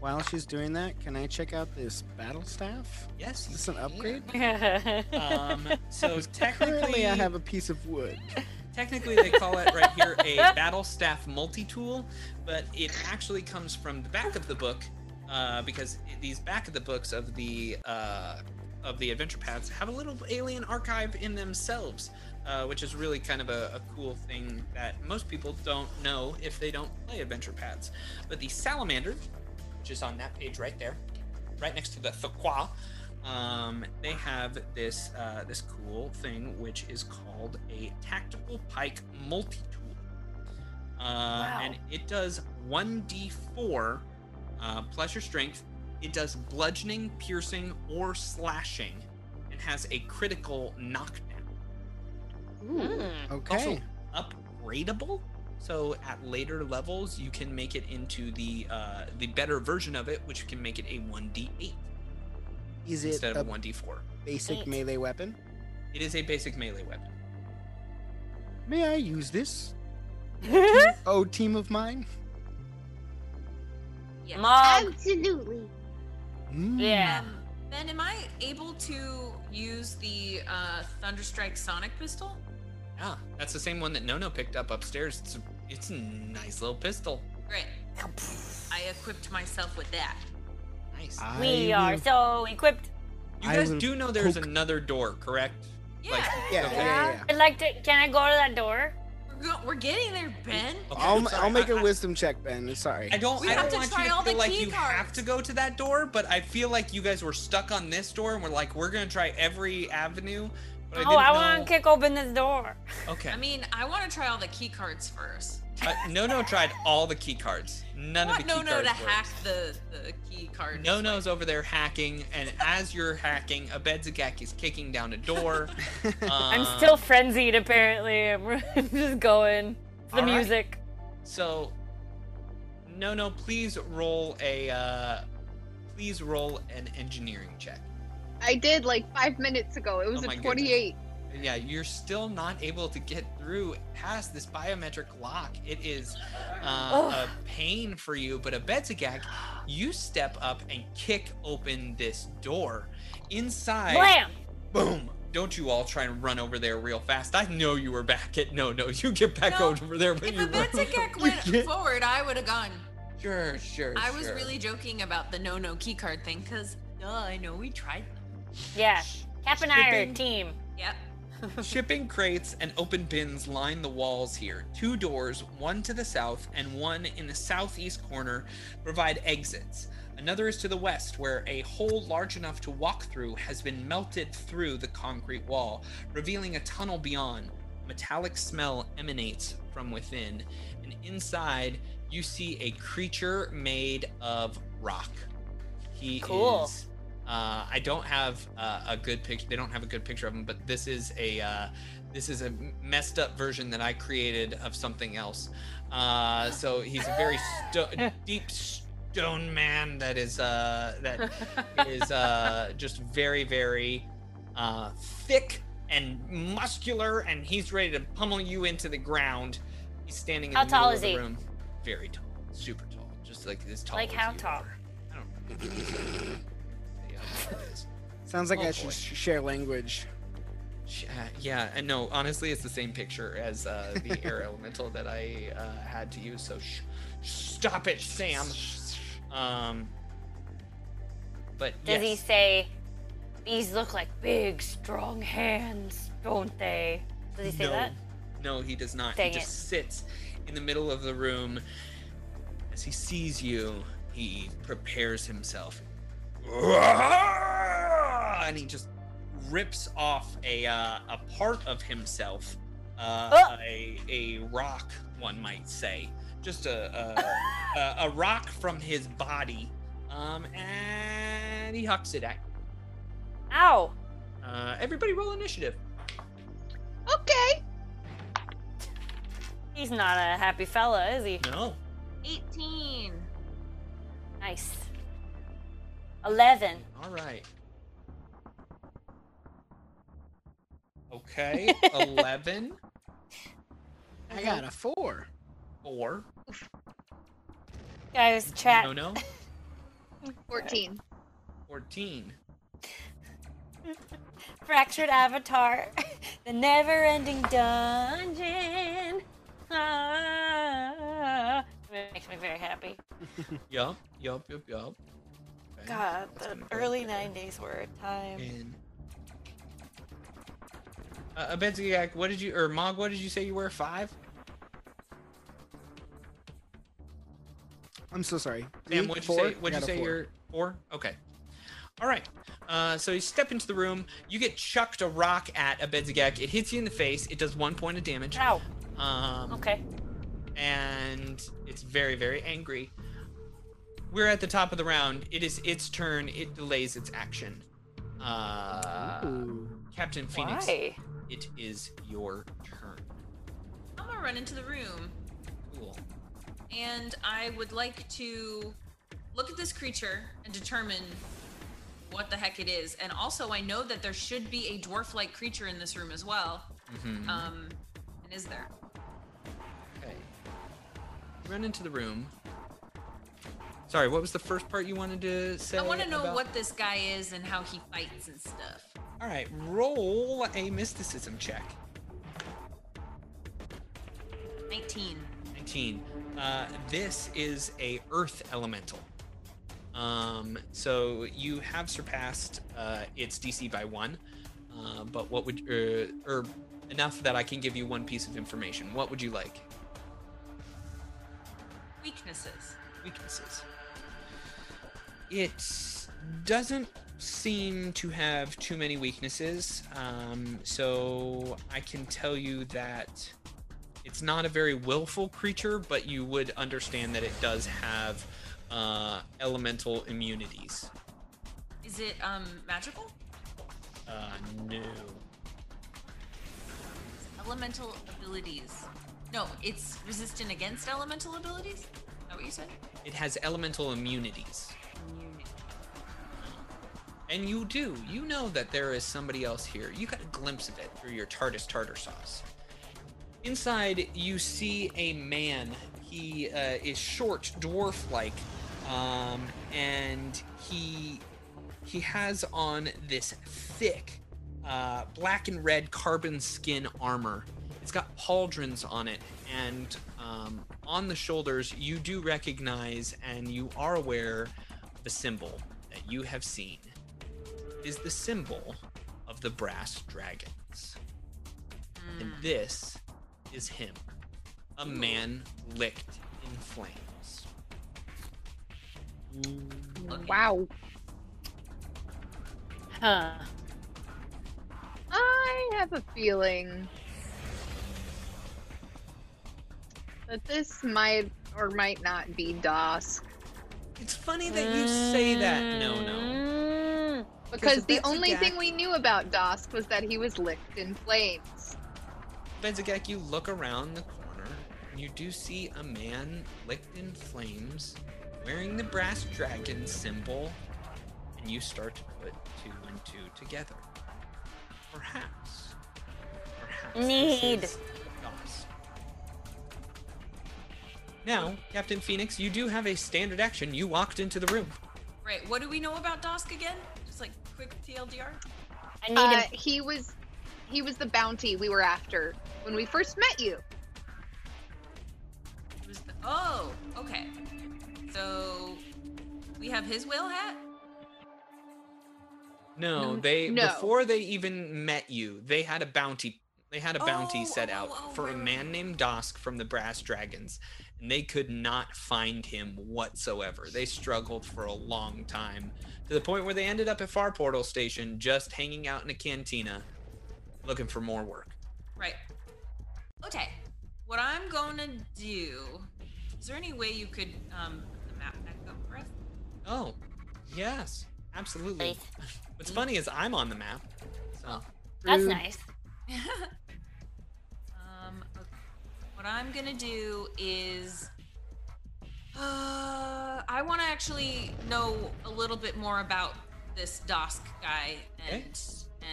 While she's doing that, can I check out this battle staff? Yes. Is this an upgrade? *laughs* Um, so *laughs* technically, Currently, I have a piece of wood. technically they call it right here a *laughs* battle staff multi-tool, but it actually comes from the back of the book uh, because these back of the books of the uh, of the adventure paths have a little alien archive in themselves, uh, which is really kind of a, a cool thing that most people don't know if they don't play adventure paths. But the salamander, which is on that page right there, right next to the Thaqua, um, they have this uh, this cool thing which is called a tactical pike multi-tool, uh, and it does one d4 uh, plus your strength. It does bludgeoning, piercing, or slashing, and has a critical knockdown. Mm. Okay. Also upgradable. So at later levels, you can make it into the uh, the better version of it, which can make it a one d8 Is it instead a of a one d4. basic Eight. melee weapon? It is a basic melee weapon. May I use this? *laughs* Oh, team of mine. Yeah. Mog. Absolutely. Mm. Yeah. Um, ben, am I able to use the uh, Thunderstrike sonic pistol? Yeah, that's the same one that Nono picked up upstairs. It's a, it's a nice little pistol. Great. I equipped myself with that. Nice. I We will- are so equipped. You guys do know there's poke- another door, correct? Yeah. Like, Yeah, okay. yeah, yeah. I'd like to. Can I go to that door? We're go- we're getting there, Ben. Okay, I'll, sorry, I'll make I- a I- wisdom check, Ben. Sorry. I don't. We I have don't to want try you to all the feel like key you have to go to that door, but I feel like you guys were stuck on this door, and we're like, we're gonna try every avenue. But I Oh, didn't I want to kick open this door. Okay. I mean, I want to try all the key cards first. uh, no, no tried all the key cards. None I of the want key no, no cards to worked. hack the the key card. No No's over there hacking, and as you're hacking, a Abedzagak is kicking down a door. *laughs* I'm Um, still frenzied, apparently. I'm *laughs* just going. The All right. music. So, no, no, please roll a, uh, please roll an engineering check. I did like five minutes ago. It was Oh my a goodness. 28. Yeah, you're still not able to get through past this biometric lock. It is uh, a pain for you, but a Abedzagak, you step up and kick open this door. Inside, Blam! boom! Don't you all try and run over there real fast. I know you were back at no, no. You get back No, over there, but If you a run. Benzigek went *laughs* forward, I would have gone. Sure, sure. I was really joking about the no no key card thing, cause duh, I know we tried them. Yeah. Cap and I are a Shipping. team. Yep. *laughs* Shipping crates and open bins line the walls here. Two doors, one to the south and one in the southeast corner, provide exits. Another is to the west, where a hole large enough to walk through has been melted through the concrete wall, revealing a tunnel beyond. Metallic smell emanates from within, and inside you see a creature made of rock. He Cool. is. Uh, I don't have uh, a good picture. They don't have a good picture of him, but this is a uh, this is a messed up version that I created of something else. Uh, so he's a very sto- *laughs* deep stone man that is uh, that is uh, just very very uh, thick and muscular, and he's ready to pummel you into the ground. He's standing in How the middle tall of is the he? room. Very tall, super tall, just like this tall. Like how tall? *laughs* Sounds like Oh, I should boy. share language. Sh- uh, Yeah, and no, honestly, it's the same picture as uh, the *laughs* air elemental that I uh, had to use. So sh- stop it, Sam. Um, but Does he say, these look like big, strong hands, don't they? Does he say no, that? no, he does not. Dang he just sits in the middle of the room. As he sees you, he prepares himself, and he just rips off a uh, a part of himself, uh, Oh. a a rock, one might say, just a a, a, a rock from his body, um, and he hucks it at. you. Ow! Uh, everybody, roll initiative. Okay. He's not a happy fella, is he? No. 18. Nice. 11. All right. Okay, *laughs* 11, I got a four. 4, Guys, chat. no, no, *laughs* 14. 14. *laughs* Fractured Avatar. the never ending dungeon. Ah. It makes me very happy. Yup, yup, yup, yup. Okay, God, the early 90s were a time. And uh, Abedzagak, what did you, or Mog, what did you say you were? Five? I'm so sorry. Sam, what'd you Four? say? What'd you say four. you're four. Okay. All right. Uh, so you step into the room. You get chucked a rock at Abedzagak. It hits you in the face. It does one point of damage. Ow. Um, Okay. and it's very, very angry. We're at the top of the round. It is its turn. It delays its action. Uh, Ooh. Captain Phoenix, Why? it is your turn. I'm gonna run into the room Cool. and I would like to look at this creature and determine what the heck it is. And also, I know that there should be a dwarf like creature in this room as well. Mhm. Um, and is there? Okay. Run into the room. Sorry, what was the first part you wanted to say? I want to know about- what this guy is and how he fights and stuff. All right, roll a mysticism check. 19. 19. Uh, this is a earth elemental. Um, so you have surpassed uh, its DC by one. Uh, but what would uh, or enough that I can give you one piece of information. What would you like? Weaknesses. Weaknesses. It doesn't seem to have too many weaknesses. Um, so I can tell you that it's not a very willful creature, but you would understand that it does have uh, elemental immunities. Is it um magical? Uh, no. Elemental abilities. No, it's resistant against elemental abilities? Is that what you said? It has elemental immunities. And you do. You know that there is somebody else here. You got a glimpse of it through your TARDIS tartar sauce. Inside, you see a man. He uh, is short, dwarf-like, um, and he he has on this thick, uh, black and red carbon skin armor. It's got pauldrons on it, and um, on the shoulders, you do recognize and you are aware of a symbol that you have seen is the symbol of the brass dragons. And hmm. this is him, a man licked in flames. Wow. Huh. I have a feeling that this might or might not be Dosk. It's funny that you say that. No, no. Mm. Because the only thing we knew about Dosk was that he was licked in flames. Benzagek, you look around the corner and you do see a man licked in flames wearing the brass dragon symbol, and you start to put two and two together. Perhaps. Perhaps. Need. is Now, Captain Phoenix, you do have a standard action. You walked into the room. Right. What do we know about Dosk again? Just like quick TLDR. I need Uh, a he was he was the bounty we were after when we first met you. It was the- oh, okay. So we have his whale hat. No, No. they No. before they even met you, they had a bounty. They had a bounty Oh, set oh, out oh, oh, for a right, right, man named Dosk from the Brass Dragons, and they could not find him whatsoever. They struggled for a long time to the point where they ended up at Far Portal Station, just hanging out in a cantina, looking for more work. Right. Okay. What I'm gonna do. Is there any way you could um put the map back up for us? Oh, yes, absolutely. Please. What's funny is I'm on the map. So That's rude. nice. *laughs* What I'm gonna do is. Uh, I want to actually know a little bit more about this Dosk guy Okay. and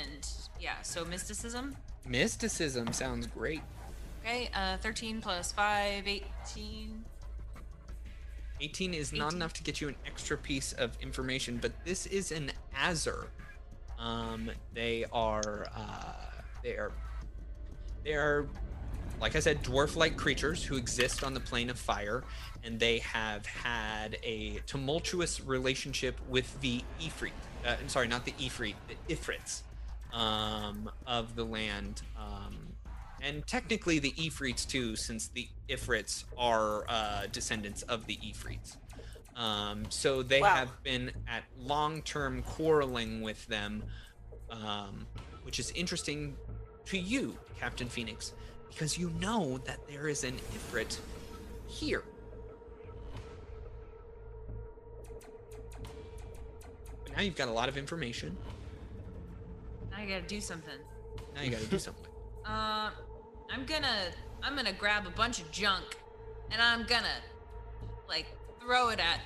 and yeah. So mysticism. Mysticism sounds great. Okay. Uh, 13 plus 5, 18. 18 is not enough to get you an extra piece of information, but this is an Azer. Um, they are, uh, they are, they are, like I said, dwarf-like creatures who exist on the plane of fire, and they have had a tumultuous relationship with the Ifrit. Uh, I'm sorry, not the Ifrit, the Ifrits um, of the land. Um, and technically the Ifrits too, since the Ifrits are uh, descendants of the Ifrits. Um, so they Wow. have been at long-term quarreling with them, um, which is interesting to you, Captain Phoenix, because you know that there is an Ifrit here. But now you've got a lot of information. Now I gotta do something. Now you got to do something. *laughs* *laughs* Uh, I'm gonna I'm gonna grab a bunch of junk, and I'm gonna like throw it at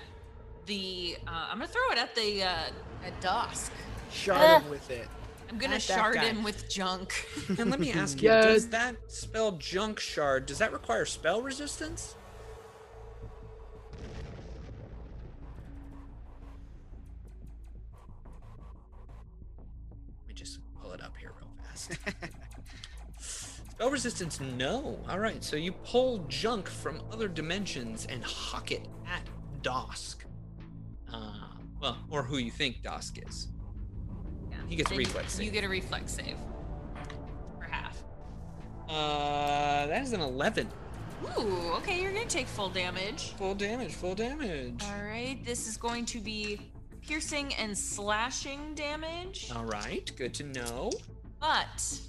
the. Uh, I'm gonna throw it at the uh, at Dosk. Shard him with it. I'm gonna At that shard guy. him with junk. And let me *laughs* ask you, Yes. does that spell junk shard, does that require spell resistance? Let me just pull it up here real fast. *laughs* spell resistance, no. All right, so you pull junk from other dimensions and huck it at Dosk. Uh, well, or who you think Dosk is. He gets a reflex You save. get a reflex save. For half. Uh, that is an 11. Ooh, okay, you're gonna take full damage. Full damage, full damage. All right, this is going to be piercing and slashing damage. All right, good to know. But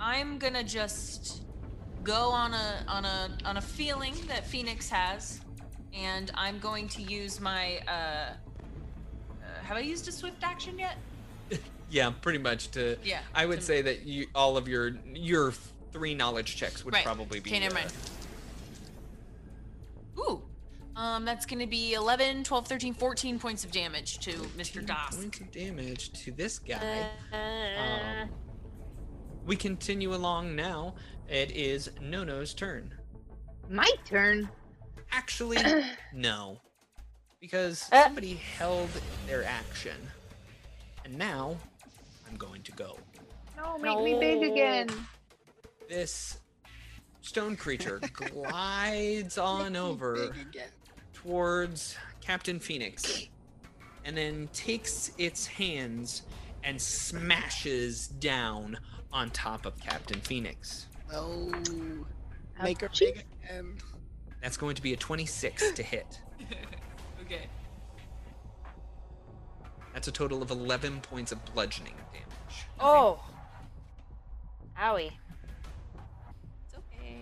I'm gonna just go on a on a on a feeling that Phoenix has, and I'm going to use my. Uh, uh, have I used a swift action yet? *laughs* Yeah, pretty much to. Yeah. I would to- say that you all of your your three knowledge checks would Right. probably be. Okay, never uh, mind. Ooh. Um, that's gonna be 11, 12, 13, 14 points of damage to Mr. 15 Dosk. Points of damage to this guy. Uh, Um, we continue along now. It is Nono's turn. My turn. Actually, *clears throat* no. Because Uh. somebody held their action. And now, I'm going to go. No, make me big again. This stone creature *laughs* glides on over towards Captain Phoenix and then takes its hands and smashes down on top of Captain Phoenix. Oh, make her big again. That's going to be a 26 to hit. *laughs* okay. That's a total of 11 points of bludgeoning damage. oh. Owie. It's okay.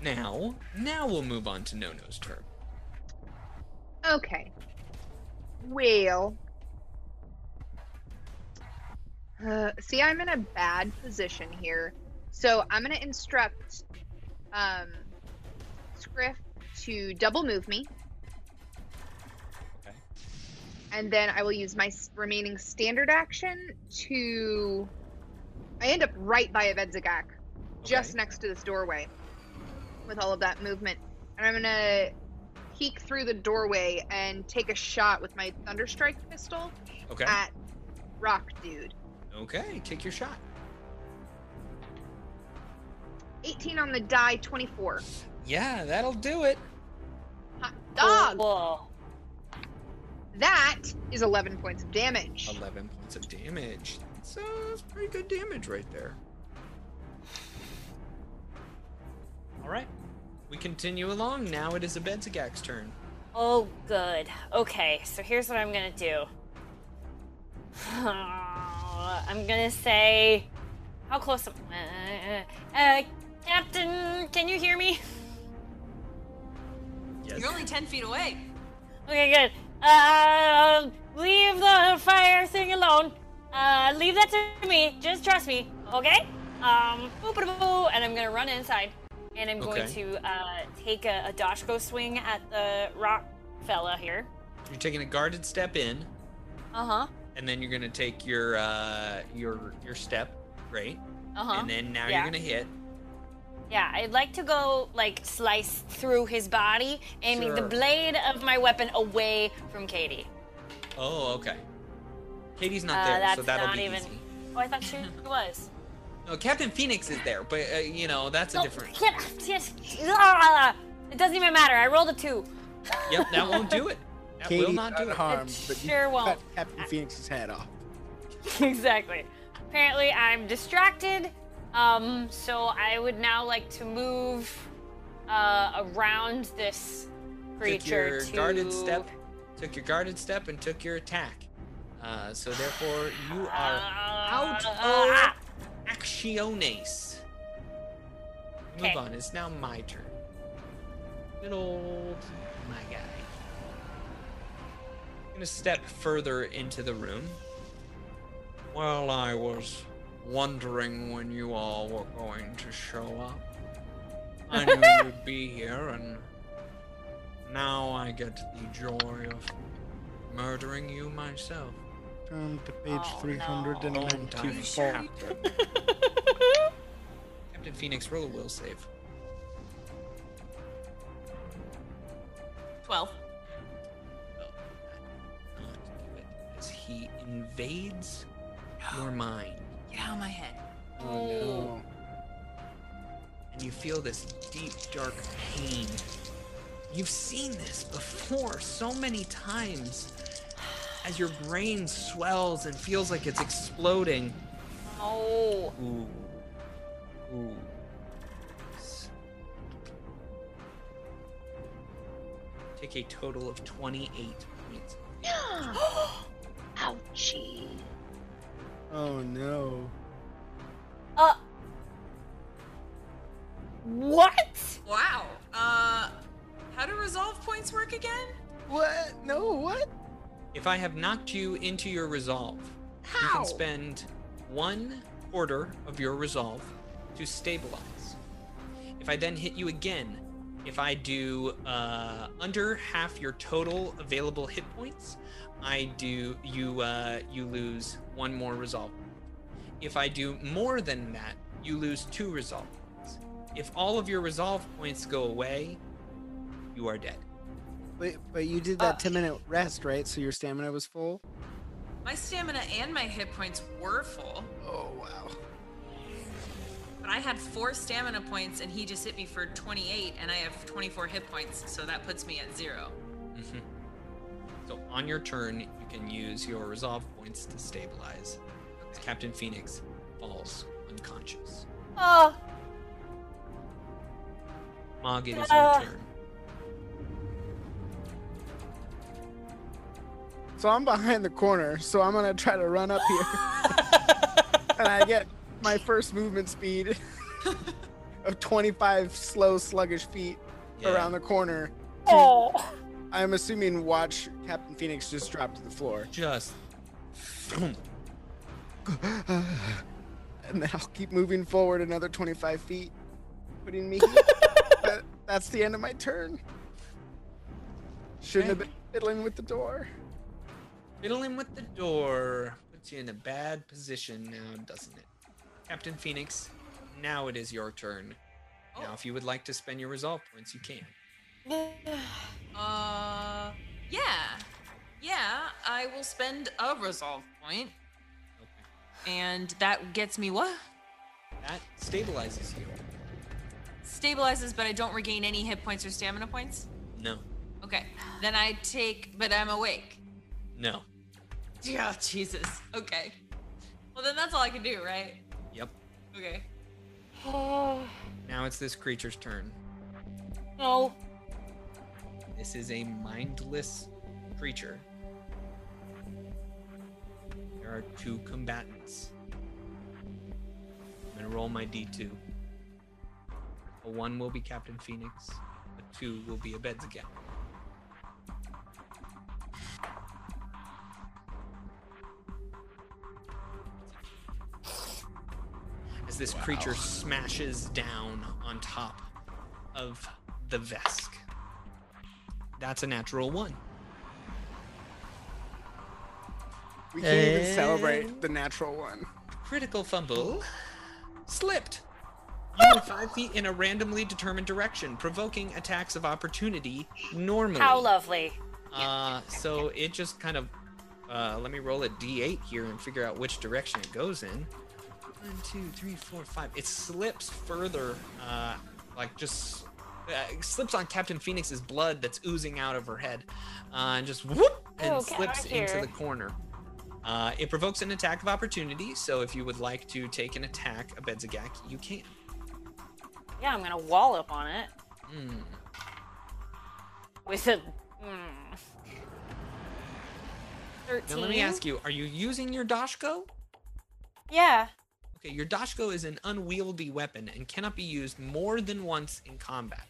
Now, now we'll move on to Nono's turn. Okay. Well. Uh, see, I'm in a bad position here. So I'm going to instruct um, Scriff to double move me. Okay. And then I will use my remaining standard action to. I end up right by Abedzagak, just Okay. next to this doorway, with all of that movement. And I'm gonna peek through the doorway and take a shot with my Thunderstrike pistol Okay. at Rock Dude. Okay, take your shot. 18 on the die, 24. Yeah, that'll do it. Hot dog! Whoa. That is 11 points of damage. 11 points of damage. That's, uh, that's pretty good damage right there. All right. We continue along. Now it is Abedzagak's turn. Oh, good. Okay, so here's what I'm gonna do. *sighs* I'm gonna say, how close? Am, uh, uh, Captain, can you hear me? Yes. You're only 10 feet away. Okay, good. Uh, leave the fire thing alone. Uh, leave that to me. Just trust me, okay? Um, and I'm gonna run inside, and I'm going Okay. to uh take a, a Doshko swing at the rock fella here. You're taking a guarded step in, Uh huh. and then you're gonna take your uh, your your step, right? Uh huh. And then now Yeah. you're gonna hit. Yeah, I'd like to go like slice through his body, aiming the blade of my weapon away from Katie. Oh, okay. Katie's not Uh, there, so that's that'll not be even- easy. Oh, I thought she was. No, Captain Phoenix is there, but uh, you know that's a different. can't- can't- ah, It doesn't even matter. I rolled a two. Yep, that won't do it. *laughs* That Katie will not do it. unharmed, It but you sure cut won't. Captain Phoenix's head off. *laughs* exactly. Apparently, I'm distracted. Um, so I would now like to move uh, around this creature. Took your to guarded step, took your guarded step, and took your attack. Uh, so therefore, you are out Ah, of actiones. Move Okay. on. It's now my turn. Good old my guy. I'm gonna step further into the room. While I was wondering when you all were going to show up, I *laughs* knew you'd be here, and now I get the joy of murdering you myself. Turn to page Oh, no. *laughs* Captain Phoenix, roll a will save. 12. Not do it, As he invades your mind. Get out of my head. Oh no. And you feel this deep, dark pain. You've seen this before so many times as your brain swells and feels like it's exploding. Oh. Ooh. Ooh. Take a total of 28 points. *gasps* Ouchie. Oh no. Uh. What? Wow. Uh, how do resolve points work again? What? No, what? If I have knocked you into your resolve, how? you can spend one quarter of your resolve to stabilize. If I then hit you again, if I do uh, under half your total available hit points, I do you uh, you lose one more resolve. If I do more than that, you lose two resolve points. If all of your resolve points go away, you are dead. But, but you did that Uh. 10 minute rest, right? So your stamina was full? My stamina and my hit points were full, Oh, wow. but I had four stamina points and he just hit me for 28, and I have 24 hit points, so that puts me at zero. Mhm. So on your turn, you can use your resolve points to stabilize. As Captain Phoenix falls unconscious. Oh. Mog, it is Ah. your turn. So I'm behind the corner, so I'm gonna try to run up here. *laughs* and I get my first movement speed *laughs* of 25 slow, sluggish feet Yeah. around the corner. to- Oh. I'm assuming watch Captain Phoenix just drop to the floor. Just. *sighs* and then I'll keep moving forward another 25 feet, putting me. *laughs* that, that's the end of my turn. Shouldn't have been fiddling with the door. Fiddling with the door puts you in a bad position now, doesn't it? Captain Phoenix, now it is your turn. Now, Oh. if you would like to spend your resolve points, you can. *sighs* Uh, yeah. Yeah, I will spend a resolve point, Okay. and that gets me what? That stabilizes you. Stabilizes, but I don't regain any hit points or stamina points? No. Okay. Then I take, but I'm awake. No. Yeah, *laughs* Jesus. Okay. Well, then that's all I can do, right? Yep. Okay. Oh. *sighs* Now it's this creature's turn. No. This is a mindless creature. There are two combatants. I'm gonna roll my d2. A one will be Captain Phoenix. A two will be Abedzagak. As this creature smashes down on top of the Vesk. That's a natural one. We can't even celebrate the natural one. Critical fumble. Slipped. You move five feet in a randomly determined direction, provoking attacks of opportunity normally. How lovely. Uh, so it just kind of. Uh, let me roll a d8 here and figure out which direction it goes in. One, two, three, four, five. It slips further, uh, like just uh, slips on Captain Phoenix's blood that's oozing out of her head, uh, and just whoop and Oh, slips into the corner. Uh, it provokes an attack of opportunity, so if you would like to take an attack, Abedzagak, you can. Yeah, I'm gonna wallop on it Hmm. with a. Mm. Now let me ask you: Are you using your Doshko? Yeah. Okay, your Doshko is an unwieldy weapon and cannot be used more than once in combat.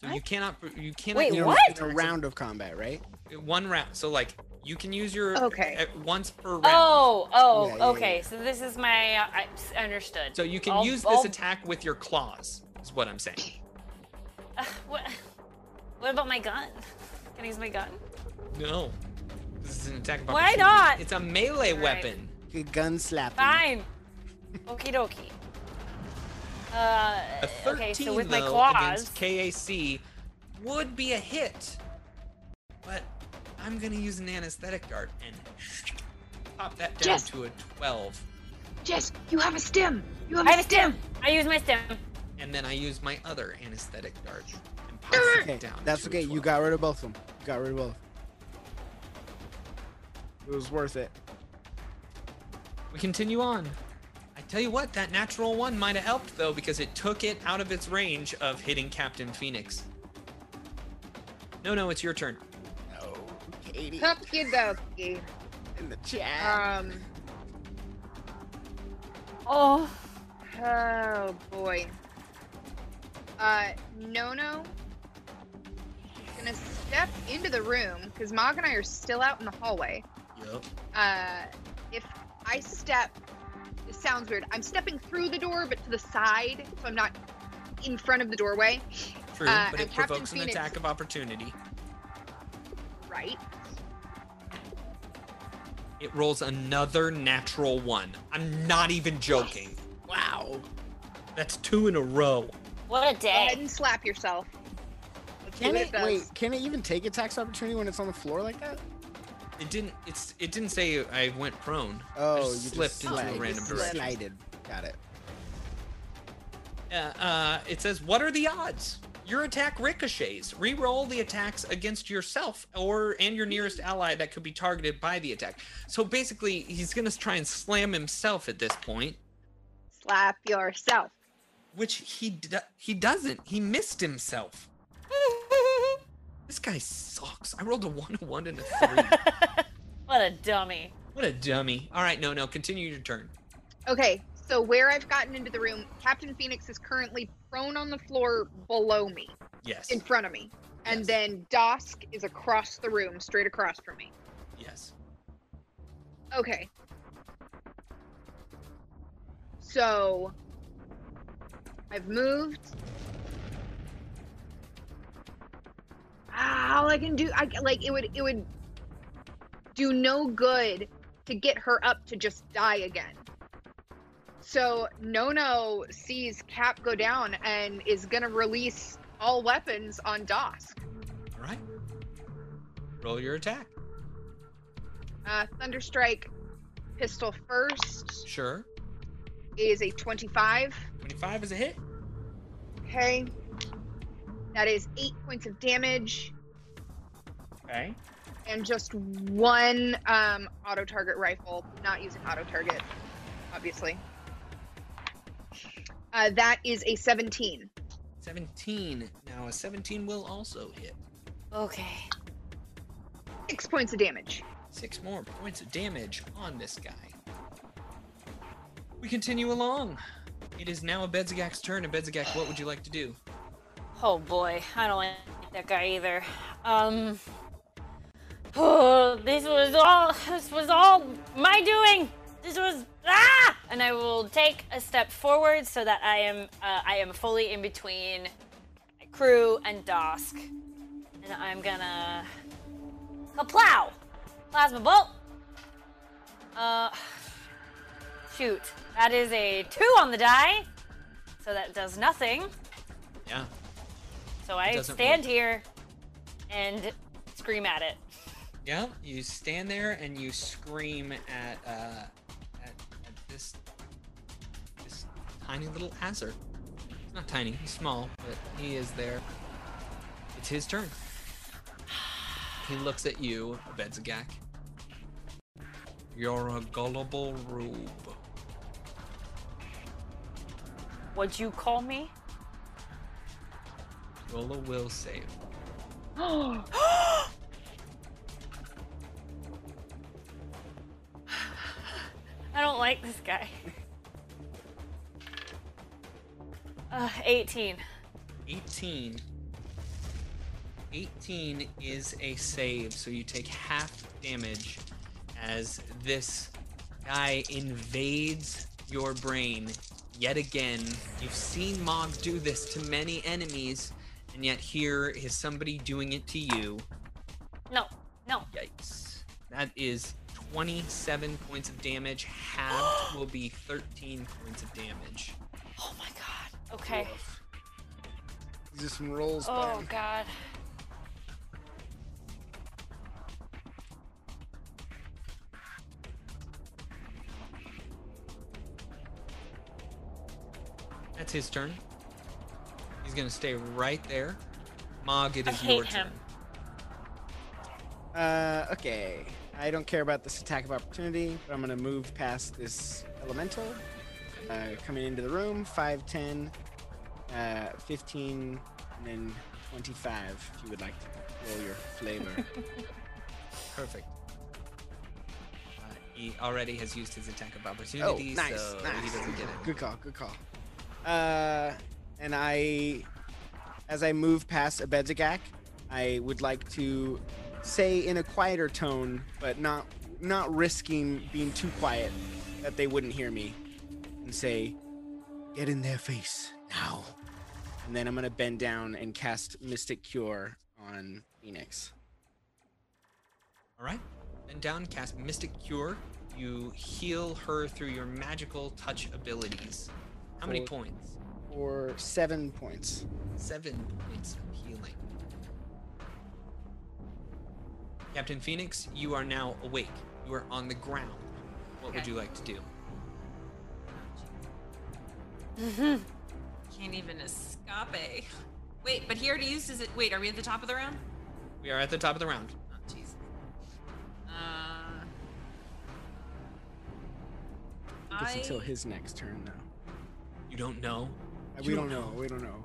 So you cannot you cannot Wait, use what? In a round of combat, right? one round. So like you can use your Okay. once per round. Oh, oh, Yeah, yeah, okay. yeah. So this is my. Uh, I s- understood. So you can I'll- use this I'll- attack with your claws. Is what I'm saying. Uh, *laughs* what? What about my gun? Can I use my gun? No. This is an attack Why not? It's a melee Alright. weapon. Good gun slapping. Fine. Okie dokie. Uh, A 13 okay, so with my though, claws. against KAC would be a hit. But I'm gonna use an anesthetic dart and pop that down Jess. to a 12. Jess, you have a stim. You have I a have a stem. I use my stem. And then I use my other anesthetic dart and pop Okay, it down. that's to a okay. You got rid of both of them. You got rid of both. It was worth it. We continue on. I tell you what, that natural one might have helped though because it took it out of its range of hitting Captain Phoenix. No, no, it's your turn. No, Katie Okie in the chat. Um. Oh, Oh boy. Uh, Nono gonna step into the room because Mog and I are still out in the hallway. Yep. Uh, if I step, it sounds weird. I'm stepping through the door, but to the side, so I'm not in front of the doorway. True, Uh, but it Captain provokes an attack of opportunity. Right. It rolls another natural one. I'm not even joking. wow. That's two in a row. what a day. Go ahead day. and slap yourself. Can what it wait? Can it even take attacks opportunity when it's on the floor like that? It didn't. It's. It didn't say I went prone. I Oh, just you slipped just into slid. a random direction. Slided. Got it. Uh, uh, it says, "What are the odds? Your attack ricochets. Reroll the attacks against yourself or and your nearest ally that could be targeted by the attack." So basically, he's gonna try and slam himself at this point, Slap yourself. which he do- he doesn't. He missed himself. *laughs* this guy sucks. I rolled a one, a one, and a three. *laughs* what a dummy. what a dummy. All right, no, no, continue your turn. Okay, so where I've gotten into the room, Captain Phoenix is currently prone on the floor below me, Yes. in front of me. And Yes. then Dosk is across the room, straight across from me. Yes. Okay. So I've moved. All I can do, I like it would it would do no good to get her up to just die again. So Nono sees Cap go down and is gonna release all weapons on Dosk. All right. Roll your attack. Uh, Thunderstrike pistol first Sure. is a 25. 25 is a hit. Okay. That is eight points of damage Okay. and just one um, auto target rifle, not using auto target, obviously. Uh, that is a 17. 17. Now a 17 will also hit. Okay. Six points of damage. Six more points of damage on this guy. We continue along. It is now Abedzagak's turn. And Bedzagak, what would you like to do? Oh boy, I don't like that guy either. Um. Oh, *sighs* this was all. This was all my doing. This was ah. And I will take a step forward so that I am uh, I am fully in between crew and Dosk, and I'm gonna kaplow, plasma bolt. Uh, shoot, that is a two on the die, so that does nothing. Yeah. So I stand work. here and scream at it. Yeah. You stand there and you scream at uh at, at this this tiny little Azer. He's not tiny, he's small, but he is there. It's his turn. He looks at you, Bedzagak. You're a gullible rube. What'd you call me? Roll a will save. *gasps* I don't like this guy. *laughs* Uh, 18. 18. 18 is a save, so you take half damage as this guy invades your brain yet again. You've seen Mog do this to many enemies, and yet here is somebody doing it to you. No, no. Yikes. That is 27 points of damage. Halved *gasps* will be 13 points of damage. Oh my god. Okay. Woof. These are some rolls, Oh man. god. That's his turn. He's gonna stay right there. Mog, it is I hate your him. turn. Uh, okay. I don't care about this attack of opportunity, but I'm gonna move past this elemental. Uh, coming into the room, 5, 10, uh, 15, and then 25 if you would like to roll your flavor. *laughs* Perfect. Uh, he already has used his attack of opportunity, oh, nice, so nice. he doesn't get it. Good call, good call. Uh, and I, as I move past Abedzagak, I would like to say in a quieter tone, but not not risking being too quiet that they wouldn't hear me, and say, Get in their face now. and then I'm gonna bend down and cast Mystic Cure on Phoenix. All right. Then down, cast Mystic Cure. You heal her through your magical touch abilities. How many points? For seven points. Seven points of healing. Captain Phoenix, you are now awake. You are on the ground. What would you like to do? Mm-hmm. *laughs* Can't even escape. Wait, but he already used his. Wait, are we at the top of the round? We are at the top of the round. Oh, jeez. Uh. It's until I- his next turn, though. You don't know? You We don't don't know. We don't know.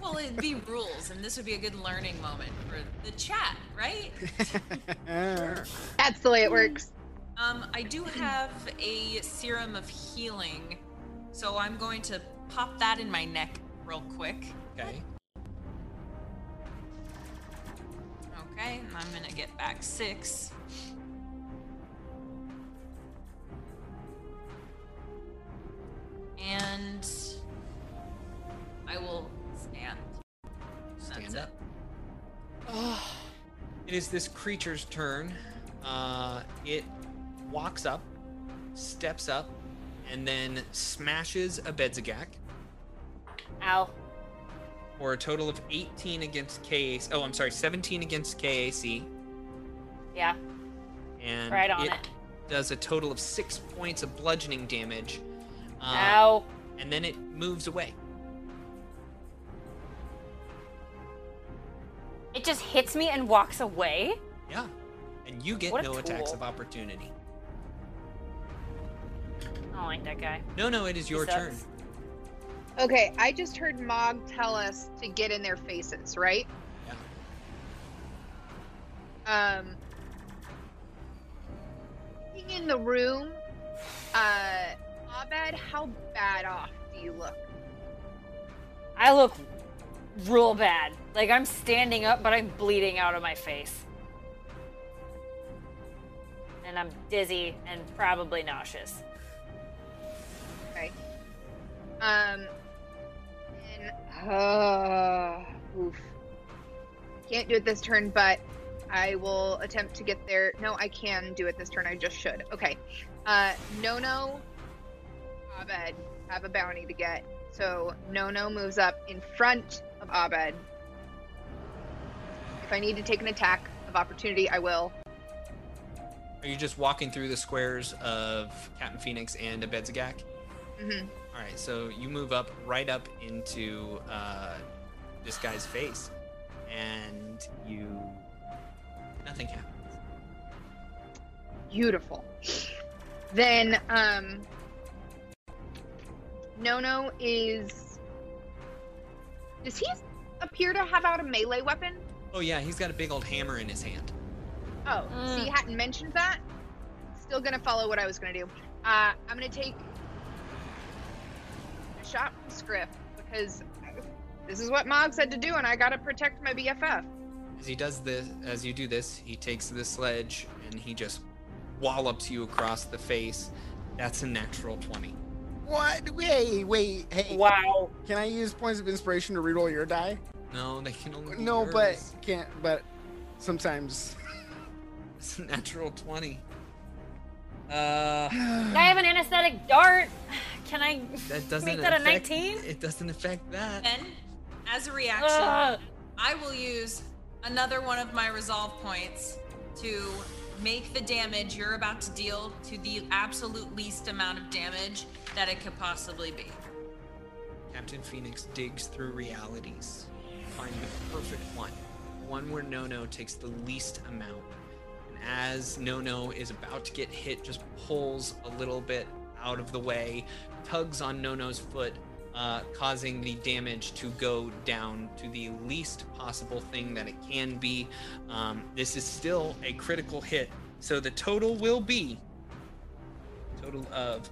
Well, it'd be rules, and this would be a good learning moment for the chat, right? *laughs* That's the way it works. Um, I do have a serum of healing, so I'm going to pop that in my neck real quick. Okay. Okay, I'm gonna get back six. And I will stand. Stand That's up. *sighs* It is this creature's turn. Uh, it walks up, steps up, and then smashes Abedzagak Ow. for a total of 18 against KAC. Oh, I'm sorry, 17 against KAC. Yeah, And right on it, it. does a total of six points of bludgeoning damage. Uh, Ow. And then it moves away. It just hits me and walks away. Yeah. And you get What a no attacks of opportunity. I don't like that guy. No, no, it is He your turn. Okay, I just heard Mog tell us to get in their faces, right? Yeah. Um, being in the room, uh, Abed, how bad off do you look? I look real bad. Like I'm standing up, but I'm bleeding out of my face. And I'm dizzy and probably nauseous. Okay. Um, and uh, oof. Can't do it this turn, but I will attempt to get there. No, I can do it this turn. I just should. Okay. Uh, Nono, Abed have a bounty to get. So Nono moves up in front of Abed. If I need to take an attack of opportunity, I will. Are you just walking through the squares of Captain Phoenix and Abedzagak? hmm All right, so you move up right up into uh, this guy's face, and you nothing happens. Beautiful. Then, um, Nono is. Does he appear to have out a melee weapon? Oh yeah, he's got a big old hammer in his hand. Oh, Mm. see, you hadn't mentioned that. Still gonna follow what I was gonna do. Uh, I'm gonna take a shot from Scriff because this is what Mog said to do, and I gotta protect my BFF. As he does this, as you do this, he takes the sledge and he just wallops you across the face. That's a natural twenty. What? Wait, wait, hey. Wow. Can I use points of inspiration to reroll your die? No, they can only. Be No, but can't. But sometimes. it's a natural twenty. Uh, *sighs* I have an anesthetic dart. Can I that doesn't make that a affect- 19? It doesn't affect that. Then, as a reaction, Ugh. I will use another one of my resolve points to make the damage you're about to deal to the absolute least amount of damage that it could possibly be. Captain Phoenix digs through realities, find the perfect one, one where Nono takes the least amount. And as Nono is about to get hit, just pulls a little bit out of the way, tugs on Nono's foot, uh, causing the damage to go down to the least possible thing that it can be. Um, this is still a critical hit, so the total will be total of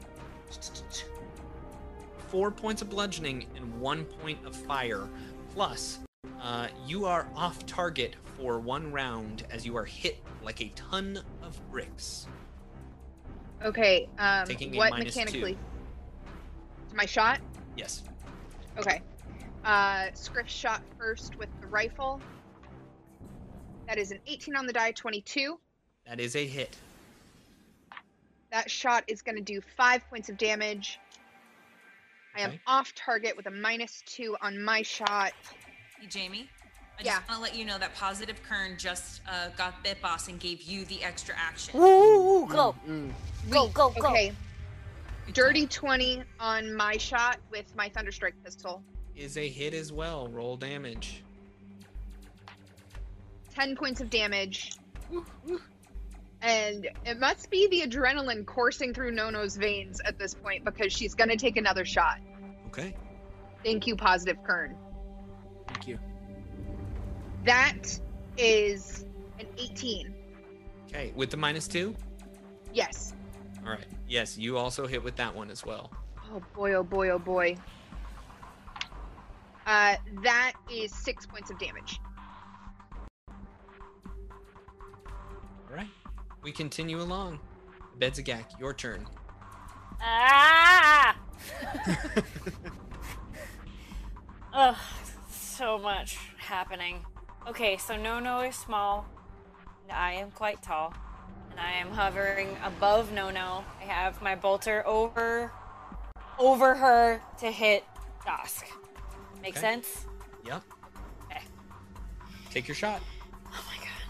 four points of bludgeoning and one point of fire. Plus, uh, you are off target for one round as you are hit like a ton of bricks. Okay. Um, Taking a what minus two. mechanically? My shot. Yes. Okay. Uh, Scriff shot first with the rifle. That is an 18 on the die, 22. That is a hit. That shot is going to do five points of damage. I am Okay. off target with a minus two on my shot. Hey, Jamie. I Yeah. just want to let you know that Positive Kern just uh, got Bit Boss and gave you the extra action. Woo! Go, Mm. go, go, go. Okay. Dirty 20 on my shot with my Thunderstrike pistol. Is a hit as well. Roll damage. 10 points of damage. And it must be the adrenaline coursing through Nono's veins at this point because she's going to take another shot. Okay. Thank you, Positive Kern. Thank you. That is an 18. Okay. With the minus two? Yes. All right. Yes, you also hit with that one as well. Oh boy, oh boy, oh boy. Uh, that is six points of damage. All right. We continue along. Bedzagak, your turn. Ah! *laughs* Ugh, so much happening. Okay, so Nono is small. I am quite tall. I am hovering above Nono. I have my bolter over over her to hit Dusk. Make Okay. sense? Yep. Okay. Take your shot. Oh my god.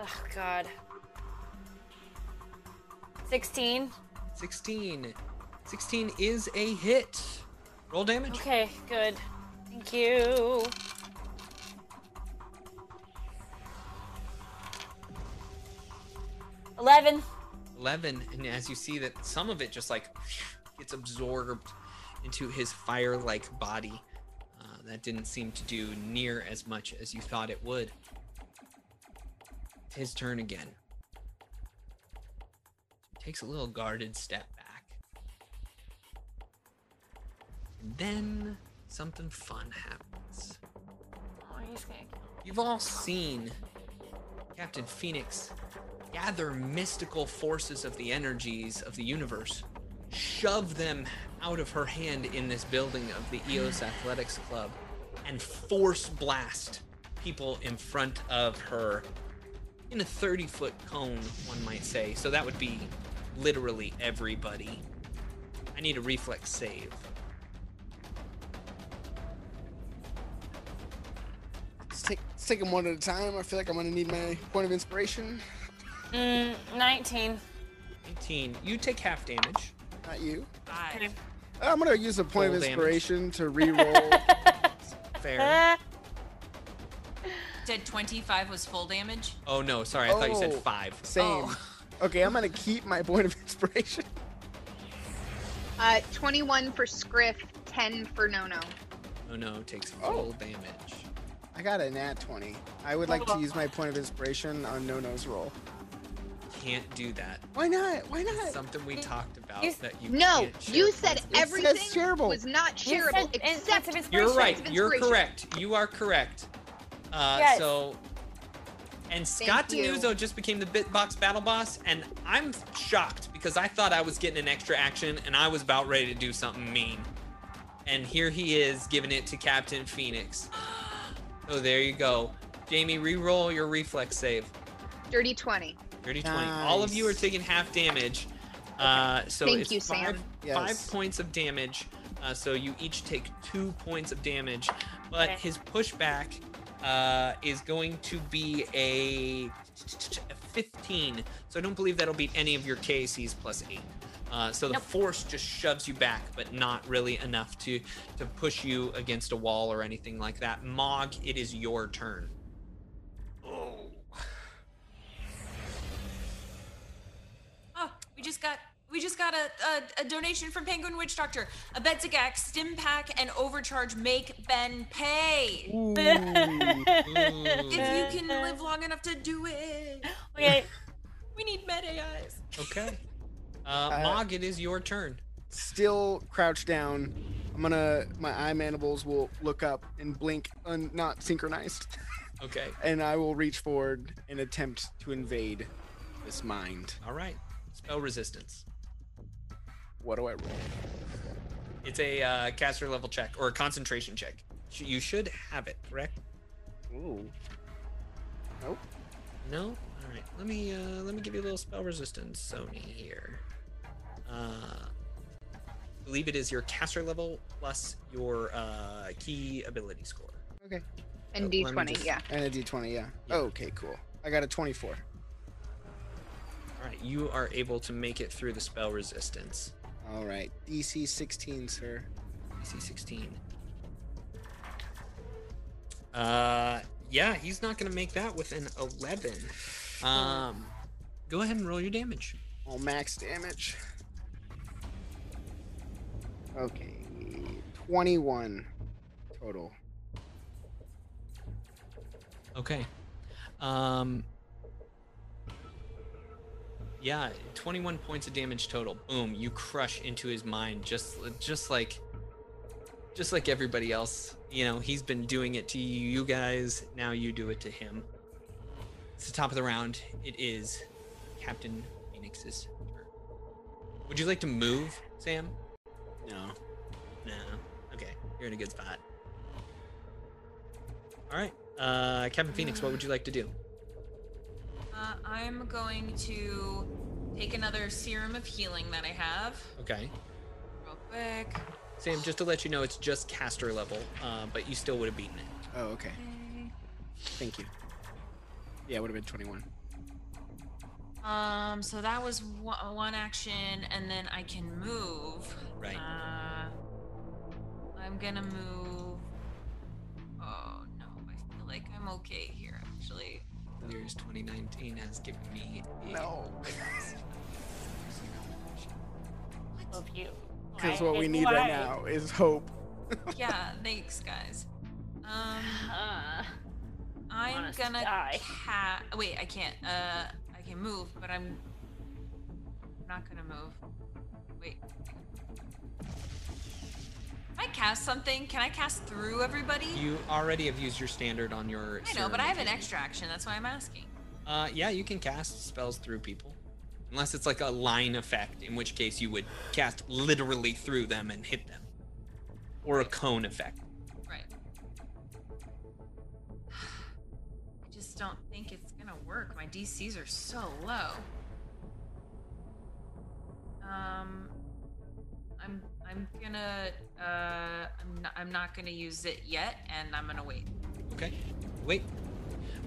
Oh god. 16. 16. 16 is a hit. Roll damage. Okay, good. Thank you. Eleven. 11 and as you see that some of it just like gets absorbed into his fire like body uh, that didn't seem to do near as much as you thought it would. It's his turn again. Takes a little guarded step back. And then something fun happens. Oh, he's gonna kill You've all seen Captain Phoenix gather mystical forces of the energies of the universe, shove them out of her hand in this building of the EOS Athletics Club, and force blast people in front of her in a 30 foot cone, one might say. So that would be literally everybody. I need a reflex save. Take, them one at a time. I feel like I'm gonna need my point of inspiration. Mm, 19. 18. You take half damage. Not you. Five. I'm gonna use a point Roll of damage. inspiration to *laughs* re-roll. Fair. *laughs* Said 25 was full damage. Oh no, sorry. I thought you said Oh. five. Same. Oh. *laughs* Okay, I'm gonna keep my point of inspiration. Uh, 21 for Scriff, 10 for Nono. Oh no, takes Oh. full damage. I got a nat 20. I would like to use my point of inspiration on Nono's roll. Can't do that. Why not? Why not? Something we talked about You- that you No, can't you said points with. everything shareable. was not You shareable said except instance of inspiration. You're right. You're correct. You are correct. Uh, Yes. So, and Scott Thank. Denuzo just became the Bitbox Battle Boss, and I'm shocked because I thought I was getting an extra action, and I was about ready to do something mean, and here he is giving it to Captain Phoenix. *gasps* *gasps* So there you go, Jamie. Re-roll your reflex save. dirty 20. Dirty 20. All of you are taking half damage. Uh, so Thank it's you, five, Sam. five Yes. points of damage. Uh, so you each take two points of damage. But Okay. his pushback uh, is going to be a, a 15. So I don't believe that'll beat any of your KCs plus 8. Uh, so the Nope. force just shoves you back, but not really enough to to push you against a wall or anything like that. Mog, it is your turn. Oh, Oh, we just got We just got a, a, a donation from Penguin Witch Doctor. Abedzagak, Stim Pack, and Overcharge make Ben pay. *laughs* If you can live long enough to do it. okay. *laughs* We need med AIs. Okay. Uh, Uh, Mog, it is your turn. Still crouched down. I'm gonna. My eye mandibles will look up and blink, un, not synchronized, *laughs* Okay. and I will reach forward and attempt to invade this mind. All right. Spell resistance. What do I roll? It's a uh, caster level check or a concentration check. You should have it, correct? Ooh. Nope. No. All right. Let me uh, let me give you a little spell resistance, Sony here. Uh, believe it is your caster level plus your uh, key ability score. Okay. And let me D20, just- yeah. And a D20, yeah. Yeah. Okay, cool. I got a 24. All right. You are able to make it through the spell resistance. All right. DC 16, sir. DC 16. Uh, yeah, he's not gonna make that with an 11. Um, go ahead and roll your damage. All max damage. Okay. 21 total. Okay. Um. Yeah, 21 points of damage total. Boom! You crush into his mind, just just like, just like everybody else. You know, he's been doing it to you guys. Now you do it to him. It's the top of the round. It is Captain Phoenix's turn. Would you like to move, Sam? No. No. Okay, you're in a good spot. All right, uh, Captain Phoenix, what would you like to do? Uh, I'm going to take another serum of healing that I have Okay. real quick. Sam, just to let you know, it's just caster level, uh, but you still would have beaten it. Oh, okay. Okay. Thank you. Yeah, it would have been 21. Um, so that was one, one action, and then I can move. Right. Uh, I'm gonna move. Oh no, I feel like I'm okay here actually. Years 2019 has given me. a- No. Love you. Because what we need why? right now is hope. *laughs* yeah, thanks guys. Um, Uh, I'm want us to gonna die. ca- Wait, I can't. Uh, Can move, but I'm I'm not gonna move. Wait. I cast something, can I cast through everybody? You already have used your standard on your. I know, but I have an extra action. That's why I'm asking. Uh, yeah, you can cast spells through people, unless it's like a line effect, in which case you would cast literally through them and hit them, or a cone effect. DCs are so low. Um, I'm I'm gonna uh I'm not, I'm not gonna use it yet, and I'm gonna wait. Okay. Wait.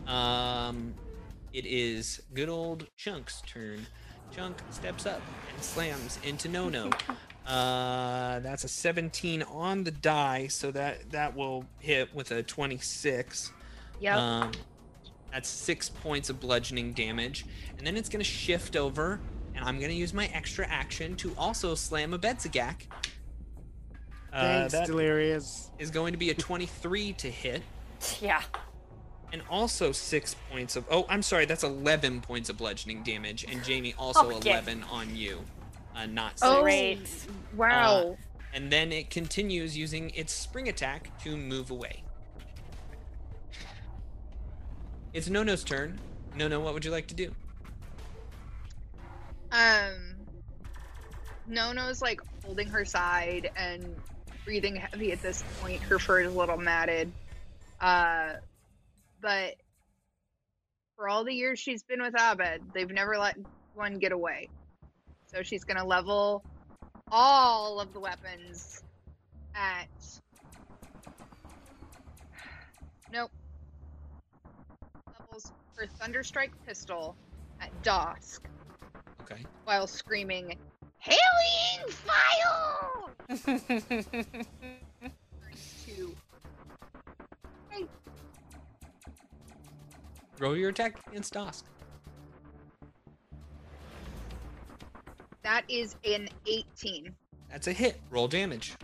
Um, it is good old Chunk's turn. Chunk steps up and slams into No No. *laughs* Uh, that's a 17 on the die, so that that will hit with a 26. Yep. Um, that's six points of bludgeoning damage, and then it's gonna shift over, and I'm gonna use my extra action to also slam Abedzagak. Uh, Thanks, that Delirious. is going to be a 23 to hit yeah. and also six points of oh i'm sorry that's 11 points of bludgeoning damage and jamie also Okay. 11 on you uh, not six. Oh, Great. wow. and then it continues using its spring attack to move away it's nono's turn nono what would you like to do Um, Nono's like holding her side and breathing heavy at this point. Her fur is a little matted. Uh, but for all the years she's been with Abed, they've never let one get away. So she's gonna level all of the weapons at. *sighs* Nope. Levels her Thunderstrike pistol at Dosk okay while screaming, Hailing fire! to *laughs* roll your attack against Dosk. That is an 18. That's a hit. Roll damage.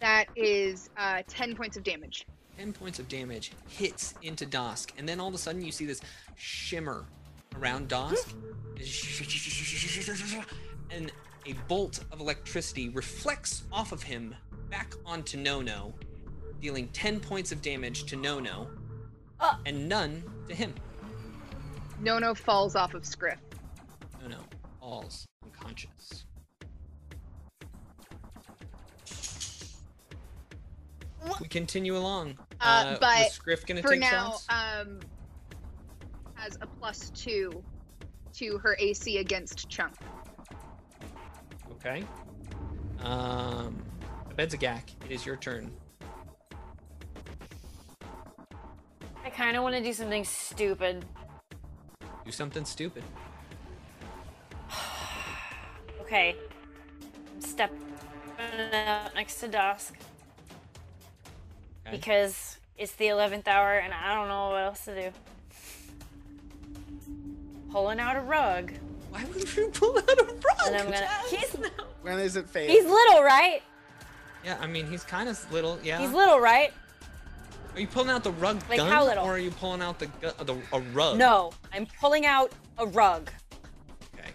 That is uh, 10 points of damage. 10 points of damage hits into Dosk, and then all of a sudden you see this shimmer around Dosk. and a bolt of electricity reflects off of him back onto Nono, dealing 10 points of damage to Nono, Uh. and none to him. Nono falls off of Scriff. Nono falls unconscious. We continue along. Uh, but was Scriff gonna For take now, shots? um, has a plus two to her AC against Chunk. Okay. Um, Abedzagak, it is your turn. I kind of want to do something stupid. Do something stupid. *sighs* Okay. Step out next to Dusk Okay. because it's the 11th hour and I don't know what else to do. Pulling out a rug. Why would you pull out a rug? And I'm gonna. He's, *laughs* When is it fade? he's little, right? Yeah, I mean he's kind of little. Yeah. He's little, right? Are you pulling out the rug Like, gun, how little? or are you pulling out the gu- uh, the a rug? No, I'm pulling out a rug. Okay.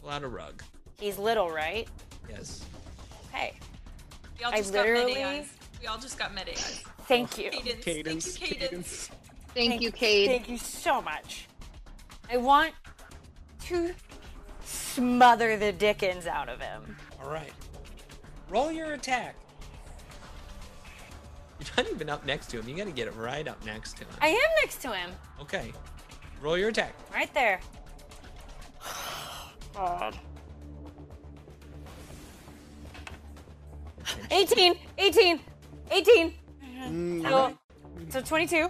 Pull out a rug. He's little, right? Yes. Okay. We all I got medi literally- eyes. We all just got medi eyes. Thank you. Cadence. Cadence. Thank you, Cadence. Thank, you, Cade. Thank you so much. I want to smother the dickens out of him. All right. Roll your attack. You're not even up next to him. You got to get it right up next to him. I am next to him. Okay. Roll your attack. Right there. *sighs* God. 18, 18, 18. Mm, So, so 22.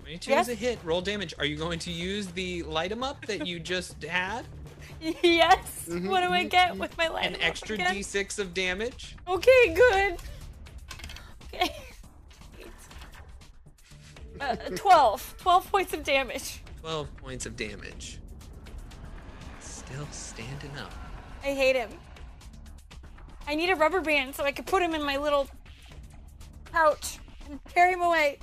22 Yes. is a hit. Roll damage. Are you going to use the light light 'em up that you just had? *laughs* Yes. What do I get with my light? An up extra d6 of damage. Okay, good. Okay. *laughs* Uh, 12. 12 points of damage. 12 points of damage. Still standing up. I hate him. I need a rubber band so I can put him in my little pouch and carry him away.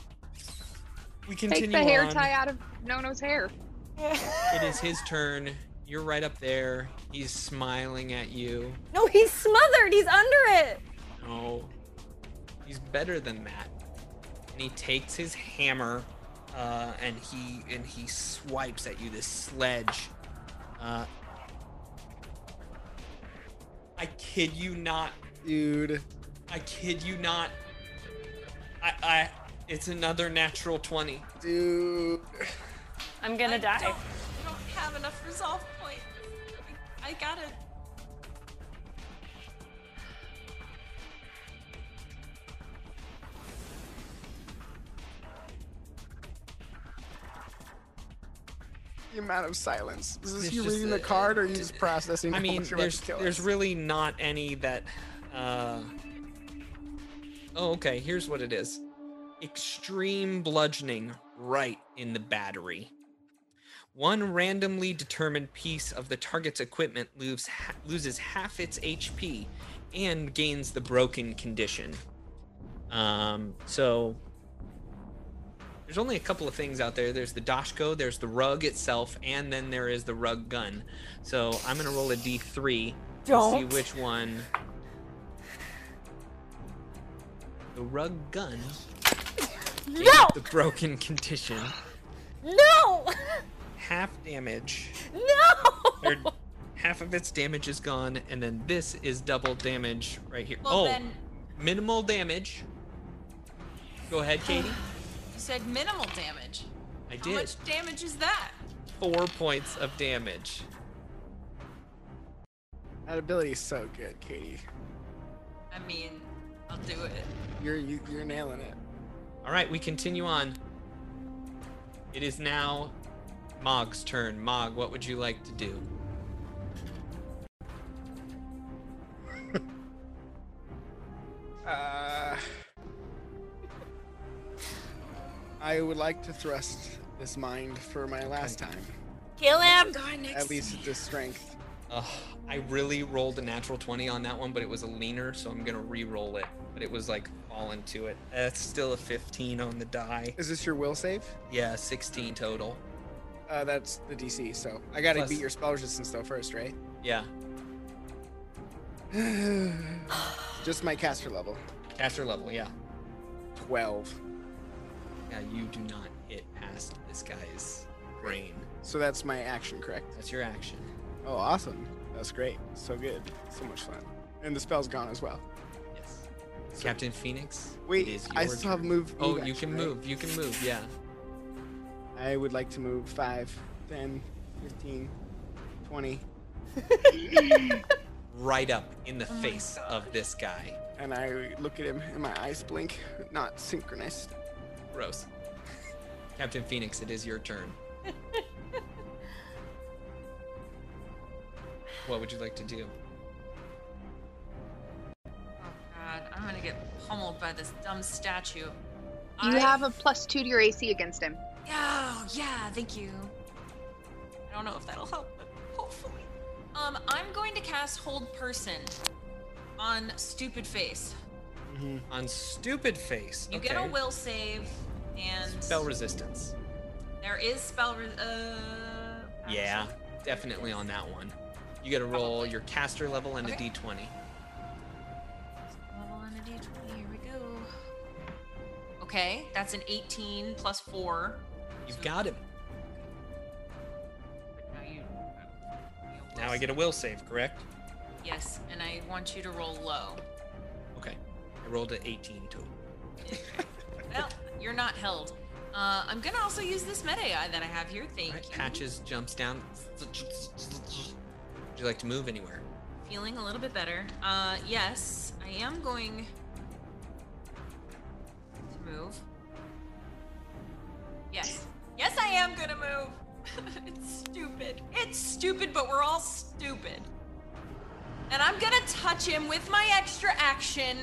We continue Take the hair on. tie out of Nono's hair. *laughs* It is his turn. You're right up there. He's smiling at you. no, he's smothered. He's under it. No. He's better than that. And he takes his hammer uh, and he and he swipes at you this sledge. Uh, I kid you not. dude. I kid you not. I I it's another natural 20. Dude. I'm gonna I die. Don't, I don't have enough resolve points. I, I gotta. The amount of silence. Is this It's you reading the card or are you just processing? I *laughs* mean, much you're about there's there's really not any that. Uh... Oh, okay. Here's what it is: extreme bludgeoning right in the battery. One randomly determined piece of the target's equipment loses loses half its HP and gains the broken condition. Um, so there's only a couple of things out there. There's the Doshko, there's the rug itself, and then there is the rug gun. So I'm gonna roll a d3 to see Don't. which one. The rug gun. *laughs* No! The broken condition. No! Half damage. No! Or half of its damage is gone, and then this is double damage right here. Well, oh, then minimal damage. Go ahead, oh, Katie. you said minimal damage. I How did. How much damage is that? Four points of damage. That ability is so good, Katie. I mean, I'll do it. You're you, you're nailing it. All right, we continue on. It is now Mog's turn. Mog, what would you like to do? *laughs* Uh, I would like to thrust this mind for my last time. Kill him! Guy next At least me. it's a strength. Ugh, I really rolled a natural 20 on that one, but it was a leaner, so I'm gonna re-roll it. But it was like falling to it. That's still a 15 on the die. Is this your will save? Yeah, 16 total. Uh, that's the DC. So I gotta Plus- beat your spell resistance though first, right? Yeah, *sighs* Just my caster level. caster level. Yeah, Twelve. yeah. You do not hit past this guy's brain. So that's my action, correct? That's your action. Oh, awesome. That's great. So good. So much fun. And the spell's gone as well. Yes. So- Captain Phoenix. Wait, it is I your still have turn. move. Oh, move you can right? move. You can move. Yeah. I would like to move 5, 10, 15, 20, *laughs* Right up in the Oh face of this guy. and I look at him and my eyes blink, not synchronized. Gross. Captain Phoenix, it is your turn. *laughs* what would you like to do? Oh god, I'm gonna get pummeled by this dumb statue. You I- have a plus two to your AC against him. Oh, yeah, thank you. I don't know if that'll help, but hopefully. Um, I'm going to cast Hold Person on Stupid Face. Mm-hmm. On stupid face. You okay. get a will save, and Spell resistance. there is spell. Re- uh, Yeah, definitely on that one. You got to roll your caster level and Okay. a d20. Level on a d20. Here we go. Okay, that's an 18 plus four. You've got him. Now you. Now I get a will save, correct? Yes, and I want you to roll low. Okay. I rolled an 18 total. *laughs* Well, you're not held. Uh, I'm gonna also use this meta AI that I have here. Thank Alright, you. Patches jumps down. Would you like to move anywhere? Feeling a little bit better. Uh, yes, I am going to move. Yes. Yes, I am gonna move. *laughs* it's stupid. It's stupid, but we're all stupid. And I'm gonna touch him with my extra action.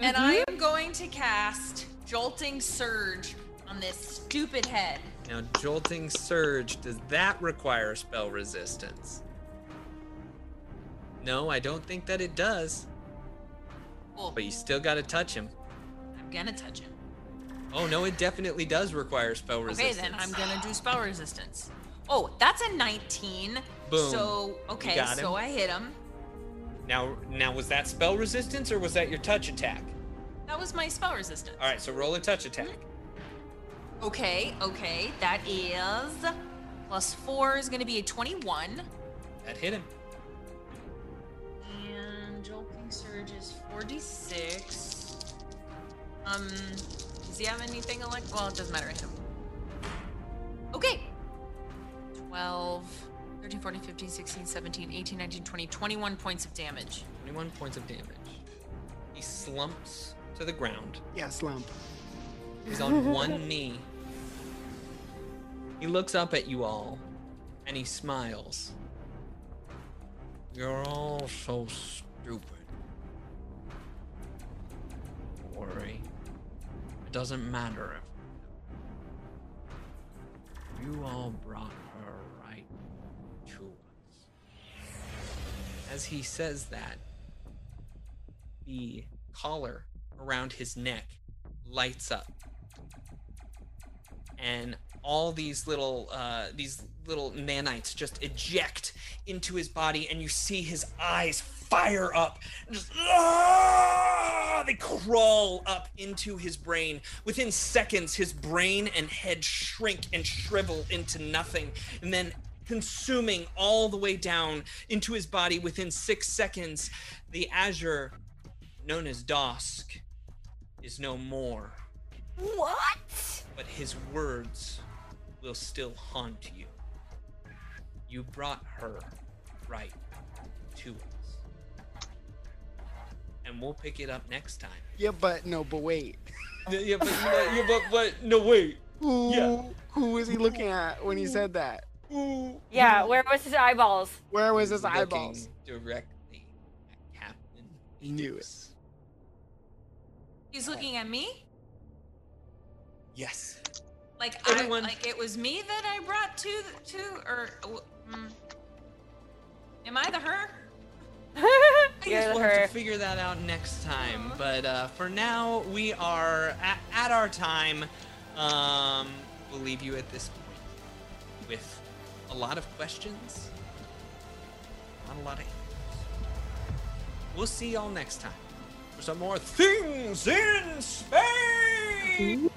And I am going to cast Jolting Surge on this stupid head. Now, Jolting Surge, does that require spell resistance? No, I don't think that it does. Cool. But you still got to touch him. I'm gonna touch him. Oh, no, it definitely does require spell resistance. Okay, then I'm gonna do spell resistance. Oh, that's a 19. Boom. So okay, so. I hit him. Now, now was that spell resistance or was that your touch attack? That was my spell resistance. All right, so roll a touch attack. Mm-hmm. Okay, okay, that is plus four is gonna be a 21, That hit him. And surge is 46. Um, does he have anything like? Well, it doesn't matter. I hit him. Okay. 12, 13, 14, 15, 16, 17, 18, 19, 20, 21 points of damage. 21 points of damage. He slumps to the ground. Yeah, slump. He's on *laughs* one knee. He looks up at you all and he smiles. You're all so stupid. Worry. It doesn't matter if you all brought her right to us. As he says that, the collar around his neck lights up and all these little uh, these little nanites just eject into his body and you see his eyes fire up just ah! they crawl up into his brain within seconds his brain and head shrink and shrivel into nothing and then consuming all the way down into his body within six seconds the Azer known as Dosk is no more What? but his words will still haunt you. You brought her right to us. And we'll pick it up next time. Yeah, but no, but wait. *laughs* Yeah, but, yeah, but, but no, wait. Who, Yeah. who was he looking at when he said that? Yeah, where was his eyeballs? Where was his Looking eyeballs? Directly at Captain. He knew it. He's looking at me. Yes. Like Everyone- I, like it was me that I brought to to or mm, am I the her? *laughs* I guess You're we'll her. have to figure that out next time. But uh, for now, we are at, at our time. Um, we'll leave you at this point with a lot of questions, not a lot of answers. We'll see y'all next time for some more things in space.